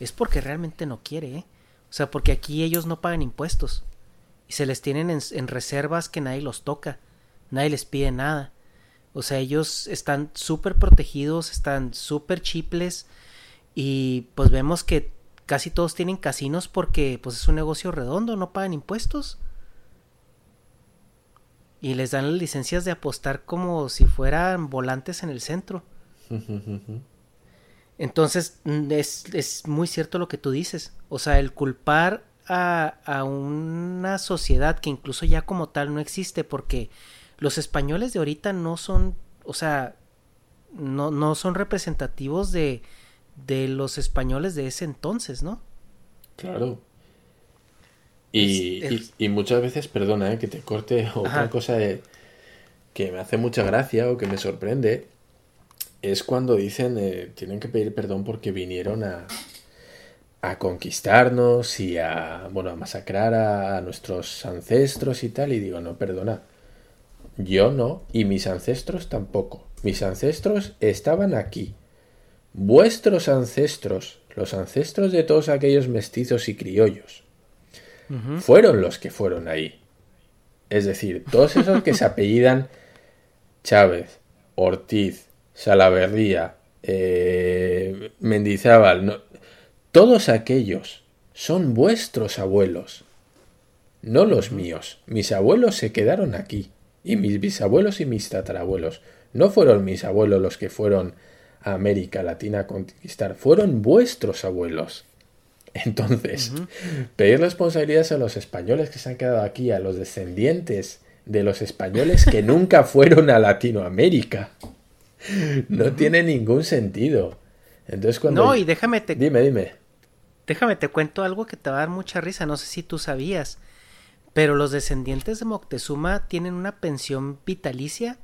B: es porque realmente no quiere, ¿eh? O sea, porque aquí ellos no pagan impuestos y se les tienen en, reservas que nadie los toca, nadie les pide nada. O sea, ellos están súper protegidos, están súper chiples y pues vemos que casi todos tienen casinos porque pues es un negocio redondo, no pagan impuestos y les dan las licencias de apostar como si fueran volantes en el centro. Entonces, es, es, muy cierto lo que tú dices. O sea, el culpar a, a, una sociedad que incluso ya como tal no existe, porque los españoles de ahorita no son, o sea, no, no son representativos de, de los españoles de ese entonces, ¿no?
C: Claro. Y, muchas veces, perdona eh, que te corte, otra cosa que me hace mucha gracia o que me sorprende es cuando dicen eh, tienen que pedir perdón porque vinieron a, a conquistarnos y a, bueno, a masacrar a, nuestros ancestros y tal. Y digo, no, perdona. yo no, y mis ancestros tampoco. Mis ancestros estaban aquí. Vuestros ancestros, los ancestros de todos aquellos mestizos y criollos, fueron los que fueron ahí. Es decir, todos esos que se apellidan Chávez, Ortiz, Salaverría, eh, Mendizábal, todos aquellos son vuestros abuelos, no los míos. Mis abuelos se quedaron aquí, y mis bisabuelos y mis tatarabuelos. No fueron mis abuelos los que fueron a América Latina a conquistar, fueron vuestros abuelos. Entonces, pedir responsabilidades a los españoles que se han quedado aquí, a los descendientes de los españoles que nunca fueron a Latinoamérica. No tiene ningún sentido. Entonces cuando...
B: No, y déjame te...
C: Dime, dime.
B: Déjame te cuento algo que te va a dar mucha risa, no sé si tú sabías, pero los descendientes de Moctezuma tienen una pensión vitalicia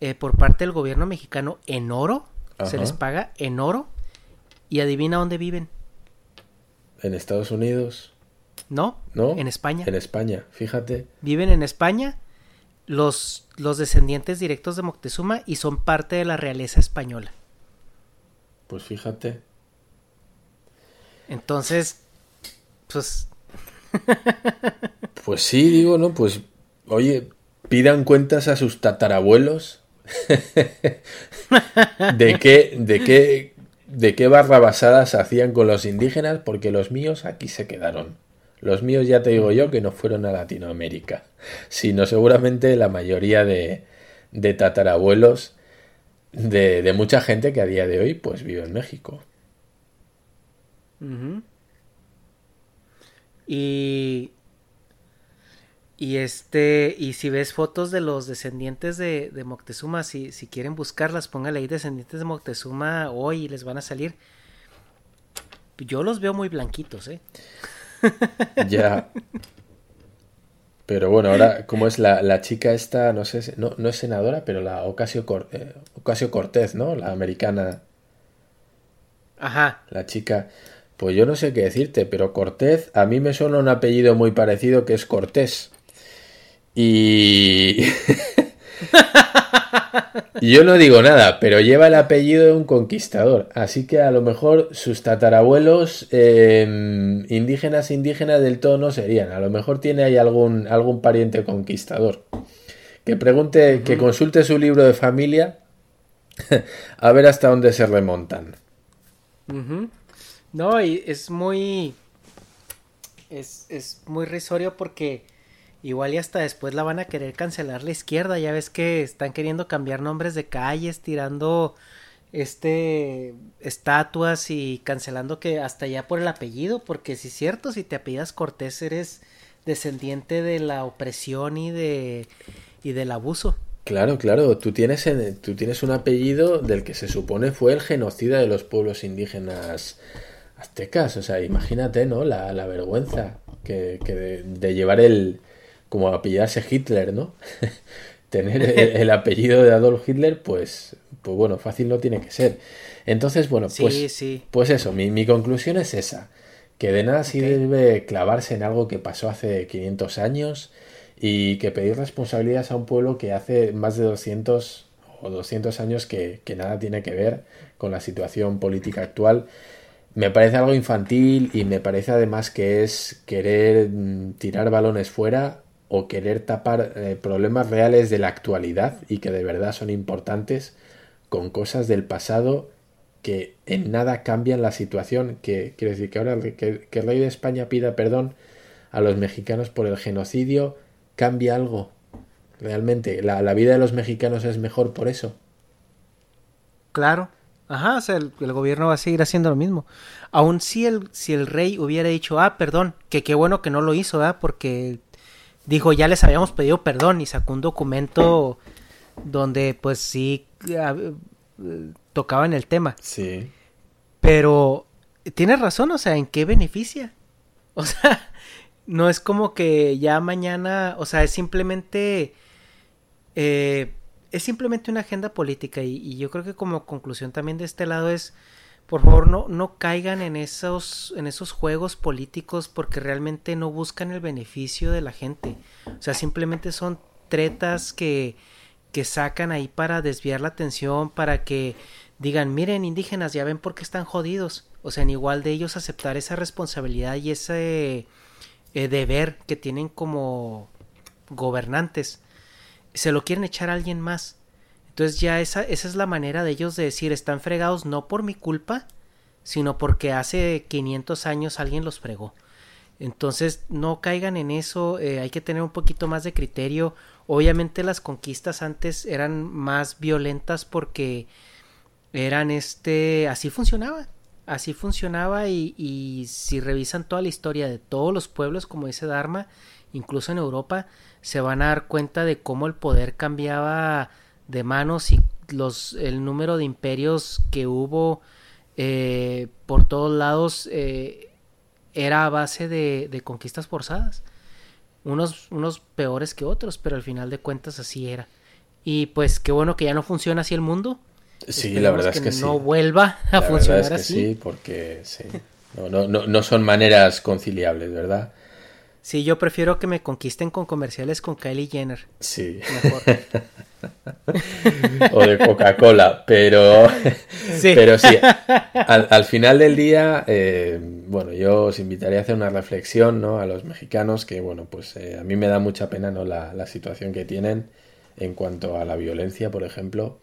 B: eh, por parte del gobierno mexicano en oro, se les paga en oro, y adivina dónde viven.
C: En Estados Unidos.
B: No,
C: ¿No?
B: en España.
C: En España, fíjate.
B: Viven en España los, los descendientes directos de Moctezuma y son parte de la realeza española.
C: Pues fíjate.
B: Entonces, pues...
C: pues sí, digo, ¿no? Pues, oye, pidan cuentas a sus tatarabuelos de qué, de qué, de qué barrabasadas hacían con los indígenas, porque los míos aquí se quedaron. Los míos ya te digo yo que no fueron a Latinoamérica, sino seguramente la mayoría de, de tatarabuelos de, de, mucha gente que a día de hoy pues vive en México.
B: Y y este, y si ves fotos de los descendientes de, de Moctezuma, si, si, quieren buscarlas, póngale ahí descendientes de Moctezuma hoy y les van a salir. Yo los veo muy blanquitos, ¿eh?
C: Ya. Pero bueno, ahora, como es la, la chica esta, no sé, no, no es senadora, pero la Ocasio, eh, Ocasio Cortez, ¿no? La americana.
B: Ajá.
C: La chica. Pues yo no sé qué decirte, pero Cortez, a mí me suena un apellido muy parecido que es Cortés. Y... Yo no digo nada, pero lleva el apellido de un conquistador. Así que a lo mejor sus tatarabuelos eh, indígenas indígenas del todo no serían. A lo mejor tiene ahí algún, algún pariente conquistador. Que pregunte, que consulte su libro de familia a ver hasta dónde se remontan.
B: No, y es muy... Es, es muy risorio porque Igual y hasta después la van a querer cancelar la izquierda. Ya ves que están queriendo cambiar nombres de calles, tirando este estatuas y cancelando que hasta ya por el apellido, porque si es cierto, si te apellidas Cortés eres descendiente de la opresión y de y del abuso.
C: Claro, claro, tú tienes, tú tienes un apellido del que se supone fue el genocida de los pueblos indígenas aztecas, o sea, imagínate, ¿no? La, la vergüenza que, que de llevar el, como apellidarse Hitler, ¿no? Tener el, apellido de Adolf Hitler, pues, pues bueno, fácil no tiene que ser. Entonces, bueno, pues, pues eso, mi, conclusión es esa, que de nada sirve clavarse en algo que pasó hace 500 años y que pedir responsabilidades a un pueblo que hace más de 200 o 200 años que, que nada tiene que ver con la situación política actual me parece algo infantil y me parece además que es querer mm, tirar balones fuera o querer tapar eh, problemas reales de la actualidad y que de verdad son importantes con cosas del pasado que en nada cambian la situación. Que quiere decir que ahora que, el rey de España pida perdón a los mexicanos por el genocidio cambia algo. Realmente, la, la vida de los mexicanos es mejor por eso.
B: Claro. Ajá, o sea, el, gobierno va a seguir haciendo lo mismo. Aun si el, si el rey hubiera dicho, ah, perdón, que qué bueno que no lo hizo, ¿verdad? Porque dijo ya les habíamos pedido perdón y sacó un documento donde pues sí tocaba en el tema.
C: Sí.
B: Pero tienes razón, o sea, ¿en qué beneficia? O sea, no es como que ya mañana, o sea, es simplemente eh, es simplemente una agenda política y, y, yo creo que como conclusión también de este lado es por favor no, no caigan en esos, en esos juegos políticos porque realmente no buscan el beneficio de la gente. O sea, simplemente son tretas que, que sacan ahí para desviar la atención, para que digan, miren indígenas, ya ven por qué están jodidos. O sea, en igual de ellos aceptar esa responsabilidad y ese eh, deber que tienen como gobernantes, se lo quieren echar a alguien más. Entonces ya esa, esa es la manera de ellos de decir, están fregados no por mi culpa, sino porque hace 500 años alguien los fregó. Entonces no caigan en eso, eh, hay que tener un poquito más de criterio. Obviamente las conquistas antes eran más violentas porque eran este, así funcionaba, así funcionaba y, y si revisan toda la historia de todos los pueblos, como dice Dharma, incluso en Europa, se van a dar cuenta de cómo el poder cambiaba de manos y los, el número de imperios que hubo eh, por todos lados eh, era a base de, de, conquistas forzadas. Unos, unos peores que otros, pero al final de cuentas así era. Y pues qué bueno que ya no funciona así el mundo.
C: Sí, la verdad es que,
B: no vuelva a
C: la
B: funcionar
C: es que
B: así.
C: Sí, porque sí. No, no, no, no son maneras conciliables, ¿verdad?
B: Sí, yo prefiero que me conquisten con comerciales con Kylie Jenner.
C: Sí.
B: Mejor.
C: o de Coca-Cola, pero
B: Sí.
C: pero sí, al, al final del día, eh, bueno, yo os invitaría a hacer una reflexión, ¿no? A los mexicanos, que bueno, pues eh, a mí me da mucha pena, ¿no? La, la situación que tienen en cuanto a la violencia, por ejemplo.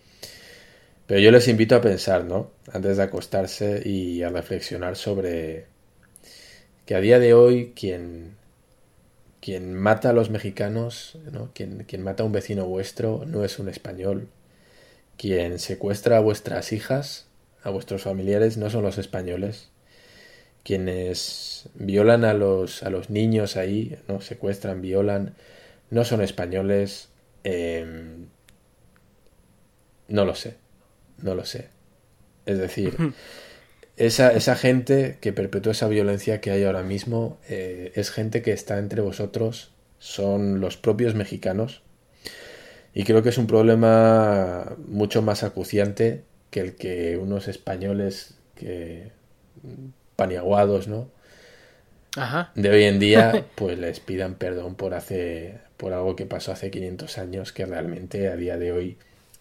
C: Pero yo les invito a pensar, ¿no? Antes de acostarse y a reflexionar sobre que a día de hoy quien, quien mata a los mexicanos, ¿no? quien, quien mata a un vecino vuestro no es un español. Quien secuestra a vuestras hijas, a vuestros familiares, no son los españoles. Quienes violan a los, a los niños ahí, no secuestran, violan, no son españoles. Eh, no lo sé, no lo sé. Es decir, esa, esa gente que perpetúa esa violencia que hay ahora mismo eh, es gente que está entre vosotros, son los propios mexicanos. Y creo que es un problema mucho más acuciante que el que unos españoles que paniaguados, ¿no?
B: Ajá.
C: De hoy en día, pues les pidan perdón por hace, por algo que pasó hace 500 años que realmente a día de hoy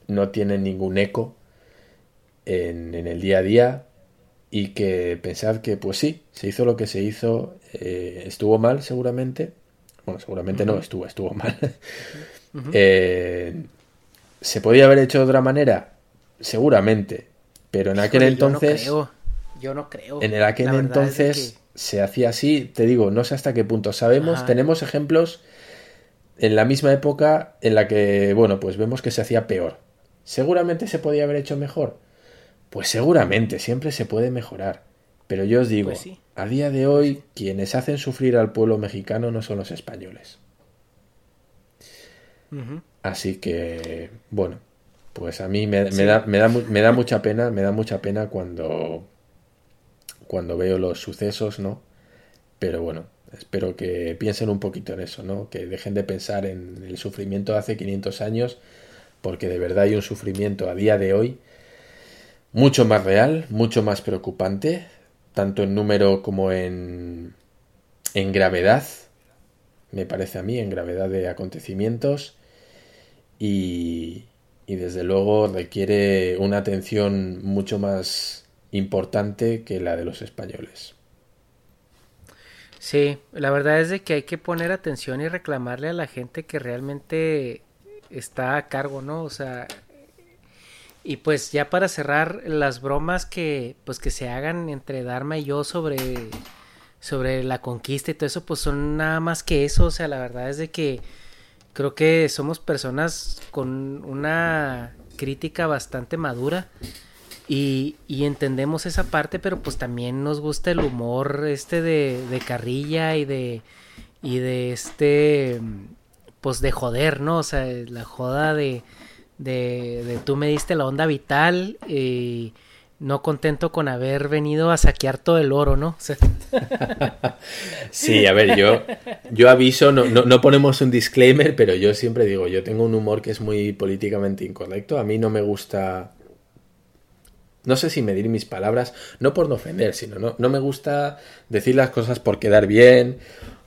C: no tiene ningún eco en, en el día a día y que pensad que pues sí, se hizo lo que se hizo, eh, estuvo mal seguramente, bueno, seguramente no, estuvo, estuvo mal. Eh, ¿Se podía haber hecho de otra manera? Seguramente, pero en aquel
B: Híjole, yo no
C: entonces...
B: creo, Yo no creo.
C: En el aquel
B: es
C: entonces se hacía así, te digo, no sé hasta qué punto. Sabemos,
B: Ajá.
C: tenemos ejemplos en la misma época en la que, bueno, pues vemos que se hacía peor. ¿Seguramente se podía haber hecho mejor? Pues seguramente, siempre se puede mejorar. Pero yo os digo,
B: Pues sí.
C: a día de hoy, quienes hacen sufrir al pueblo mexicano no son los españoles. Así que, bueno, pues a mí me, me da, me, da, me da mucha pena, me da mucha pena cuando, cuando veo los sucesos, ¿no? Pero bueno, espero que piensen un poquito en eso, ¿no? Que dejen de pensar en el sufrimiento de hace 500 años, porque de verdad hay un sufrimiento a día de hoy mucho más real, mucho más preocupante, tanto en número como en, en gravedad, me parece a mí, en gravedad de acontecimientos y, y desde luego requiere una atención mucho más importante que la de los españoles.
B: Sí, la verdad es de que hay que poner atención y reclamarle a la gente que realmente está a cargo, ¿no? O sea, y pues ya para cerrar las bromas que pues que se hagan entre Dharma y yo sobre sobre la conquista y todo eso, pues son nada más que eso, o sea, la verdad es de que creo que somos personas con una crítica bastante madura y, y entendemos esa parte, pero pues también nos gusta el humor este de, de carrilla y de y de este pues de joder, ¿no? O sea, la joda de de, de tú me diste la onda vital y no contento con haber venido a saquear todo el oro, ¿no?
C: Sí, a ver, yo, yo aviso, no, no, no ponemos un disclaimer, pero yo siempre digo, yo tengo un humor que es muy políticamente incorrecto. A mí no me gusta no sé si medir mis palabras, no por no ofender, sino no, no me gusta decir las cosas por quedar bien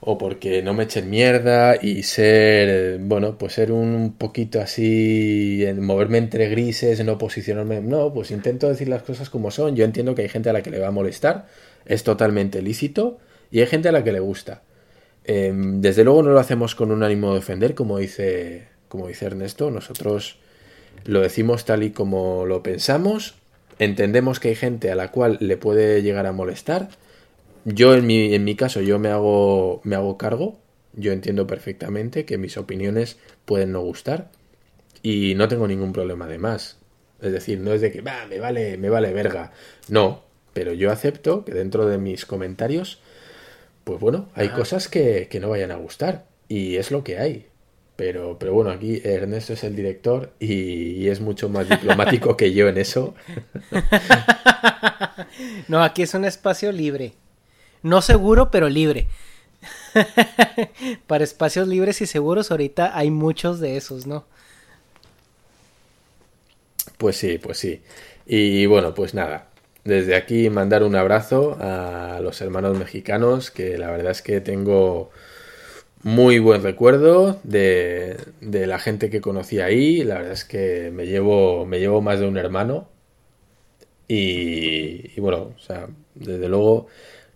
C: o porque no me echen mierda y ser, bueno, pues ser un poquito así, moverme entre grises, no posicionarme, no, pues intento decir las cosas como son. Yo entiendo que hay gente a la que le va a molestar, es totalmente lícito y hay gente a la que le gusta. Em, desde luego no lo hacemos con un ánimo de ofender, como dice, como dice Ernesto, nosotros lo decimos tal y como lo pensamos entendemos que hay gente a la cual le puede llegar a molestar. Yo en mi, en mi caso yo me hago, me hago cargo, yo entiendo perfectamente que mis opiniones pueden no gustar y no tengo ningún problema de más. Es decir, no es de que va, me vale, me vale verga. No, pero yo acepto que dentro de mis comentarios, pues bueno, hay cosas que, que no vayan a gustar y es lo que hay. Pero, pero bueno, aquí Ernesto es el director y, es mucho más diplomático que yo en eso.
B: no, aquí es un espacio libre. No seguro, pero libre. Para espacios libres y seguros ahorita hay muchos de esos, ¿no?
C: Pues sí, pues sí. Y bueno, pues nada. Desde aquí mandar un abrazo a los hermanos mexicanos, que la verdad es que tengo muy buen recuerdo de, de, la gente que conocí ahí. La verdad es que me llevo, me llevo más de un hermano. Y, y, bueno, o sea, desde luego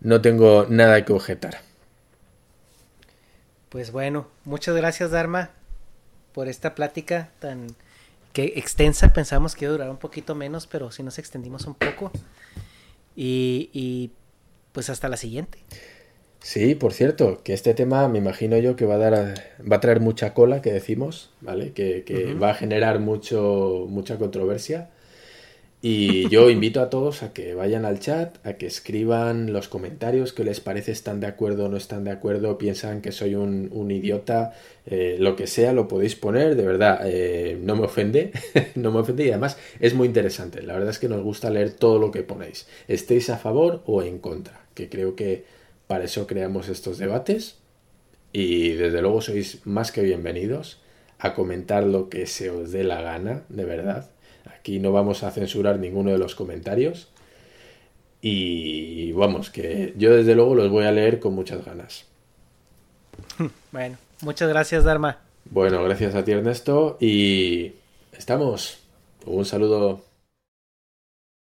C: no tengo nada que objetar.
B: Pues bueno, muchas gracias Dharma por esta plática tan que extensa. Pensamos que iba a durar un poquito menos, pero si nos extendimos un poco. Y, y pues hasta la siguiente.
C: Sí, por cierto, que este tema me imagino yo que va a dar va a traer mucha cola, que decimos, ¿vale? Que, que va a generar mucho, mucha controversia. Y yo invito a todos a que vayan al chat, a que escriban los comentarios, que les parece, están de acuerdo o no están de acuerdo, piensan que soy un, idiota, eh, lo que sea, lo podéis poner, de verdad, eh, no me ofende, no me ofende y además es muy interesante. La verdad es que nos gusta leer todo lo que ponéis, estéis a favor o en contra, que creo que para eso creamos estos debates y desde luego sois más que bienvenidos a comentar lo que se os dé la gana, de verdad. Aquí no vamos a censurar ninguno de los comentarios y vamos, que yo desde luego los voy a leer con muchas ganas.
B: Bueno, muchas gracias Dharma.
C: Bueno, gracias a ti Ernesto y estamos. Un saludo.